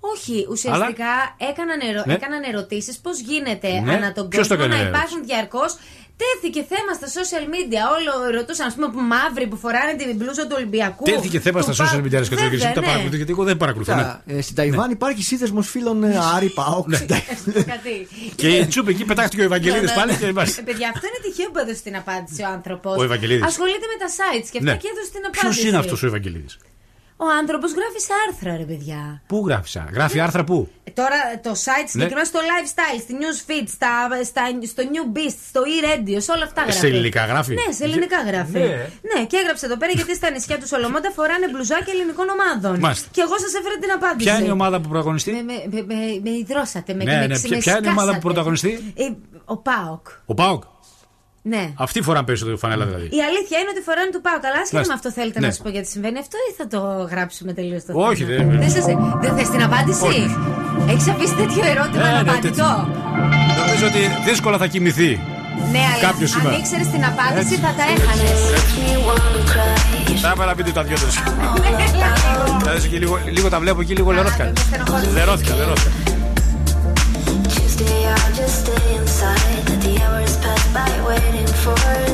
Όχι, ουσιαστικά έκαναν, ερω... Ναι. έκαναν ερωτήσεις πώς γίνεται Ναι. ανά τον Ποιος το κόσμο έκανε να ερώτηση; υπάρχουν διαρκώς. Τέθηκε θέμα στα social media. Όλο ρωτούσαν, ας πούμε, που μαύροι που φοράνε την μπλούζα του Ολυμπιακού. Τέθηκε θέμα του στα Πα- social media, ρε Σκοτζάκη. Εσύ Βέβαια, τα ναι. παρακολουθεί, γιατί εγώ δεν παρακολουθώ. ναι. Κοίτα, ε, Στην Ταϊβάν υπάρχει σύνδεσμος φίλων ε, Άρη Πάοκ. Κάτι. Και η Τσούπ εκεί πετάχτηκε ο Ευαγγελίδης Ναι, ναι, πάλι ναι. και Ε, είμαστε. παιδιά, αυτό είναι τυχαίο που έδωσε την απάντηση ο άνθρωπος. Ο Ευαγγελίδης. Ασχολείται με τα sites και αυτά Ναι. και έδωσε την απάντηση. Ποιο είναι αυτός ο Ευαγγελίδης; Ο άνθρωπος γράφει σε άρθρα, ρε παιδιά. Πού γράφει, α; γράφει άρθρα πού; Ε, Τώρα το site συγκεκριμένα Ναι. στο lifestyle, στη newsfeed, στα, στα, στο new beast, στο e-radio, σε όλα αυτά Ε, γράφει. σε ελληνικά γράφει; Ναι, σε ελληνικά γράφει. Ναι. Ναι, και έγραψε εδώ πέρα γιατί στα νησιά του Σολομόντα φοράνε μπλουζάκια ελληνικών ομάδων. Μάλιστα. Και εγώ σας έφερα την απάντηση. Ποια είναι η ομάδα που πρωταγωνιστεί; Με, με, με, με, με υδρώσατε, με, Ναι, με, ναι, με ποια- ποια είναι η ομάδα που σκάσατε. πρωταγωνιστεί; Ε, ο Πάοκ. Ο Πάοκ. Ναι. Αυτοί φοράνε περισσότερο φανέλα δηλαδή. Η αλήθεια είναι ότι φοράνε του Πάοκ. Αλλά άσχετα Μάλιστα. με αυτό θέλετε Ναι. να σας πω γιατί συμβαίνει αυτό ή θα το γράψουμε τελείως το Όχι, θέμα; δεν- Δεν, σας... δεν θες την απάντηση; Όχι. Έχεις αφήσει τέτοιο ερώτημα Ε, ναι, αναπαντητό. Νομίζω ότι δύσκολα θα κοιμηθεί. Ναι, αλλά Κάποιος αν σήμερα. ήξερες την απάντηση θα τα έχανες. Θα έβαλα βίντεο τα δυο τους. Δηλαδή και λίγο, λίγο τα βλέπω εκεί, λίγο λερώθηκα. Λερώθηκα, λερώθηκα. Tuesday, I just stay inside. Let the hours pass by, waiting for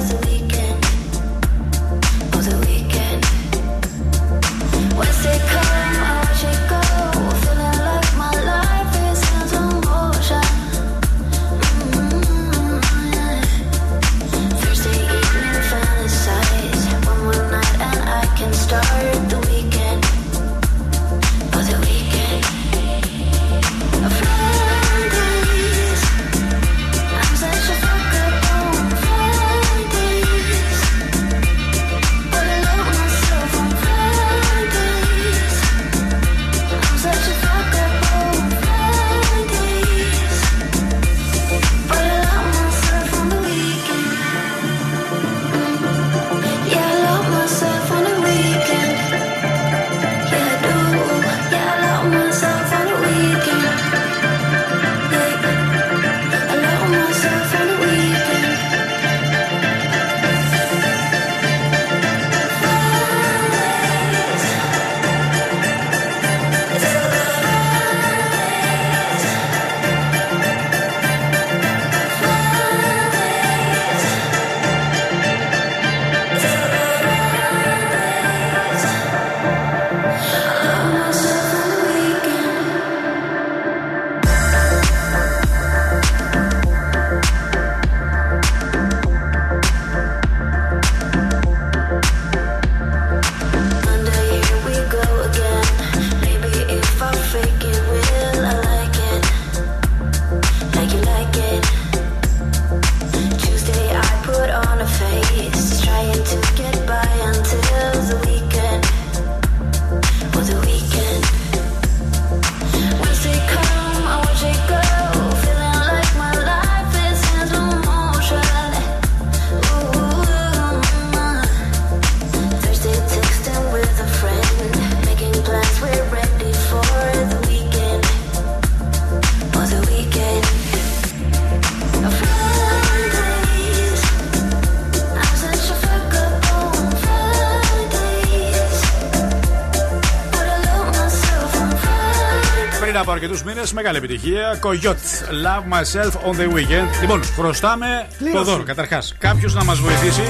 αρκετού μήνες. Μεγάλη επιτυχία. Coyote. Love myself on the weekend. Λοιπόν, χρωστάμε Κλήρωση. το δώρο. Καταρχάς, κάποιος να μας βοηθήσει.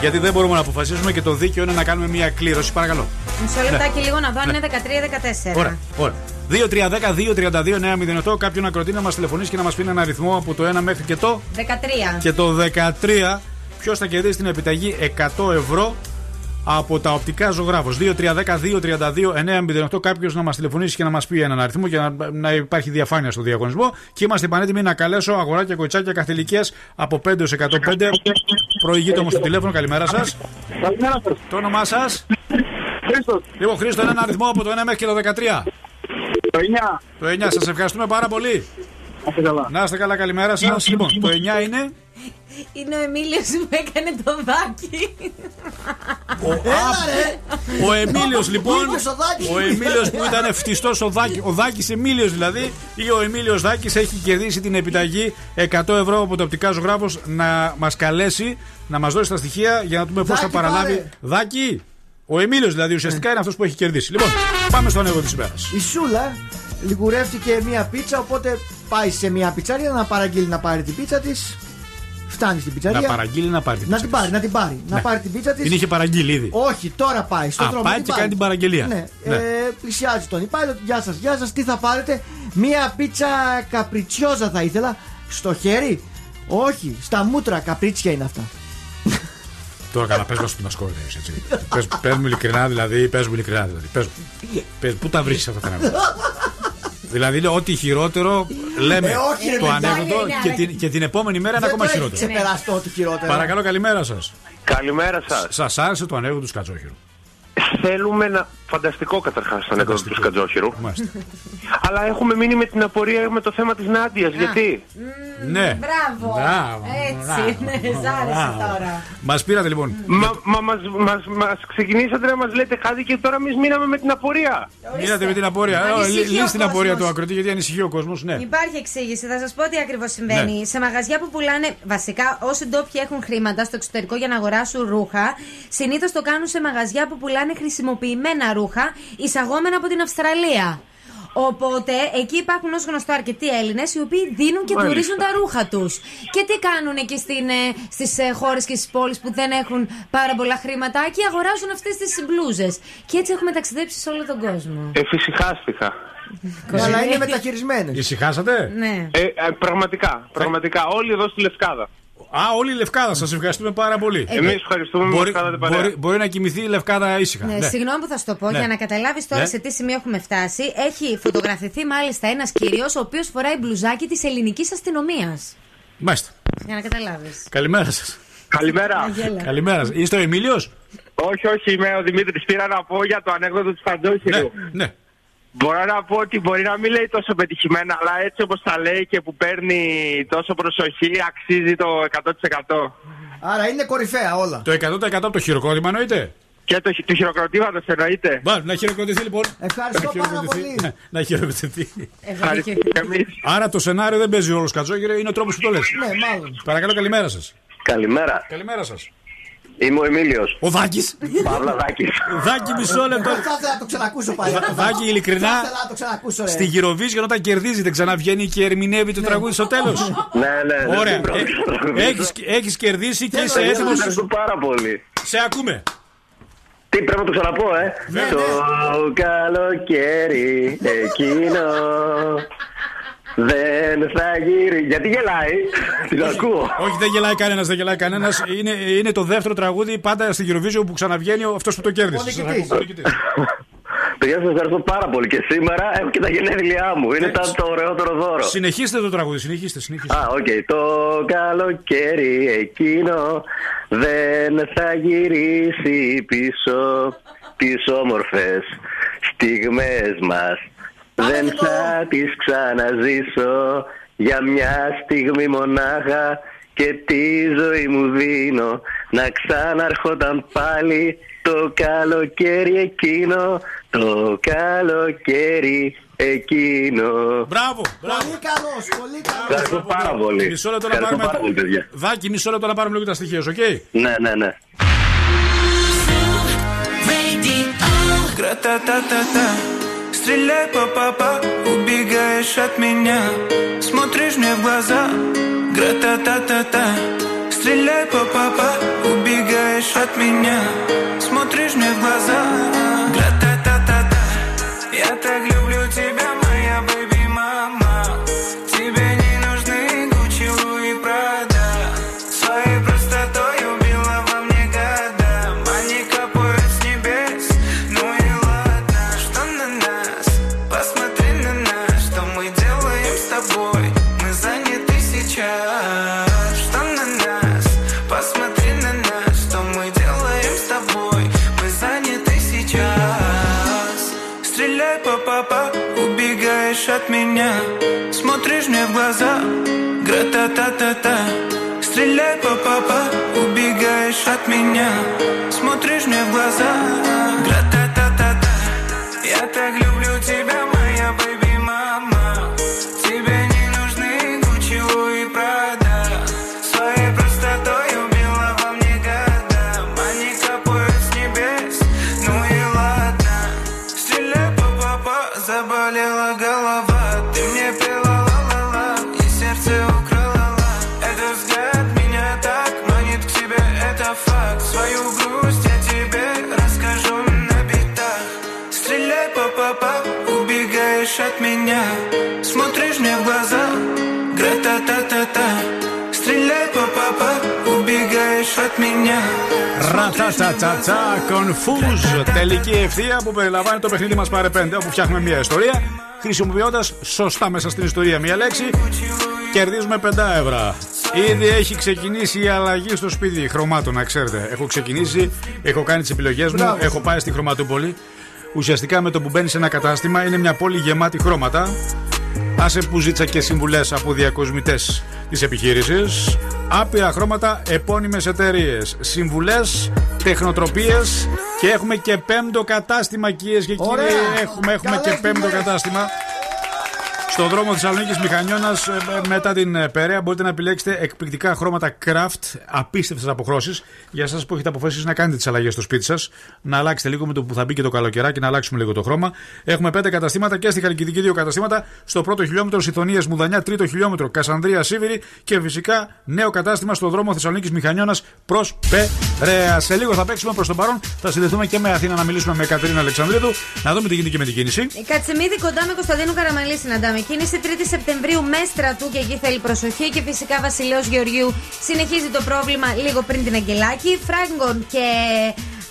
Γιατί δεν μπορούμε να αποφασίσουμε και το δίκαιο είναι να κάνουμε μια κλήρωση. Παρακαλώ. Μισό λεπτάκι Ναι. λίγο να δω αν Ναι. είναι 13-14. Ωραία, ωραία. 2-3-10-2-32-9-08. Κάποιον ακροτή να μας τηλεφωνήσει και να μας πει ένα αριθμό από το 1 μέχρι και το. 13. Και το 13. Ποιος θα κερδίσει την επιταγή 100 ευρώ από τα οπτικά ζωγράφος. 2-3-10-2-32-9-08. Κάποιος να μας τηλεφωνήσει και να μας πει έναν αριθμό για να, να υπάρχει διαφάνεια στο διαγωνισμό. Και είμαστε πανέτοιμοι να καλέσω αγοράκια κοτσάκια καθηλικία από 5 έω 105. Προηγείται όμως το τηλέφωνο. Καλημέρα σας. Καλημέρα σας. Το όνομά σας; Χρήστος. Λοιπόν, Χρήστο, έναν αριθμό από το 1 μέχρι και το 13. Το 9. Το 9. Σας ευχαριστούμε πάρα πολύ. Να είστε καλά, καλημέρα σας. Λοιπόν, το 9 είναι. Είναι ο Εμίλιος που έκανε το δάκι. Ο Εμίλιος λοιπόν. Μήπως ο Δάκης. Ο Εμίλιος που ήταν φτιστό ο Δάκη. Ο Δάκης Εμίλιος δηλαδή. Ή ο Εμίλιος Δάκης έχει κερδίσει την επιταγή 100 ευρώ από το οπτικά ζωγράφος να μας καλέσει, να μας δώσει τα στοιχεία για να δούμε πώς θα Δάκη, παραλάβει. πάρε. Δάκη! Ο Εμίλιος δηλαδή ουσιαστικά είναι αυτός που έχει κερδίσει. Λοιπόν, πάμε στο ανέβο της ημέρας. Η Σούλα λιγουρεύτηκε μία πίτσα, οπότε πάει σε μία πιτσαρία να παραγγείλει να πάρει την πίτσα της. Φτάνει στην πιτσαρία. Να παραγγείλει να πάρει την Να πίτσα την πάρει, να την πάρει. Να Ναι. πάρει την πίτσα της. Την είχε παραγγείλει ήδη. Όχι, τώρα πάει. Στον Α, δρόμο. πάει την και κάνει την παραγγελία. Ναι. Ναι. Ε, πλησιάζει τον υπάλληλο. Γεια σας, γεια σας. Τι θα πάρετε. Μία πίτσα καπριτσιόζα θα ήθελα. Στο χέρι; Όχι, στα μούτρα καπρίτσια είναι αυτά. Τώρα καλά, πες μας που μα κοροϊδεύει έτσι. Πες- Πες μου ειλικρινά, δηλαδή. Πες μου ειλικρινά, δηλαδή. Πες, μου. πες, πού τα βρίσκει αυτά τα πράγματα; Δηλαδή, λέω ό,τι χειρότερο λέμε Ε, όχι, ρε, το παιδιά, ανέκδοτο είναι, και, ρε. την, και την επόμενη μέρα είναι Δεν ακόμα το έχεις χειρότερο. ξεπεράσει το ότι χειρότερο. Παρακαλώ, καλημέρα σας. Καλημέρα σας. Σας άρεσε το ανέκδοτο του Σκατζόχυρου. Θέλουμε να. Φανταστικό καταρχάς το ανέκδοτο τους Σκατζόχυρου. Μάλιστα. Αλλά έχουμε μείνει με την απορία με το θέμα της Νάντιας. Γιατί; Ναι. Μπράβο. Μπράβο, Έτσι, ναι, σ' άρεσε τώρα. Μας πήρατε λοιπόν. Μα, μα μας, μας, μας ξεκινήσατε να μας λέτε κάτι και τώρα εμείς μείναμε με την απορία. Μείνατε με την απορία. Ανησυχεί Ε, ο Λύσει την απορία κόσμος. του ακροτή γιατί ανησυχεί ο κόσμος. Ναι. Υπάρχει εξήγηση. Θα σας πω τι ακριβώς συμβαίνει. Ναι. Σε μαγαζιά που πουλάνε, βασικά, όσοι ντόπιοι έχουν χρήματα στο εξωτερικό για να αγοράσουν ρούχα, συνήθως το κάνουν σε μαγαζιά που πουλάνε χρησιμοποιημένα ρούχα εισαγόμενα από την Αυστραλία. Οπότε εκεί υπάρχουν ως γνωστό αρκετοί Έλληνες οι οποίοι δίνουν και Μάλιστα. τουρίζουν τα ρούχα τους. Και τι κάνουν εκεί στις χώρες και στις πόλεις που δεν έχουν πάρα πολλά χρήματα, εκεί αγοράζουν αυτές τις μπλούζες. Και έτσι έχουμε ταξιδέψει σε όλο τον κόσμο. Εφησυχάστηκα. Αλλά είναι μεταχειρισμένες. Ησυχάσατε. Ναι. Ε, ε, πραγματικά, πραγματικά. Όλοι εδώ στη Λευκάδα. Α, όλη η Λευκάδα, σας ευχαριστούμε πάρα πολύ. Εμείς ευχαριστούμε που μπορεί, μας κάνατε παρέα. μπορεί, μπορεί να κοιμηθεί η Λευκάδα ήσυχα. Ναι, Ναι. Συγγνώμη που θα σου το πω, Ναι. για να καταλάβεις τώρα Ναι. σε τι σημείο έχουμε φτάσει. Έχει φωτογραφηθεί μάλιστα ένας κύριος ο οποίος φοράει μπλουζάκι της ελληνικής αστυνομίας. Μάλιστα. Για να καταλάβεις. Καλημέρα σας. Καλημέρα. Καλημέρα. σας. Είστε ο Εμίλιος; Όχι, όχι, είμαι ο Δημήτρης. Πήρα να πω για το ανέκδοτο του Σκατζόχυρου. Ναι. Μπορώ να πω ότι μπορεί να μην λέει τόσο πετυχημένα, αλλά έτσι όπως τα λέει και που παίρνει τόσο προσοχή, αξίζει το 100%. Άρα είναι κορυφαία όλα. Το 100% από το χειροκρότημα εννοείται; Και το, του χειροκροτήματος εννοείται. Μπα, να χειροκροτηθεί λοιπόν. Ευχαριστώ Να πάρα χειροκροτηθεί. πολύ. Ναι, Να χειροκροτηθεί. Ευχαριστώ και εμείς. Άρα το σενάριο δεν παίζει ρόλο Σκατζόγυρε, είναι ο τρόπος που το λες. Ναι, μάλλον. Παρακαλώ, καλημέρα σας. Καλημέρα. Καλημέρα σας. Είμαι ο Εμίλιος. Ο Δάκη. Παύλα Δάκης. Δάκη, μισό λεπτό. Θα ήθελα να το ξανακούσω πάλι. Δάκη, ειλικρινά, Θα ήθελα να το ξανακούσω, ρε. Στη Eurovision όταν κερδίζετε ξαναβγαίνει και ερμηνεύει το τραγούδι στο τέλος. Ναι, ναι, ναι. Ωραία. την πρώτη φορά. Έχεις κερδίσει και είσαι Σας έτοιμος. Ευχαριστώ πάρα πολύ. Σε ακούμε. Τι πρέπει να το ξαναπώ, ε. το καλοκαίρι εκείνο δεν θα γύρει. Γιατί γελάει, την ακούω. Όχι, δεν γελάει κανένας, δεν γελάει κανένας. Είναι, είναι το δεύτερο τραγούδι πάντα στη Eurovision που ξαναβγαίνει αυτός που το κέρδισε. Σας νικητής. ακούω, ο νικητής. Παιδιά, σας ευχαριστώ πάρα πολύ. Και σήμερα έχω και τα γενέθλιά μου. Είναι τα- το ωραιότερο δώρο. Συνεχίστε το τραγούδι, συνεχίστε. συνεχίστε. Α, οκ. Το καλοκαίρι εκείνο δεν θα γυρίσει πίσω τις όμορφες στιγμές μας. Δεν θα τις ξαναζήσω για μια στιγμή μονάχα και τη ζωή μου δίνω να ξαναρχόταν πάλι το καλοκαίρι εκείνο, το καλοκαίρι εκείνο. Μπράβο, μπράβο. Πολύ καλός, πολύ καλός. Ευχαριστώ πάρα πολύ. Μισό λεπτό να Ευχαριστώ πάρουμε. πάρα πολύ, παιδιά. Δάκη, μισό λεπτό να πάρουμε λίγο τα στοιχεία, σου, οκ; Ναι, ναι, ναι. Gratatatatata. Стреляй по папа, убегаешь от меня. Смотришь мне в глаза, гра-та-та-та-та. Стреляй по папа, убегаешь от меня. Смотришь мне в глаза, от меня. Смотришь мне в глаза, гра-та-та-та-та Стреляй по папа, убегаешь от меня. Смотришь мне в глаза, гра-та-та-та-та Ρατατατατά, Confuse. Τελική ευθεία που περιλαμβάνει το παιχνίδι μας πάρε 5, όπου φτιάχνουμε μια ιστορία χρησιμοποιώντας σωστά μέσα στην ιστορία μία λέξη. Κερδίζουμε 5 ευρώ. Ήδη έχει ξεκινήσει η αλλαγή στο σπίτι χρωμάτων, να ξέρετε. Έχω ξεκινήσει, έχω κάνει τις επιλογές μου, Μπράβο. έχω πάει στη χρωματούπολη. Ουσιαστικά με το που μπαίνει σε ένα κατάστημα είναι μια πόλη γεμάτη χρώματα. Άσε που ζήτησα και συμβουλές από διακοσμητές της επιχείρησης. Άπειρα χρώματα, επώνυμες εταιρείες. Συμβουλές, τεχνοτροπίες και έχουμε και πέμπτο κατάστημα, κυρίες και κύριοι. Ωραία. Έχουμε, έχουμε Καλές και πέμπτο δουλειές. κατάστημα. Στον δρόμο Θεσσαλονίκης Μηχανιώνας, μετά την ε, Περαία, μπορείτε να επιλέξετε εκπληκτικά χρώματα craft, απίστευτες αποχρώσεις. Για εσά που έχετε αποφασίσει να κάνετε τις αλλαγές στο σπίτι σας, να αλλάξετε λίγο με το που θα μπει και το καλοκαιράκι, να αλλάξουμε λίγο το χρώμα. Έχουμε πέντε καταστήματα και στη Χαλκιδική δύο καταστήματα. Στο πρώτο χιλιόμετρο Συθωνία Μουδανιά, τρίτο χιλιόμετρο Κασανδρία Σίβηρη και φυσικά νέο κατάστημα στο δρόμο Θεσσαλονίκης Μηχανιώνας προς Περαία. Σε λίγο θα παίξουμε προς τον παρόν. Θα συνδεθούμε και με Αθήνα να μιλήσουμε με Κατρίνα Αλεξανδρίδου, να δούμε τι γίνεται και με την κίνηση. Η Κατσιμίδη κοντά με Κωνσταντίνου Καραμαλή συναντάμε. Κίνηση 3η Σεπτεμβρίου με στρατού και εκεί θέλει προσοχή. Και φυσικά Βασιλέο Γεωργίου συνεχίζει το πρόβλημα λίγο πριν την Αγγελάκη. Φράγκον και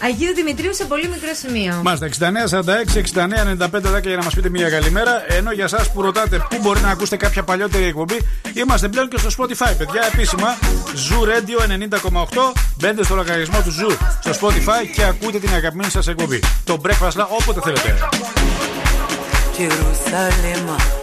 Αγίου Δημητρίου σε πολύ μικρό σημείο. Μάλιστα, 6946-6995 10 για να μας πείτε μια καλημέρα. Ενώ για εσάς που ρωτάτε πού μπορεί να ακούσετε κάποια παλιότερη εκπομπή, είμαστε πλέον και στο Spotify, παιδιά, επίσημα. Zoo Radio 90,8. Μπαίνετε στο λογαριασμό του Zoo στο Spotify και ακούτε την αγαπημένη σας εκπομπή. Το Breakfast Lab όποτε θέλετε. Jerusalema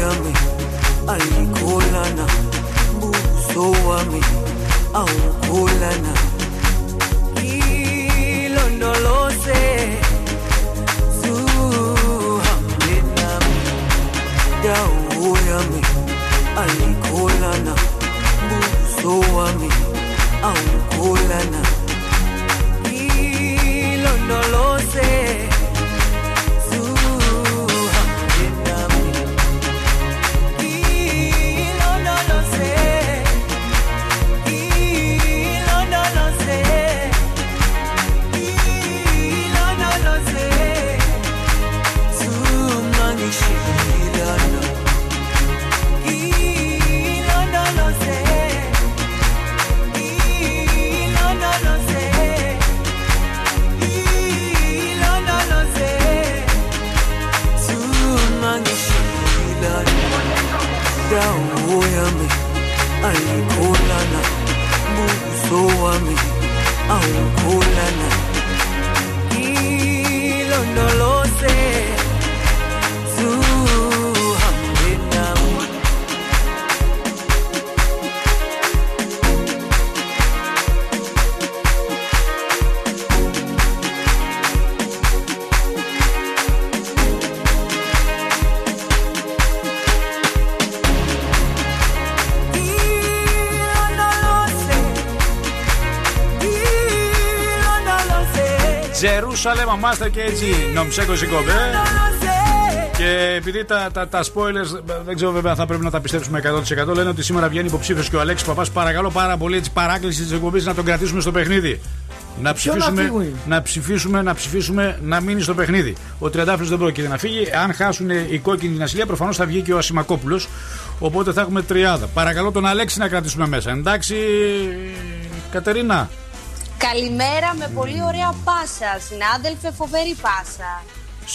yami ayikholana buso wami awukholana ilondoloze zuhambe nami dawo yami ayikholana buso wami awukholana ilondoloze yami ayikholana buso wami awukholana ilondoloze Τζερούσαλεμ, Master και έτσι νομψέκο σηκώπε. Και επειδή τα, τα, τα spoilers δεν ξέρω βέβαια αν θα πρέπει να τα πιστέψουμε 100% λένε ότι σήμερα βγαίνει υποψήφιος και ο Αλέξης Παπάς. Παρακαλώ πάρα πολύ έτσι παράκληση της εκπομπής να τον κρατήσουμε στο παιχνίδι. Να Ποιο να ψηφίσουμε, φύγει; να ψηφίσουμε, να ψηφίσουμε να μείνει στο παιχνίδι. Ο Τριαντάφυλλος δεν πρόκειται να φύγει. Αν χάσουν οι κόκκινοι την ασυλία, προφανώς θα βγει και ο Ασημακόπουλος. Οπότε θα έχουμε τριάδα. Παρακαλώ τον Αλέξη να κρατήσουμε μέσα. Εντάξει, Κατερίνα. Καλημέρα με πολύ ωραία πάσα. Συνάδελφε, φοβερή πάσα.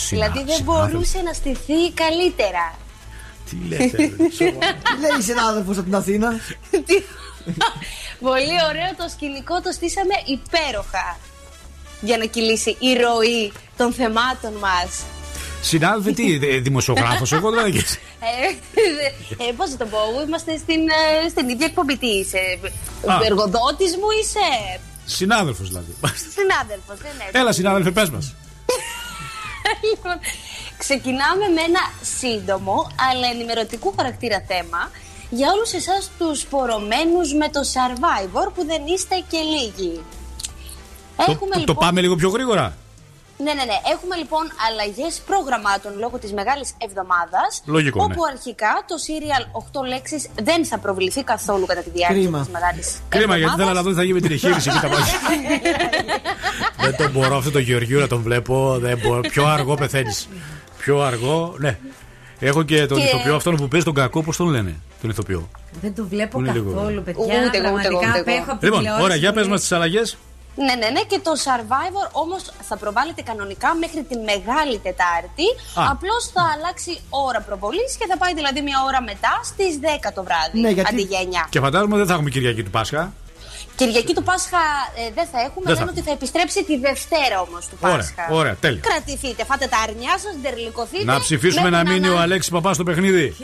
δηλαδή δεν συνάδελφε. μπορούσε να στηθεί καλύτερα. Τι λέτε, Τι λέει η συνάδελφος από την Αθήνα. Πολύ ωραίο το σκηνικό, το στήσαμε υπέροχα. Για να κυλήσει η ροή των θεμάτων μας. Συνάδελφε, τι, δημοσιογράφος, εγώ δηλαδή. Ε, ε, πώς θα το πω, είμαστε στην, ε, στην ίδια εκπομπή. Τι είσαι, Α. εργοδότης μου είσαι, Συνάδελφος δηλαδή. συνάδελφος, δεν είναι. Έλα, συνάδελφε, πες μας. Λοιπόν, ξεκινάμε με ένα σύντομο αλλά ενημερωτικού χαρακτήρα θέμα για όλους εσάς τους πορωμένους με το Survivor που δεν είστε και λίγοι. Έχουμε Το, λοιπόν... το πάμε λίγο πιο γρήγορα. Ναι, ναι, ναι. Έχουμε λοιπόν αλλαγές προγραμμάτων λόγω της μεγάλης εβδομάδας. Λογικό, Όπου ναι. αρχικά το serial 8 λέξεις δεν θα προβληθεί καθόλου κατά τη διάρκεια Κρίμα. της μεγάλης Κρίμα, γιατί θέλω να δω τι θα γίνει με την εγχείρηση. Κοίτα πάλι. δεν τον μπορώ αυτό το Γεωργίου να τον βλέπω. Δεν μπορώ. Πιο αργό πεθαίνεις. Πιο αργό, ναι. Έχω και τον Και- ηθοποιό αυτόν που παίζει τον κακό, πώς τον λένε, τον ηθοποιό; Δεν το βλέπω Πολύ λίγο. καθόλου, παιδιά. Ούτε εγώ, ούτε εγώ, Πραγματικά ούτε εγώ. απέχω από την Λοιπόν, τηλεόραση ωραία, για πες πολύ. μα τις αλλαγές. Ναι, ναι, ναι. Και το Survivor όμως θα προβάλλεται κανονικά μέχρι την Μεγάλη Τετάρτη. Α. Απλώς θα αλλάξει ώρα προβολής και θα πάει δηλαδή μια ώρα μετά στις 10 το βράδυ. Ναι, γιατί- Αντί για 9. Και φαντάζομαι δεν θα έχουμε Κυριακή του Πάσχα. Κυριακή του Πάσχα ε, δεν θα έχουμε. Δεν θα Λένε ότι θα επιστρέψει τη Δευτέρα όμως του Ωραία, Πάσχα. ωραία, τέλεια. Κρατηθείτε, φάτε τα αρνιά σας, ντερλικωθείτε. Να ψηφίσουμε να μείνει ο Αλέξης Παπάς στο παιχνίδι.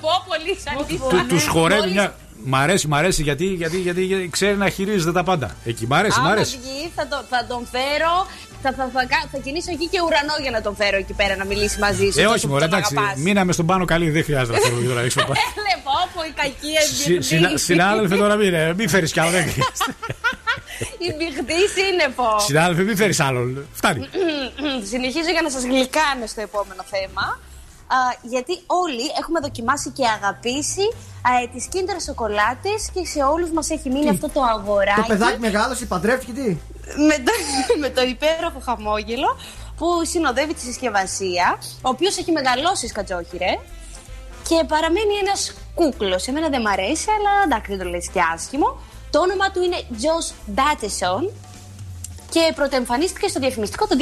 Πω, πολύ σαν Του τους χορεύει μια. Μ' αρέσει, μ' αρέσει γιατί, γιατί, γιατί, γιατί ξέρει να χειρίζεται τα πάντα. Εκεί μ' αρέσει, μ' Άμα αρέσει. βγει, θα, το, θα τον φέρω. Θα, θα, θα, κα- θα κινήσω εκεί και ουρανό για να τον φέρω εκεί πέρα να μιλήσει μαζί σου. Ε, τόσο όχι, που μωρέ, τον εντάξει. αγαπάς. Μείναμε στον πάνω καλή, δεν χρειάζεται να φέρουμε τώρα έξω. Έλε, πω, πω, η κακή Συ- εμπειρία. συνα- Συνάδελφε, τώρα μην, ε, μην φέρεις κι άλλο. δεν χρειάζεται. Η μπηχτής είναι πω. Συνάδελφε, μην φέρεις άλλον. Φτάνει. Συνεχίζω για να σας γλυκάνω στο επόμενο θέμα. Α, γιατί όλοι έχουμε δοκιμάσει και αγαπήσει α, ε, τις Kinder σοκολάτες και σε όλους μας έχει μείνει αυτό το αγοράκι Το παιδάκι μεγάλωσε, παντρεύτηκε τι; με, το, με το υπέροχο χαμόγελο που συνοδεύει τη συσκευασία, ο οποίος έχει μεγαλώσει σκατζόχυρε και παραμένει ένας κούκλος. Εμένα δεν μ' αρέσει, αλλά εντάξει δεν το λες και άσχημο. Το όνομα του είναι Josh Dateson και πρωτοεμφανίστηκε στο διαφημιστικό το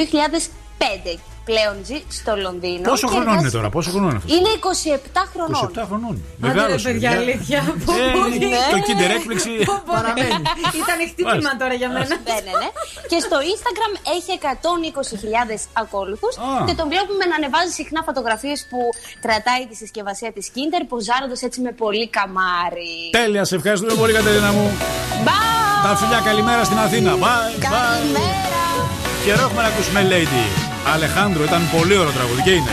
2005. Πλέον ζει στο Λονδίνο. Πόσο και χρονών είναι εργάζεται- τώρα, πόσο χρονών είναι αυτός; Είναι 27 χρονών. 27 χρονών. Άντε, ρε, Μεγάλωσε. παιδιά, παιδιά. αλήθεια. Ε, Το Kinder έκπληξη Παραμένει. Ήταν χτύπημα Μάλιστα. τώρα για μένα. ναι, ναι, ναι. Και στο Instagram έχει 120.000 ακόλουθους Α. και τον βλέπουμε να ανεβάζει συχνά φωτογραφίες που κρατάει τη συσκευασία της Kinder, ποζάροντας έτσι με πολύ καμάρι. Τέλεια, σε ευχαριστούμε πολύ, Κατερίνα μου. Τα φιλιά, καλημέρα στην Αθήνα. Bye, bye. Καιρό έχουμε να ακούσουμε Lady. Αλεχάνδρο, ήταν πολύ ωραίο τραγούδι και είναι.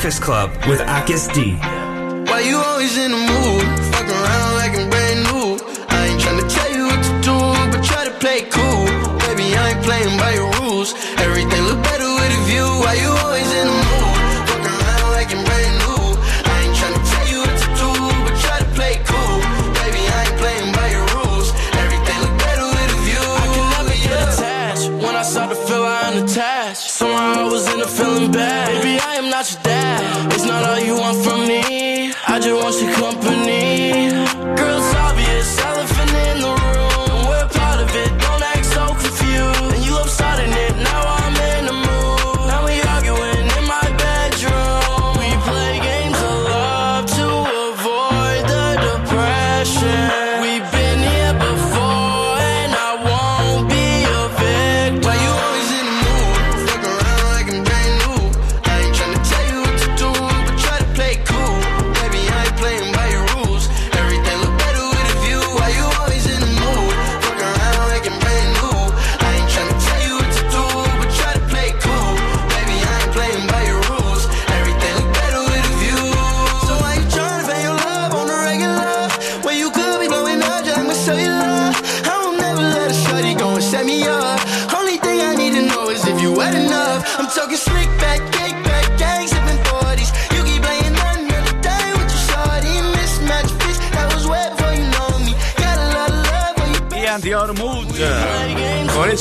Breakfast Club with Akis D.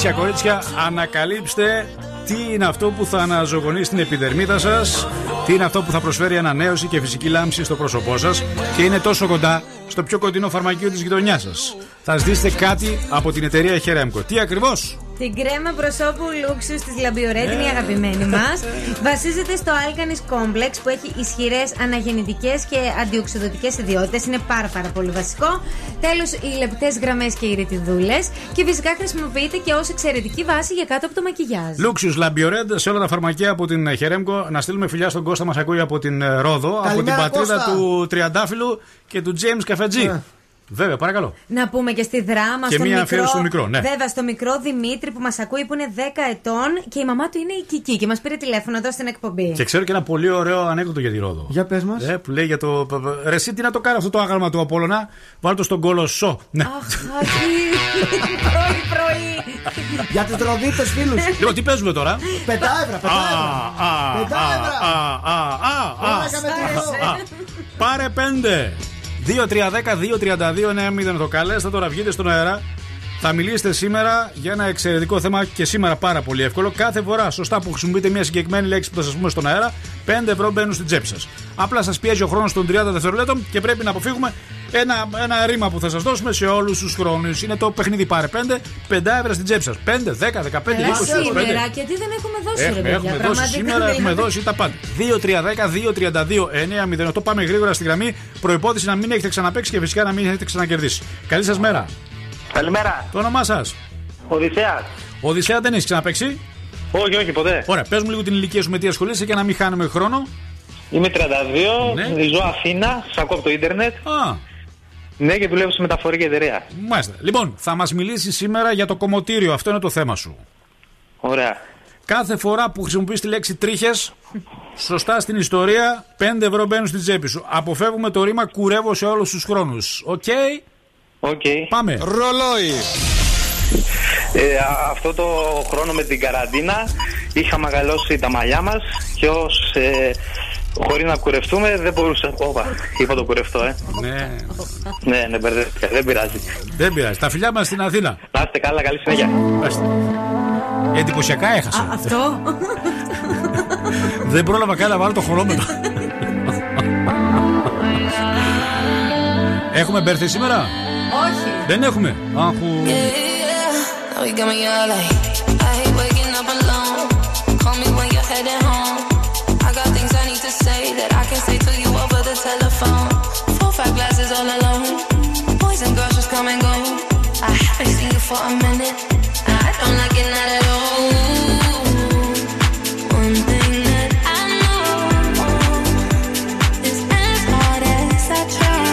Κορίτσια, κορίτσια, ανακαλύψτε τι είναι αυτό που θα αναζωογονήσει την επιδερμίδα σας, τι είναι αυτό που θα προσφέρει ανανέωση και φυσική λάμψη στο πρόσωπό σας και είναι τόσο κοντά στο πιο κοντινό φαρμακείο της γειτονιάς σας. Θα ζητήσετε κάτι από την εταιρεία Heremco. Τι ακριβώς; Την κρέμα προσώπου λούξους της Λαμπιορέτ είναι η αγαπημένη μας. Βασίζεται στο Alkanis Complex που έχει ισχυρές αναγεννητικές και αντιοξυδοτικές ιδιότητες. Είναι πάρα, πάρα πολύ βασικό. Τέλος, οι λεπτές γραμμές και οι ρητιδούλες. Και φυσικά χρησιμοποιείται και ως εξαιρετική βάση για κάτω από το μακιγιάζ. Λούξιου Λαμπιορέντ σε όλα τα φαρμακεία από την Heremco. Να στείλουμε φιλιά στον Κώστα μας ακούει από την ε, Ρόδο, από την Καλημέρα, πατρίδα Κώστα. του Τριαντάφυλλου και του James Καφετζή. Βέβαια, παρακαλώ. Να πούμε και στη Δράμα Και στον μία μικρό, αφιέρωση στο μικρό, ναι. Βέβαια, στο μικρό Δημήτρη που μας ακούει που είναι 10 ετών και η μαμά του είναι η Κική και μας πήρε τηλέφωνο εδώ στην εκπομπή. Και ξέρω και ένα πολύ ωραίο ανέκδοτο για τη Ρόδο. Για πες μας. Ε, που λέει για το. Ρε, εσύ τι να το κάνει αυτό το άγαλμα του Απόλωνα. Βάλ το στον κόλο σο. Ναι. Αχ, πρωί-πρωί. Για του τροδίτε φίλους. Λοιπόν, τι παίζουμε τώρα; Πετάευρα, πετάευρα. Πετάευρα. Πάρε πέντε. 2-3-10-2-32-9-0 το καλέστε τώρα, βγείτε στον αέρα. Θα μιλήσετε σήμερα για ένα εξαιρετικό θέμα και σήμερα πάρα πολύ εύκολο. Κάθε φορά σωστά που χρησιμοποιείτε μια συγκεκριμένη λέξη που θα σας πούμε στον αέρα, 5 ευρώ μπαίνουν στην τσέπη σας. Απλά σας πιέζει ο χρόνος των 30 δευτερολέπτων και πρέπει να αποφύγουμε ένα, ένα ρήμα που θα σας δώσουμε σε όλους τους χρόνους. Είναι το παιχνίδι πάρε 5, 5 ευρώ στην τσέπη σας. 5, 10, 15, 20, 25. Αλλά σήμερα και τι δεν έχουμε δώσει, ρε Έχουμε, παιδιά. έχουμε δώσει πραγματικά, σήμερα, έχουμε δηλαδή. δώσει τα πάντα. 2-3-10-2-32-9-08. Πάμε γρήγορα στη γραμμή. Προπόθεση να μην έχετε ξαναπέξει και φυσικά να μην έχετε ξανακερδίσει. Καλή σας μέρα. Καλημέρα. Το όνομά σας; Οδυσσέας. Οδυσσέα δεν έχεις ξαναπαίξει; Όχι, όχι, ποτέ. Ωραία, πες μου λίγο την ηλικία σου με τι ασχολείσαι και να μην χάνουμε χρόνο. Είμαι 32, Ναι. ζω Αθήνα, σας ακούω από το ίντερνετ. Α. Ναι, και δουλεύω σε μεταφορική εταιρεία. Μάλιστα. Λοιπόν, θα μας μιλήσεις σήμερα για το κομμωτήριο. Αυτό είναι το θέμα σου. Ωραία. Κάθε φορά που χρησιμοποιείς τη λέξη τρίχες, σωστά στην ιστορία, 5 ευρώ μπαίνουν στην τσέπη σου. Αποφεύγουμε το ρήμα κουρεύω σε όλους τους χρόνους. Οκ; Οκ. Πάμε. Ρολόι. Ε, α- αυτό το χρόνο με την καραντίνα είχαν μεγαλώσει τα μαλλιά μας και ως ε, χωρίς να κουρευτούμε δεν μπορούσα. Όπα, είπα το κουρευτό, ε. Ναι. Ναι, ναι, μπερδεύτηκα. Δεν πειράζει. Δεν πειράζει. Τα φιλιά μας στην Αθήνα. Να είστε καλά, καλή συνέχεια. Μάλιστα. Εντυπωσιακά έχασα. Α, αυτό. Δεν πρόλαβα καν να βάλω το χρονόμετρο. Έχουμε μπέρθει σήμερα; Όχι. Δεν έχουμε; Αχου. To say that I can say to you over the telephone. Four, five glasses all alone. Boys and girls just come and go. I haven't seen you for a minute. I don't like it not at all. One thing that I know is as hard as I try,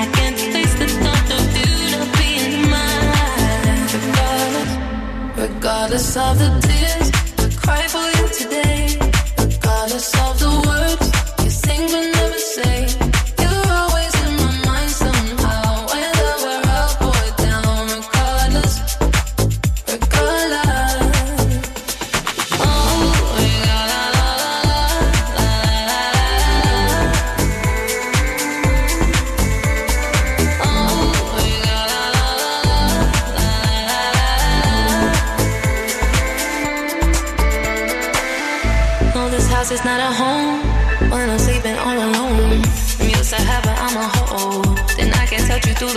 I can't the thought of you not being mine. Regardless. Regardless of the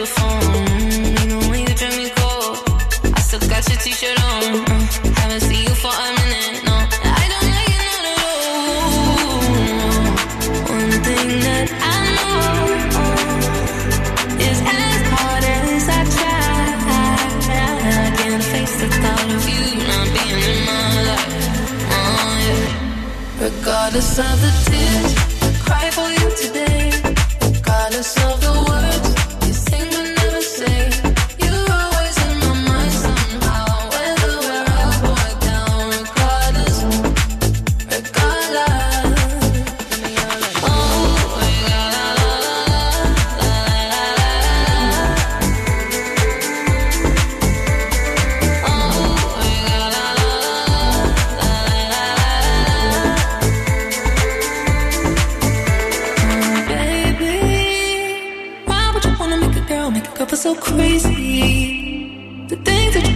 I you for a minute. No, I don't like it. One thing that I know is as hard as I try, I can't face the thought of you not being in my life. Regardless of the tears,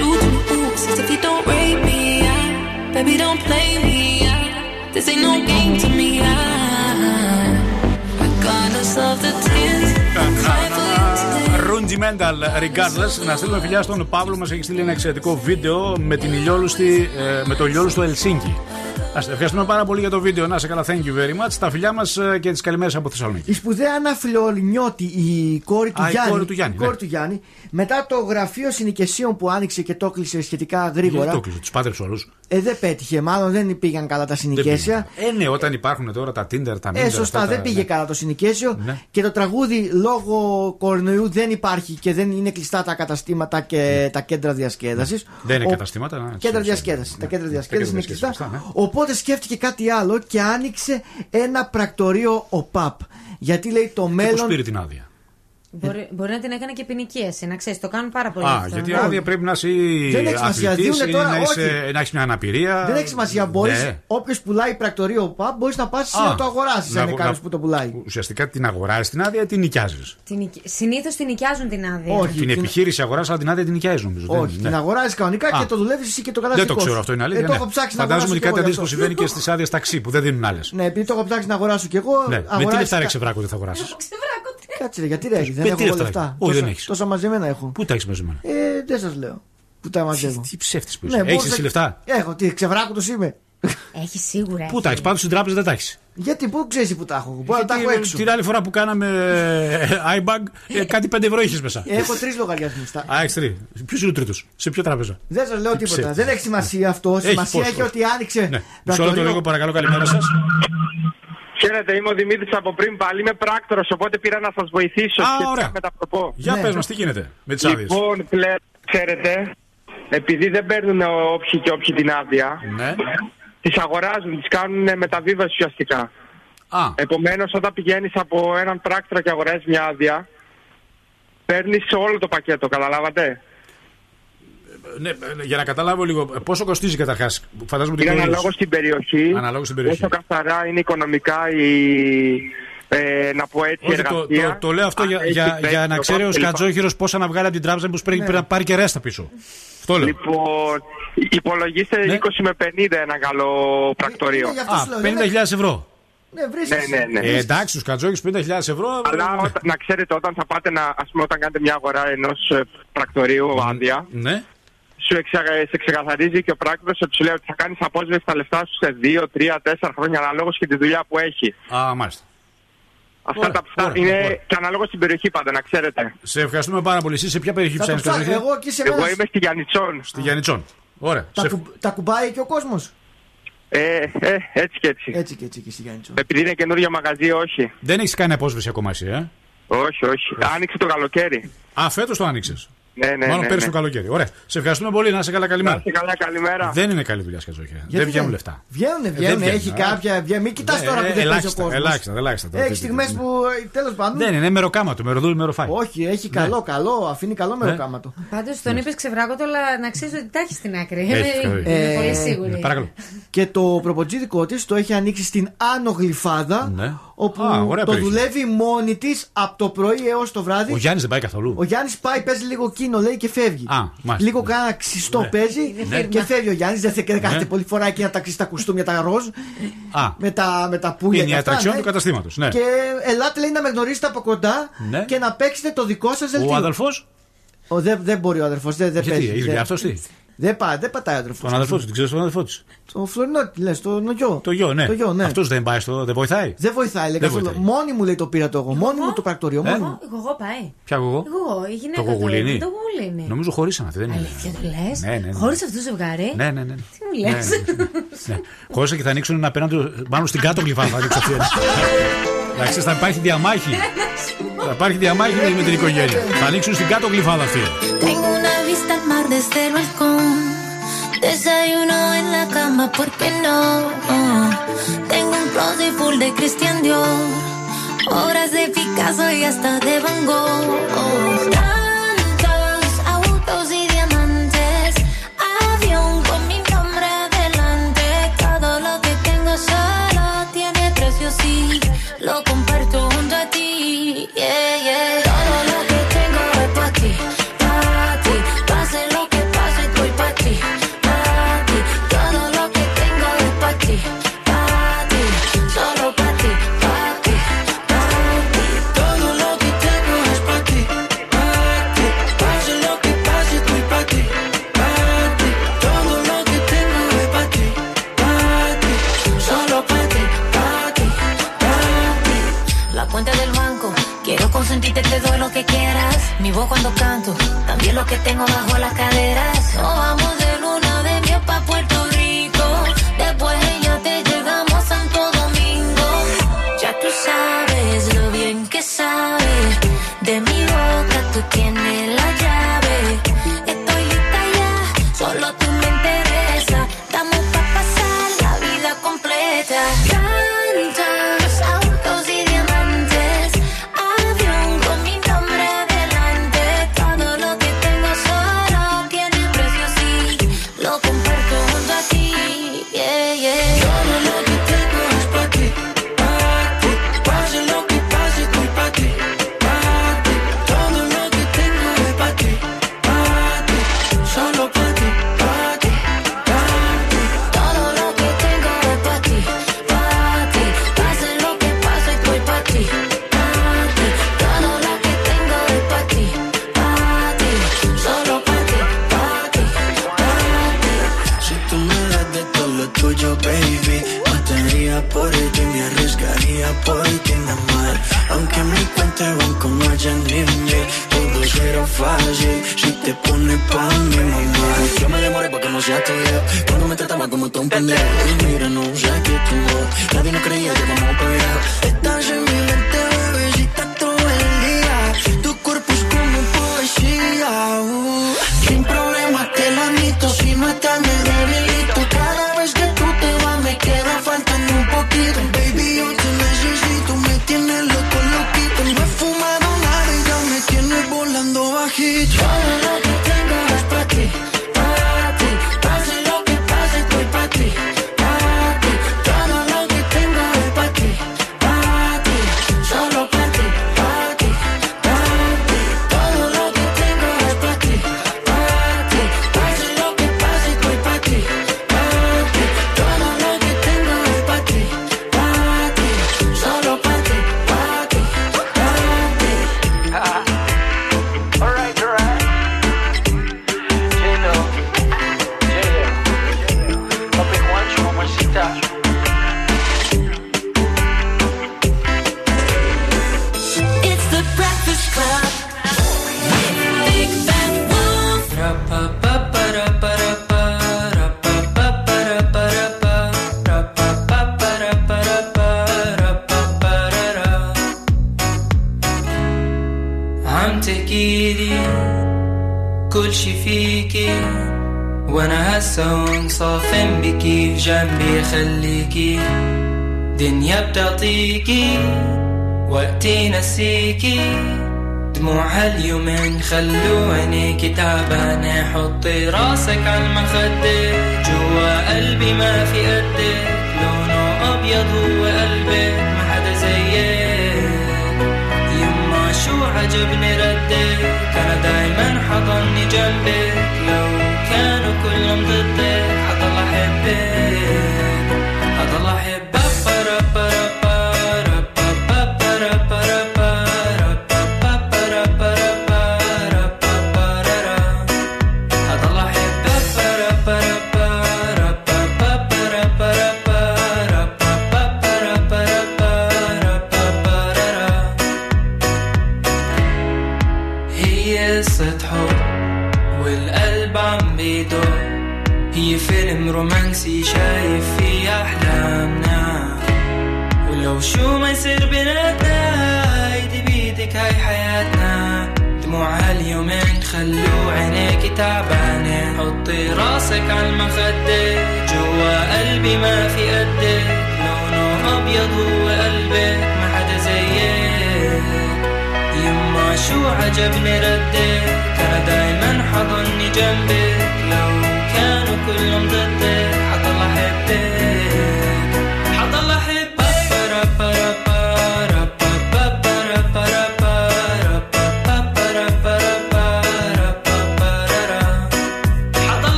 do to me, ooh, it's as if you don't rate me. ah. baby, don't play me. ah. this ain't no game to me. ah. regardless of the tears, cry for you today. Rudimental Regardless. Να στείλουμε φιλιά στον Παύλο, μα έχει στείλει ένα εξαιρετικό βίντεο με, την ηλιόλουστη, ε, με το ηλιόλουστο Ελσίνκι. Ας, ευχαριστούμε πάρα πολύ για το βίντεο. Να σε καλά, thank you very much. Τα φιλιά μας και τις καλημέρες από Θεσσαλονίκη. Η σπουδαία Άννα Φιλολινιώτη, η κόρη του Α, η Γιάννη. κόρη του Γιάννη, η κόρη ναι. του Γιάννη, μετά το γραφείο συνοικεσίων που άνοιξε και το έκλεισε σχετικά Γιατί γρήγορα. το κλείσε, τους πάντρεψε όλους. Ε, δεν πέτυχε, μάλλον δεν πήγαν καλά τα συνοικέσια. Ε, ναι, όταν υπάρχουν τώρα τα Tinder, τα Minder. Ε, σωστά, αυτά δεν τα- πήγε ναι. καλά το συνοικέσιο. Ναι. Και το τραγούδι λόγω κορονοϊού δεν υπάρχει και δεν είναι κλειστά τα καταστήματα και τα κέντρα διασκέδασης. Ναι. Δεν είναι καταστήματα, ναι, Κέντρα έτσι, διασκέδασης. Τα κέντρα διασκέδασης είναι διασκέδασης, κλειστά. σωστά, ναι. Οπότε σκέφτηκε κάτι άλλο και άνοιξε ένα πρακτορείο ΟΠΑΠ. Γιατί λέει το Και πώ μέλλον. πήρε την άδεια. Μπορεί, μπορεί να την έκανε και ποινική εσύ, να ξέρεις. Το κάνουν πάρα πολύ. Α, αυτό. γιατί η Ναι. άδεια πρέπει να είσαι Δεν έχει σημασία, αθλητής δίνουνε ή τώρα, να, είσαι, όχι. να έχεις μια αναπηρία. Δεν έχει σημασία. Μπορεί, Ναι. όποιος πουλάει πρακτορείο ΟΠΑΠ, μπορείς να πας Α, να το αγοράσει. να Αν είναι αγο- κάποιος να- που το πουλάει. Ουσιαστικά την αγοράζεις την άδεια ή την νοικιάζεις; Συνήθως την νοικιάζουν την άδεια. Όχι, Την την- επιχείρηση αγοράζει, αλλά την άδεια την νοικιάζεις νομίζω. Όχι, Δεν- την ναι. αγοράζεις κανονικά Α. και το δουλεύεις εσύ και το Δεν καταστικό. το ξέρω σου. αυτό είναι αλήθεια. Ε, το ναι. έχω ψάξει να Φαντάζομαι αγοράσω ότι κι εγώ κάτι γι' αντίστοιχο αυτό. συμβαίνει και στις άδειες ταξί που δεν δίνουν άλλες. Ναι, επειδή το έχω ψάξει να αγοράσω κι εγώ. Ναι. Με τι αγοράζεις λεφτά κα- ρε ξεβράκο δεν θα αγοράσει; Κάτσε ρε, γιατί ρε, δεν Με έχω τι εγώ λεφτά λεφτά. έχεις; Όχι, δεν Τόσα- έχεις. Τόσα μαζεμένα έχω. Πού τα έχεις μαζεμένα; Ε, δεν σας λέω. Που τα μαζεύω. Τι ψεύτης που Ναι, είσαι. Έχεις μπορούσα- εσύ λεφτά; Έχω, τι ξεβράκο του είμαι. Έχεις σίγουρα. Πού τα έχεις; Πάντω στην τράπεζα δεν τα έχεις. Γιατί, πού ξέρεις που τα έχω; Μπορεί να τα έχω έξω. Την άλλη φορά που κάναμε ε, iBag, ε, κάτι 5 ευρώ είχες μέσα. Έχω τρεις λογαριασμούς. Α, έχεις τρεις. Ποιος είναι ο τρίτος, σε ποια τράπεζα; Δεν σας λέω Τι τίποτα. ψεύτης. Δεν έχει σημασία αυτό. Έχει, Σημασία πώς, έχει πώς. ότι άνοιξε. Ναι. Μισό πρακτορείο. λεπτό λίγο, παρακαλώ, καλημέρα σας. Χαίρετε, είμαι ο Δημήτρης από πριν πάλι. Είμαι πράκτορος, οπότε πήρα να σας βοηθήσω. Α, σχετικά ωραία. Με τα προπό. Για πες μας, τι γίνεται με τις άδειες; Λοιπόν, πλέον, ξέρετε, επειδή δεν παίρνουν όποιοι και όποιοι την άδεια, Ναι. τις αγοράζουν, τις κάνουν μεταβίβαση ουσιαστικά. Α. Επομένως, όταν πηγαίνεις από έναν πράκτορα και αγοράζεις μια άδεια, παίρνεις όλο το πακέτο, καταλάβατε; Ναι, ε, για να καταλάβω λίγο, ε, πόσο κοστίζει καταρχάς. Φαντάζομαι ότι Είναι το ίδιο. αναλόγως στην περιοχή. Αναλόγως στην περιοχή. Όσο καθαρά είναι οικονομικά η. Ε, να πω έτσι, Όχι, το, εργασία. το, το λέω αυτό για, Αν έχει για, πέσει για να το ξέρει ο κόστος κλπ. Σκατζόχυρο πόσα να βγάλει από την τράπεζα, που πρέπει να πάρει και ρέστα πίσω. Αυτό λέω. Λοιπόν, υπολογίστε 20 με 50 ένα καλό πρακτορείο. Α, 50.000 ευρώ. Ναι, Ναι, ναι, ναι. Ε, εντάξει, του Σκατζόχυου 50.000 ευρώ. Αλλά όταν- να ξέρετε, όταν θα πάτε να, ας πούμε, όταν κάνετε μια αγορά ενός πρακτορείου άδεια, Ναι. Σου εξα, σε ξεκαθαρίζει και ο πράκτορας ότι σου λέει ότι θα κάνεις απόσβεση τα λεφτά σου σε 2, 3, 4 χρόνια αναλόγως και τη δουλειά που έχει. Α, μάλιστα. Αυτά Ωραία, τα αυτά ωραία, είναι ωραία. και αναλόγως στην περιοχή πάντα, να ξέρετε. Σε ευχαριστούμε πάρα πολύ. Εσύ σε ποια περιοχή Θα το ψάχνεις, ψάξω. Σκατζόχυρο. Εγώ εκεί σε Εγώ μένα. είμαι στη Γιάννητσόν. Στη Γιάννητσόν. Ωραία. Τα, Σε- κου- τα κουμπάει και ο κόσμος. Ε, ε, έτσι και έτσι. Έτσι και έτσι και στη Γιάννητσό. Επειδή είναι καινούργιο μαγαζί, όχι. Δεν έχεις κάνει απόσβεση ακόμα εσύ, ε; Όχι, όχι. Άνοιξε το καλοκαίρι. Α, φέτος το άνοιξες. Ναι, ναι, Μάλλον ναι, πέρυσι ναι. το καλοκαίρι. Ωραία. Σε ευχαριστούμε πολύ. Να είσαι καλά, καλημέρα. Να είστε καλά, καλημέρα. Δεν είναι καλή δουλειά σκατζόχυρα. Γιατί Δεν βγαίνουν δεν- λεφτά. Βγαίνουν, Ε, βγαίνουν. δεν Έχει βγαίνουν, κάποια. βγα- Μην κοιτάς Ε, τώρα που δεν παίζει ο ελάχιστα, κόσμο. ελάχιστα, ελάχιστα. τώρα, Έχεις τι- στιγμές τι- που τέλος πάντων. Δεν είναι μεροκάματο, μεροδούλη, μεροφάι. Όχι, έχει καλό, καλό. Αφήνει καλό μεροκάματο. Πάντως τον είπες ξεβράκωτο, αλλά να ξέρεις ότι τα έχεις στην άκρη. Έχει, Είμαι ε, πολύ σίγουρη. Παρακαλώ. Και το προποτζίδικο της το έχει ανοίξει στην Άνω Γλυφάδα. Ναι. Όπου Α, ωραία το περιοχή. δουλεύει μόνη της από το πρωί έως το βράδυ. Ο Γιάννης δεν πάει καθόλου. Ο Γιάννης πάει, παίζει λίγο κίνο, λέει και φεύγει. Α, μάλιστα. Λίγο κάνα ξυστό Ναι. παίζει Ναι. και φεύγει ο Γιάννης. Δεν θε- δεν κάθεται Ναι. πολύ φορά εκείνα τα ξυστά κουστούμια, τα ροζ. Α, Με τα, με τα πουλια. είναι η και αυτά, ατραξιόν ναι. του καταστήματος. Ναι. Και ελάτε λέει να με γνωρίσετε από κοντά Ναι. και να παίξετε το δικό σας δελτίο. Ο αδελφός; Ο, δεν, δεν μπορεί ο αδερφό. Δεν, δεν Γιατί, παίζει. έχει δεν- δουλειά αυτός τι; Δεν, πά, δεν πατάει ο αδερφός. Τον αδελφό τη, την ξέρεις τον αδελφό της; Το φλωρινό, λες, το γιο. Το γιο, ναι. Το γιο, ναι. Αυτός δεν πάει στο. Δεν βοηθάει. Δεν βοηθάει, λέει Δεν καθόλου. βοηθάει. Μόνη μου λέει το πήρα το εγώ. Μόνη μου το πρακτορείο. Ε; Μόνη μου. Εγώ, εγώ πάει. Ποια εγώ. Εγώ, η γυναίκα Το γογουλίνι. Το γογουλίνι. Νομίζω χωρίσαμε αυτή, δεν είναι. Αλήθεια το λες; Ναι, ναι, ναι. Χωρίς αυτό το ζευγάρι; Ναι, ναι, ναι. Τι μου λες; Ναι, ναι. Χώρισα και θα ανοίξουν ένα απέναντι, μάλλον στην κάτω γλυφά θα ανοίξω αυτή. Εντάξει, θα υπάρχει διαμάχη. Θα υπάρχει διαμάχη με την οικογένεια. Θα ανοίξουν στην κάτω γλυφάδα αυτή. Tengo una vista al mar desde el balcón. Desayuno en la cama, ¿por qué no? Tengo un closet full de Christian Dior. Obras de Picasso y hasta de Van Gogh. Yeah.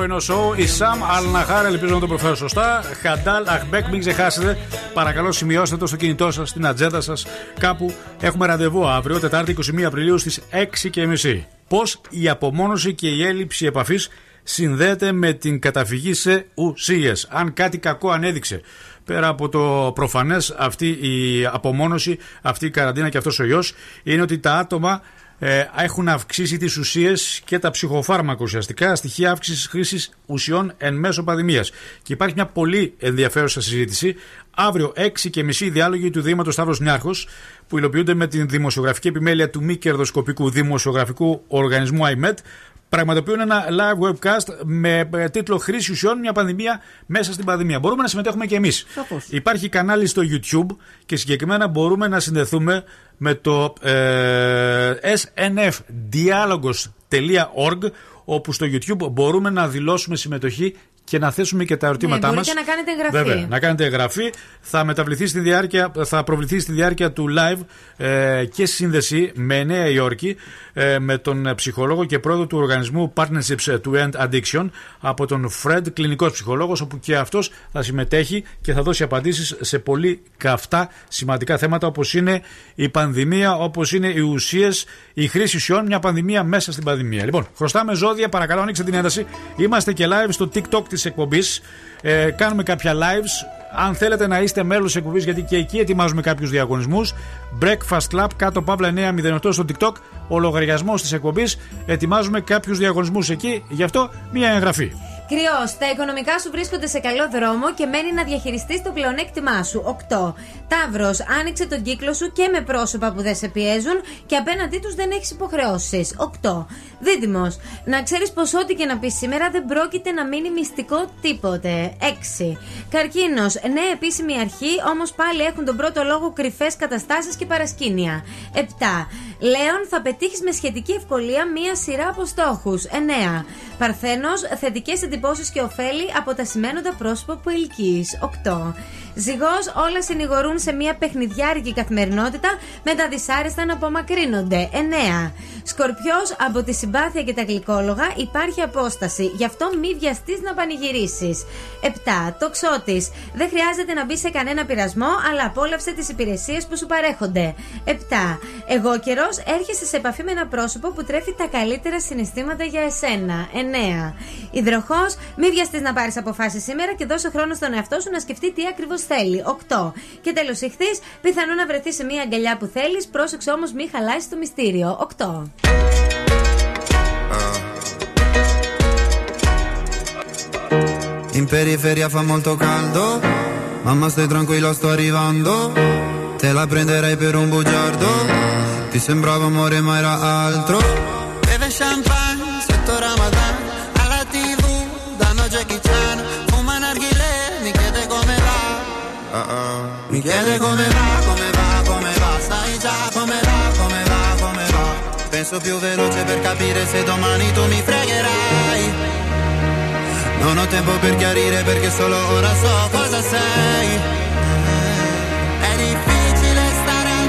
Πρωινό σόου. Η Σαμ Αλναχάρ, ελπίζω να το προφέρω σωστά. Χαντάλ Αχμπέκ, μην ξεχάσετε. Παρακαλώ, σημειώστε το στο κινητό σας, στην ατζέντα σας. Κάπου έχουμε ραντεβού αύριο, Τετάρτη 21 Απριλίου στις 6.30. Πώς η απομόνωση και η έλλειψη επαφής συνδέεται με την καταφυγή σε ουσίες. Αν κάτι κακό ανέδειξε πέρα από το προφανές αυτή η απομόνωση, αυτή η καραντίνα και αυτός ο ιός, είναι ότι τα άτομα ε, έχουν αυξήσει τις ουσίες και τα ψυχοφάρμακα ουσιαστικά, στοιχεία αύξησης χρήσης ουσιών εν μέσω πανδημίας. Και υπάρχει μια πολύ ενδιαφέρουσα συζήτηση. Αύριο 6 και μισή διάλογοι του Δήματος Σταύρος Νιάρχος που υλοποιούνται με την δημοσιογραφική επιμέλεια του μη κερδοσκοπικού δημοσιογραφικού οργανισμού IMED πραγματοποιούν ένα live webcast με ε, τίτλο Χρήση ουσιών, μια πανδημία μέσα στην πανδημία. Μπορούμε να συμμετέχουμε και εμείς. Υπάρχει κανάλι στο YouTube και συγκεκριμένα μπορούμε να συνδεθούμε με το ε, snfdialogos.org όπου στο YouTube μπορούμε να δηλώσουμε συμμετοχή και να θέσουμε και τα ερωτήματά ναι, μας. μπορείτε να κάνετε εγγραφή. Βέβαια, να κάνετε εγγραφή. Θα μεταβληθεί στη διάρκεια, θα προβληθεί στη διάρκεια του live ε, και σύνδεση με Νέα Υόρκη ε, με τον ψυχολόγο και πρόεδρο του οργανισμού Partnerships to End Addiction από τον Fred, κλινικός ψυχολόγος, όπου και αυτός θα συμμετέχει και θα δώσει απαντήσεις σε πολύ καυτά σημαντικά θέματα όπως είναι η πανδημία, όπως είναι οι ουσίες, η χρήση ουσιών, μια πανδημία μέσα στην πανδημία. Λοιπόν, χρωστάμε ζώδια, παρακαλώ ανοίξτε την ένταση. Είμαστε και live στο TikTok της εκπομπής. Ε, κάνουμε κάποια lives. Αν θέλετε να είστε μέλος της εκπομπής, γιατί και εκεί ετοιμάζουμε κάποιους διαγωνισμούς. Breakfast Club κάτω παύλα 908 στο TikTok. Ο λογαριασμός της εκπομπής. Ετοιμάζουμε κάποιους διαγωνισμούς εκεί. Γι' αυτό μία εγγραφή. Κρυός, τα οικονομικά σου βρίσκονται σε καλό δρόμο και μένει να διαχειριστείς το πλεονέκτημά σου. 8. Ταύρος, άνοιξε τον κύκλο σου και με πρόσωπα που δεν σε πιέζουν και απέναντί τους δεν έχεις υποχρεώσεις. 8. Δίδυμος, να ξέρεις πως ό,τι και να πεις σήμερα δεν πρόκειται να μείνει μυστικό τίποτε. 6. Καρκίνος, νέα επίσημη αρχή, όμως πάλι έχουν τον πρώτο λόγο κρυφές καταστάσεις και παρασκήνια. 7. Λέων, θα πετύχεις με σχετική ευκολία μία σειρά από στόχους. 9. Παρθένος, θετικές εντυπώσει και ωφέλη από τα σημαίνοντα πρόσωπα που ελκύει. 8. Ζυγός, όλα συνηγορούν σε μια παιχνιδιάρικη καθημερινότητα με τα δυσάρεστα να απομακρύνονται. 9. Σκορπιός, από τη συμπάθεια και τα γλυκόλογα υπάρχει απόσταση. Γι' αυτό μη βιαστείς να πανηγυρίσεις. 7. Τοξότης. Δεν χρειάζεται να μπει σε κανένα πειρασμό, αλλά απόλαυσε τις υπηρεσίες που σου παρέχονται. 7. Εγώ καιρός έρχεσαι σε επαφή με ένα πρόσωπο που τρέφει τα καλύτερα συναισθήματα για εσένα. 9. Υδροχός, μη βιαστείς να πάρεις αποφάσεις σήμερα και δώσε χρόνο στον εαυτό σου να σκεφτεί τι ακριβώς θέλει. 8. Και τέλος ηχθείς, πιθανό να βρεθείς σε μια αγκαλιά που θέλεις, πρόσεξε όμως μη χαλάσεις το μυστήριο. 8. In periferia fa molto caldo, mamma stai tranquilla sto arrivando, te la prenderei per un bugiardo, ti sembrava amore ma era altro. Beve champagne chiede come va, come va, come va, sai già come va, come va, come va, penso più veloce per capire se domani tu mi fregherai. Non ho tempo per chiarire perché solo ora so cosa sei. È difficile stare al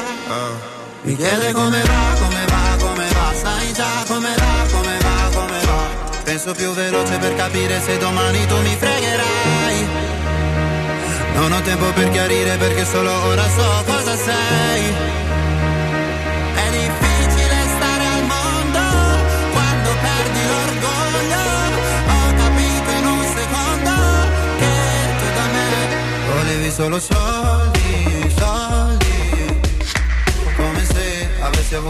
Mi chiede come va, come va, come va Sai già come va, come va, come va Penso più veloce per capire se domani tu mi fregherai non ho tempo per chiarire perché solo ora so cosa sei. È difficile stare al mondo quando perdi l'orgoglio. Ho capito in un secondo che tu da me volevi solo soldi,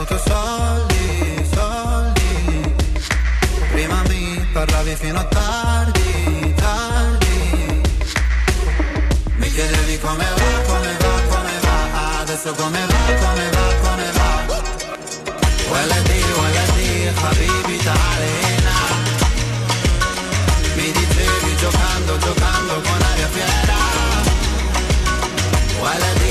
potuto soldi, soldi. Prima mi parlavi fino a tardi, tardi. Mi chiedevi come va, come va, come va. Adesso come va, come va, come va. Vuelati, vuelati, Habibi Arena. Mi dicevi giocando, giocando con la aria fiera. Vuelati.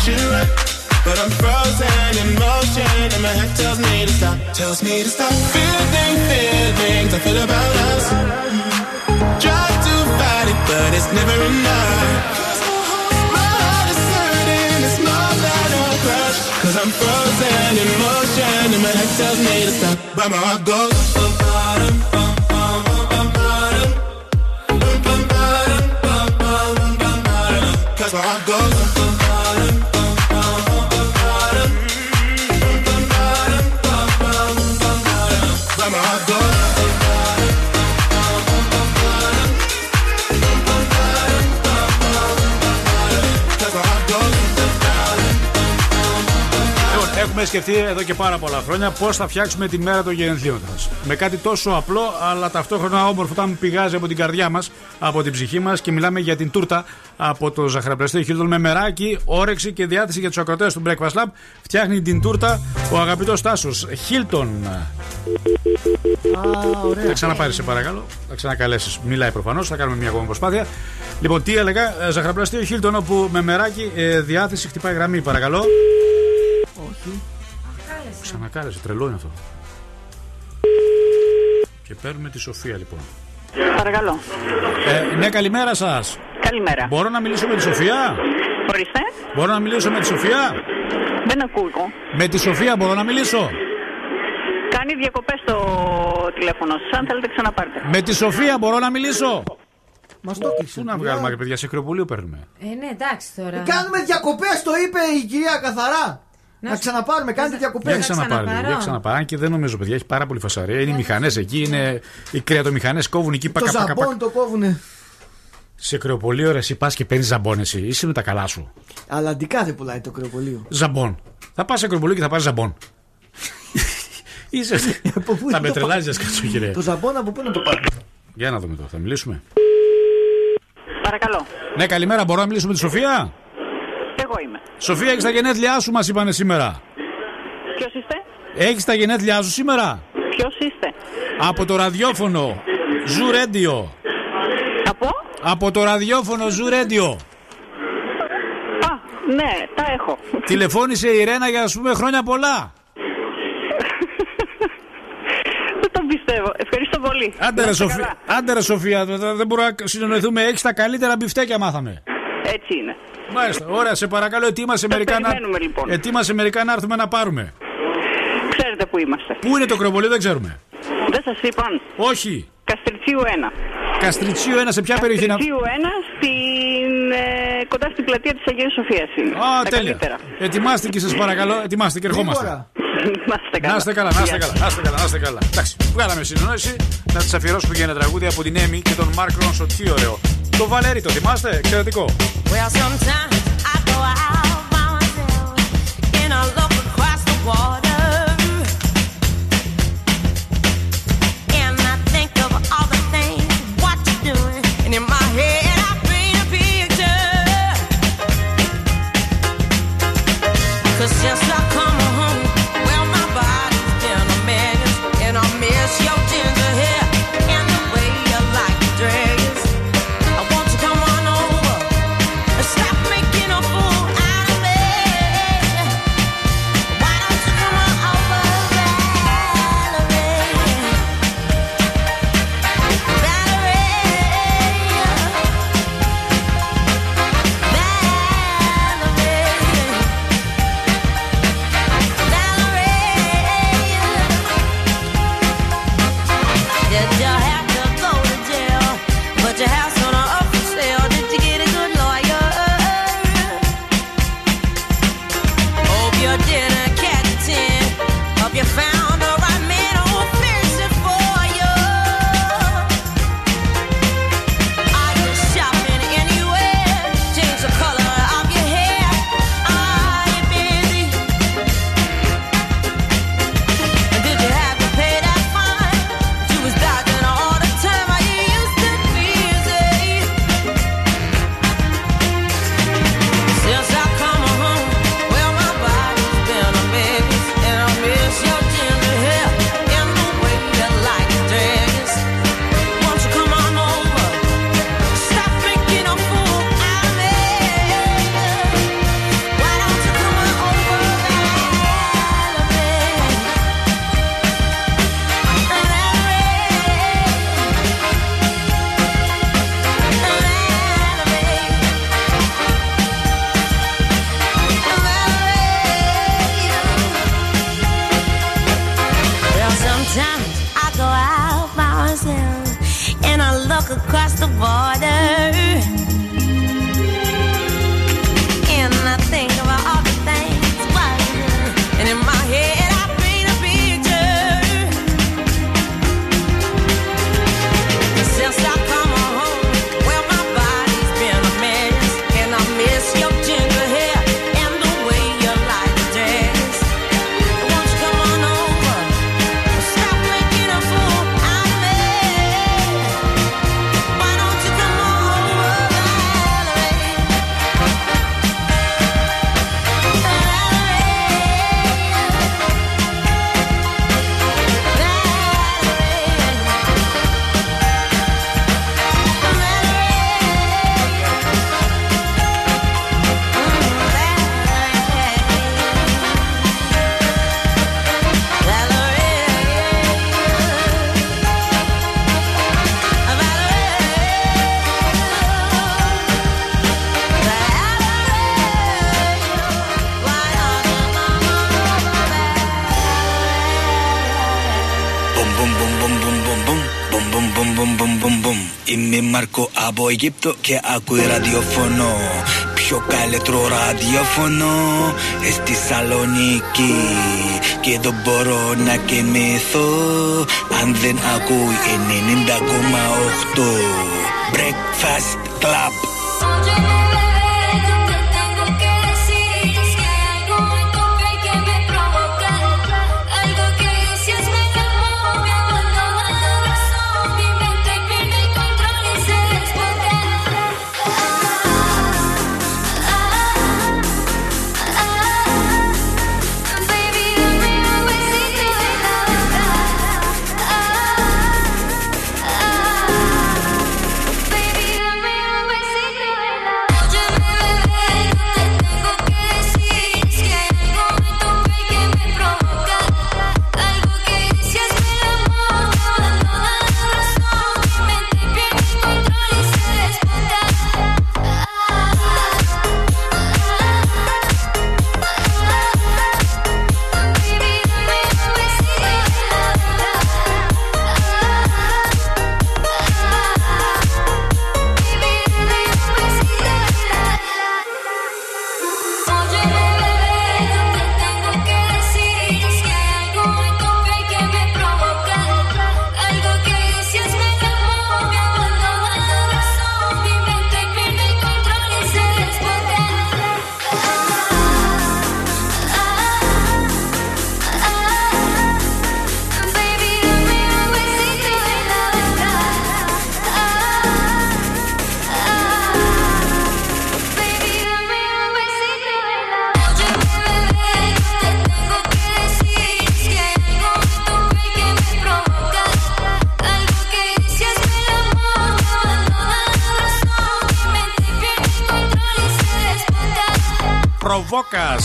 But I'm frozen in motion and my head tells me to stop. Tells me to stop. Feeling feelings I feel about us. Try to fight it, but it's never enough. Cause I'm frozen in motion and my head tells me to stop. But my heart goes. Cause my heart goes. Έχουμε σκεφτεί εδώ και πάρα πολλά χρόνια πώς θα φτιάξουμε τη μέρα των γενεθλίων μας. Με κάτι τόσο απλό, αλλά ταυτόχρονα όμορφο, όταν πηγάζει από την καρδιά μας, από την ψυχή μας και μιλάμε για την τούρτα από το ζαχαροπλαστείο Χίλτον με μεράκι, όρεξη και διάθεση για τους ακροτέ του Breakfast Lab. Φτιάχνει την τούρτα ο αγαπητός Τάσος Χίλτον. Θα ξαναπάρεις, σε παρακαλώ. Θα ξανακαλέσεις. Μιλάει προφανώς. Θα κάνουμε μια ακόμα προσπάθεια. Λοιπόν, τι έλεγα, ε, ζαχαροπλαστείο Χίλτον όπου με μεράκι ε, διάθεση χτυπάει γραμμή, παρακαλώ. Όχι. Ξανακάλεσε, τρελό είναι αυτό. Και παίρνουμε τη Σοφία λοιπόν. Παρακαλώ. Ε, ναι, καλημέρα σας. Καλημέρα. Μπορώ να μιλήσω με τη Σοφία; Ορίστε. Μπορώ να μιλήσω με τη Σοφία; Δεν ακούω. Με τη Σοφία μπορώ να μιλήσω; Κάνει διακοπές το τηλέφωνο σας. Αν θέλετε, ξαναπάρτε. Με τη Σοφία μπορώ να μιλήσω; Μας το κλείσε. Πού να βγάλουμε, ρε παιδιά, σε κρεοπολείο παίρνουμε; Ε, ναι, εντάξει τώρα. Κάνουμε διακοπές, το είπε η κυρία καθαρά. Να ξαναπάρουμε, κάντε διακοπές. Για ξαναπάρει, λίγο, για ξαναπάρει. Αν και δεν νομίζω, παιδιά, έχει πάρα πολύ φασαρία. Είναι οι μηχανές εκεί, είναι οι κρεατομηχανές κόβουν εκεί Το πακα, πακα, ζαμπόν πακα. το κόβουνε. Σε κρεοπολείο, ρε, εσύ πας και παίρνεις ζαμπόν, εσύ. Είσαι με τα καλά σου. Αλλά αντικά δεν πουλάει το κρεοπολείο. Ζαμπόν. Θα πας σε κρεοπολείο και θα πάρεις ζαμπόν. Είσαι. Θα με τρελάζει, κάτσο, κύριε. Το ζαμπόν από πού να το πάρει. Για να δούμε τώρα, θα μιλήσουμε. Παρακαλώ. Ναι, καλημέρα, μπορώ να μιλήσω με τη Σοφία; Εγώ είμαι. Σοφία, έχεις τα γενέθλιά σου, μας είπανε σήμερα. Ποιος είστε; Έχεις τα γενέθλιά σου σήμερα; Ποιος είστε; Από το ραδιόφωνο Zoo Radio. Από; Από το ραδιόφωνο Zoo Radio. Α, ναι, τα έχω. Τηλεφώνησε η Ρένα για να σου πούμε χρόνια πολλά. Δεν τον πιστεύω. Ευχαριστώ πολύ. Άντε ρε, Να είστε Σοφία, καλά. άντε ρε Σοφία, δεν δεν μπορούμε να συνεννοηθούμε. Έχεις τα καλύτερα μπιφτέκια, μάθαμε. Έτσι είναι. Μάλιστα, ωραία, σε παρακαλώ, ετοίμασε Τα μερικά, να... περιμένουμε, λοιπόν. ετοίμασε μερικά να έρθουμε να πάρουμε. Ξέρετε που είμαστε. Πού είναι το κρεοπολείο, δεν ξέρουμε. Δεν σας είπαν. Όχι. Καστριτσίου 1. Καστριτσίου 1, σε ποια περιοχή είναι. Καστριτσίου 1 στην, ε, κοντά στην πλατεία της Αγίας Σοφίας είναι. Α, Τα τέλεια. καλύτερα. Ετοιμάστε και σας παρακαλώ, ετοιμάστε και ερχόμαστε. Να είστε καλά. Να είστε καλά, να είστε καλά, να είστε καλά, να είστε καλά. Εντάξει, βγάλαμε συνεννόηση να τη αφιερώσουμε για ένα τραγούδι από την Έμι και τον Μάρκ Ρόνσο. Τι ωραίο. Το Βαλέρι, το θυμάστε, εξαιρετικό. Well, sometimes I go out by myself and I look across the water. Είμαι Μάρκο από Αιγύπτο και ακούει ραδιοφωνό. Πιο καλύτερο ραδιοφωνό ε, στη Σαλονίκη. Και δεν μπορώ να κοιμηθώ αν δεν ακούει 90,8. Breakfast Club.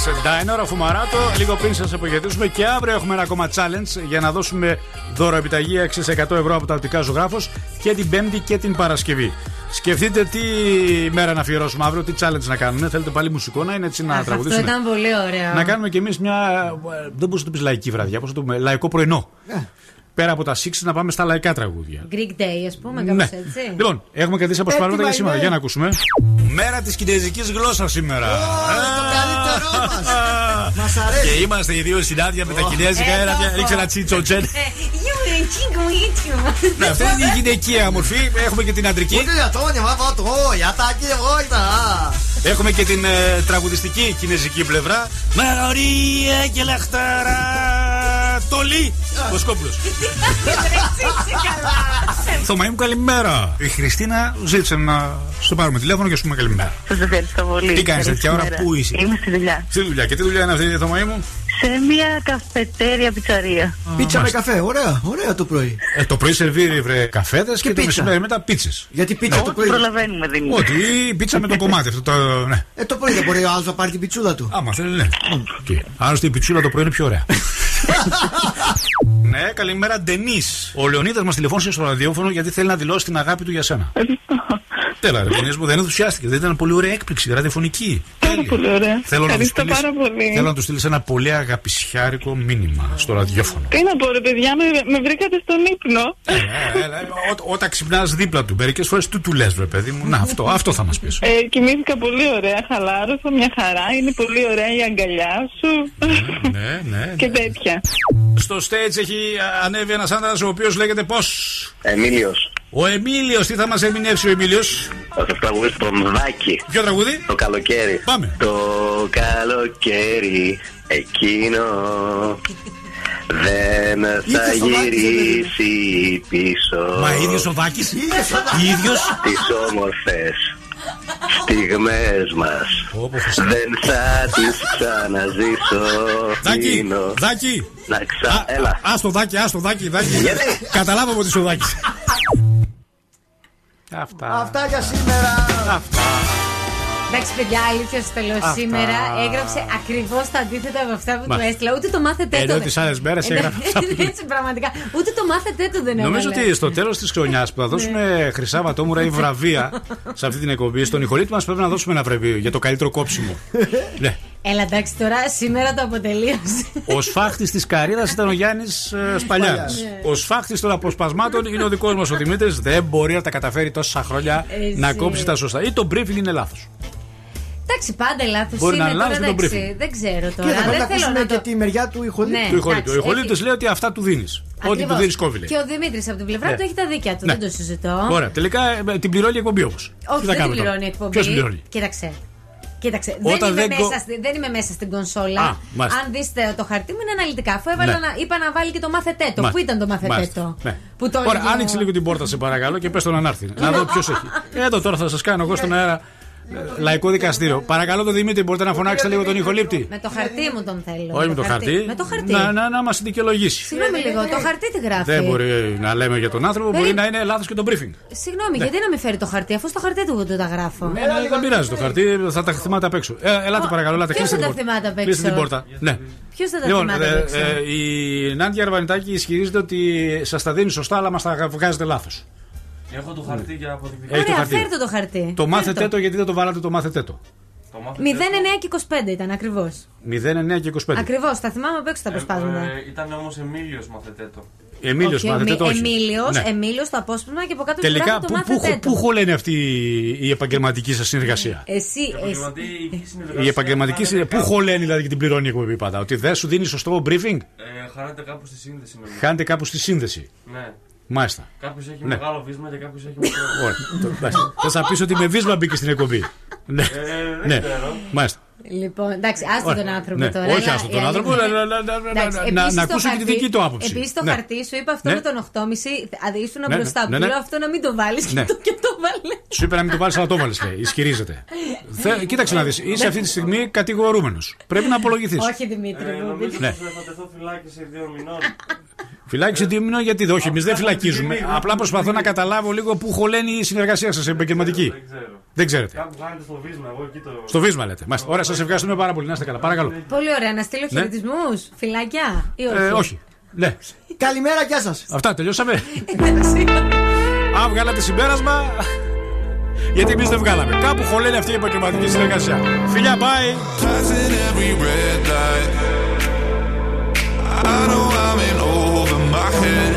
Προβόκα, Ντάινορα Φουμαράτο. Λίγο πριν σας αποχαιρετήσουμε και αύριο έχουμε ένα ακόμα challenge για να δώσουμε δώρο επιταγή 6% ευρώ από τα οπτικά ζωγράφος και την Πέμπτη και την Παρασκευή. Σκεφτείτε τι μέρα να αφιερώσουμε αύριο, τι challenge να κάνουμε. Θέλετε πάλι μουσικό να είναι έτσι να Αχ, αυτό τραγουδήσουμε. ήταν πολύ ωραίο. Να κάνουμε κι εμείς μια. Δεν μπορεί να το πεις λαϊκή βραδιά, πώς το πούμε, λαϊκό πρωινό. Πέρα από τα 6 να πάμε στα λαϊκά τραγούδια. Greek Day, ας πούμε, Ναι. κάπως έτσι. Λοιπόν, έχουμε κρατήσει αποσπάσματα Έτοιμα για σήμερα. είναι. Για να ακούσουμε. Μέρα της κινέζικης γλώσσας σήμερα. Το καλύτερό μας. Μας Και αρέσει. είμαστε οι δύο συνάδεια με τα κινέζικα. Ε, Ένα εδώ. ρίξε ένα τσίτσο τζεν. Ε, γιου, ρε, τσίγκο, ίτσιο. Ναι, αυτή είναι η γυναικεία μορφή. Έχουμε και την αντρική. Ούτε για το νιώμα το, για τα κύρια Έχουμε και την ε, τραγουδιστική κινέζικη πλευρά. Μαγαρία και λαχτάρα. Τολί. Βοσκόπουλο. Θωμαί μου καλημέρα. Η Χριστίνα ζήτησε να στο πάρουμε τηλέφωνο και σου πούμε καλημέρα. Σας ευχαριστώ πολύ. Τι κάνεις Καλή τέτοια ώρα, ημέρα. πού είσαι; Είμαι στη δουλειά. Στη δουλειά. Και τι δουλειά είναι αυτή, Θωμαί μου; Σε μια καφετέρια πιτσαρία. Πίτσα με καφέ, ωραία, ωραία το πρωί. Ε, το πρωί σερβίρει βρε καφέδες και, το πίτσα. μεσημέρι μετά πίτσες. Γιατί πίτσα; Το πρωί. Προλαβαίνουμε δίνει. Ότι η πίτσα με το κομμάτι αυτό το. Ναι. Ε, το πρωί δεν μπορεί ο άλλος να πάρει την πιτσούλα του. Άμα θέλει, ναι. Okay. Άλλωστε η πιτσούλα το πρωί είναι πιο ωραία. ναι, καλημέρα, Ντενής. Ο Λεωνίδας μας τηλεφώνησε στο ραδιόφωνο γιατί θέλει να δηλώσει την αγάπη του για σένα. Τέλα, ρε παιδες μου, δεν ενθουσιάστηκε. Δεν ήταν πολύ ωραία έκπληξη, ραδιοφωνική. Πάρα πολύ ωραία. Θέλω να, τους Ευχαριστώ στείλεις, πάρα πολύ. θέλω να τους στείλεις ένα πολύ αγαπησιάρικο μήνυμα στο ραδιόφωνο. Τι να πω, ρε παιδιά, με, με βρήκατε στον ύπνο. Ε, έλα, ό- Όταν ξυπνάς δίπλα του, μερικές φορές του του λες, βρε παιδί μου. Να, αυτό, αυτό θα μας πεις. Ε, κοιμήθηκα πολύ ωραία, χαλάρωσα, μια χαρά. Είναι πολύ ωραία η αγκαλιά σου ναι, ναι. και τέτοια. Στο stage έχει α, ανέβει ένας άντρας ο οποίος λέγεται πώς; Εμίλιος. Ο Εμίλιος, τι θα μας ερμηνεύσει ο Εμίλιος; Θα σας τραγουδήσω τον Δάκη. Ποιο τραγούδι; Το καλοκαίρι. Πάμε. Το καλοκαίρι εκείνο δεν θα Ίδιος ο Δάκης, γυρίσει πίσω. Μα ίδιος ο Δάκη. ίδιος. Τις όμορφες στιγμές μας δεν θα τις ξαναζήσω. Δάκη, Εκείνο. Δάκη. Να ξα... Έλα. Α το Δάκη, α το Δάκη, Δάκη. Καταλάβαμε ότι είσαι ο Δάκης. Αυτά. Αυτά για σήμερα. Αυτά. Εντάξει, παιδιά, αλήθειας στο τέλο. Αυτά. Σήμερα έγραψε ακριβώς τα αντίθετα από αυτά που Μα. του έστειλα. Ούτε το μάθετε Ενώ το. τις άλλες μέρες Ε, έγραφες αυτά που- Έτσι, πραγματικά. Ούτε το μάθετε το δεν Νομίζω έβαλε. ότι στο τέλος της χρονιάς που θα δώσουμε χρυσά βατόμουρα ή βραβεία σε αυτή την εκπομπή, στον ηχολήτη μας πρέπει να δώσουμε ένα βραβείο για το καλύτερο κόψιμο. ναι. Έλα, εντάξει, τώρα σήμερα το αποτελείωσε. Ο σφάχτης της καρύδα ήταν ο Γιάννης Σπαλιάνη. Ναι. Ο σφάχτης των αποσπασμάτων είναι ο δικός μας ο Δημήτρης. Δεν μπορεί να τα καταφέρει τόσα χρόνια Εσύ. να κόψει τα σωστά. Ή το briefing είναι λάθος. Εντάξει, πάντα λάθος Μπορεί είναι να είναι τώρα. λάθος με τον εντάξει, briefing. δεν ξέρω Και τώρα. θα πρέπει να Δεν θέλω ακούσουμε να και το. τη μεριά του ηχολήπτου. Ναι, του ηχολήπτου. Ο εντάξει, ηχολήπτη έχει- λέει ότι αυτά του δίνεις. Ό,τι του Ακριβώς. δίνεις κόβει. Και ο Δημήτρης από την πλευρά Ναι. του έχει τα δίκια του. Ναι. Δεν το συζητώ. Ωραία. Τελικά ε, την πληρώνει η εκπομπή όμως. Όχι, δεν την πληρώνει η εκπομπή. Ποιος πληρώνει; Κοίταξε. Κοίταξε, Όταν δεν, είμαι δεν μέσα κο- στη- δεν είμαι μέσα στην κονσόλα. Α, μάλιστα. Αν δείτε το χαρτί μου είναι αναλυτικά. Αφού έβαλα Ναι. να, είπα να βάλει και το μάθετε το. Πού Μάλιστα. ήταν το μάθετε Μάλιστα. το. Ναι. Που το Ωραία, ίδιο- άνοιξε λίγο την πόρτα σε παρακαλώ και πες τον να έρθει. Να δω ποιος έχει. Εδώ τώρα θα σας κάνω εγώ στον αέρα. Ε, Λαϊκό δικαστήριο. Παρακαλώ τον Δημήτρη, μπορείτε να φωνάξετε λίγο τον ηχολήπτη. Με το χαρτί μου τον θέλω. Όχι με το χαρτί. Με το χαρτί. Να, να, να μας δικαιολογήσει. Συγγνώμη λίγο, το χαρτί τι γράφει; Δεν μπορεί να λέμε για τον άνθρωπο, μπορεί Περί- να είναι λάθος και το briefing. Συγγνώμη, Ναι. γιατί να με φέρει το χαρτί, αφού στο χαρτί του εγώ το τα γράφω. Ε, ναι, δεν πειράζει το χαρτί, θα τα θυμάται απ' έξω. Ε, ελάτε παρακαλώ, ελάτε, ποιος κλείστε θα την τα πόρτα. θυμάται απ' Κλείστε την έξω; πόρτα. Ναι. Ποιος θα τα Λοιπόν, θυμάται ε, απ' έξω; ε, η Νάντια Αρβανιτάκη ισχυρίζεται ότι σας τα δίνει σωστά, αλλά μας τα βγάζετε λάθος. Έχω το χαρτί για αποδεικτικά. Έχει το Ωραία, χαρτί. φέρτε το χαρτί. Το μάθετε Φέρτε το γιατί δεν το βάλατε το μάθετε το. 09 και 25 ήταν ακριβώς. 09 και 25. Ακριβώς, τα θυμάμαι απ' έξω τα αποσπάσματα. Ε, ήταν όμως Εμίλιος μαθετέ το. Εμίλιος, Όχι, μάθετε Εμι- το όχι. Εμίλιος, Ναι. Εμίλιος το απόσπασμα και από κάτω Τελικά, γράφει το πού, πού, μάθετε το. πού χωλένε αυτή η επαγγελματική σας συνεργασία; Εσύ, εσύ. Η επαγγελματική συνεργασία. Πού χωλένει δηλαδή και την πληρώνει η εκπομπή πάντα; Ότι δεν σου δίνει σωστό briefing; Ε, χάνεται κάπου στη σύνδεση με Χάνετε κάπου στη σύνδεση. Ναι. Μάλιστα. Κάποιος έχει Ναι. μεγάλο βίσμα και κάποιος έχει μικρό. Ωραία. Το- εντάξει. Θε να πει ότι με βίσμα μπήκες στην εκπομπή. Ναι. δεν Ναι. ξέρω. Μάλιστα. Λοιπόν, εντάξει, άστο Ωραία. τον άνθρωπο Ναι, τώρα. όχι αλλά άστο η τον αλήθεια άνθρωπο, είναι- να- να- να- να- Εντάξει, να- επίσης να- να στο ακούσω και τη χαρτί- δική του άποψη. Επίσης το Ναι. χαρτί σου είπα αυτό Ναι. με τον 8,5. Αν ήσουν Ναι, μπροστά ναι, που ναι, ναι. λέω αυτό να μην το βάλεις Ναι. και το και το βάλες. Σου είπε να μην το βάλεις, αλλά το βάλεις, λέει. Ισχυρίζεται. Θε- Κοίταξε να δεις. Είσαι αυτή τη στιγμή κατηγορούμενος. Πρέπει να απολογηθείς. Όχι Δημήτρη Ε, μου. νομίζω Ναι. πως θα τεθώ φυλάκιση δύο μηνών. Φυλάκισε τι μήνυμα γιατί όχι, εμείς δεν φυλακίζουμε. Απλά προσπαθώ να καταλάβω λίγο πού χωλαίνει η συνεργασία σας επαγγελματική. Δεν ξέρω. Δεν ξέρετε. Κάπου χάνεται στο βίσμα, εγώ εκεί το. Στο βίσμα λέτε. Μάλιστα. Ωραία, σας ευχαριστούμε πάρα πολύ. Να είστε καλά. Παρακαλώ. Πολύ ωραία, να στείλω Ναι. χαιρετισμούς. Φυλάκια ή όχι. Ε, όχι; Ναι. Καλημέρα, γεια σας. Αυτά, τελειώσαμε. Α, βγάλατε συμπέρασμα. Γιατί εμείς δεν βγάλαμε. Κάπου χωλαίνει αυτή η επαγγελματική συνεργασία. Φιλιά, bye. Passing every red light. I know I'm in over my head.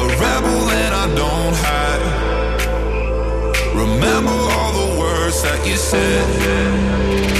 A rebel that I don't hide. Remember all the words that you said.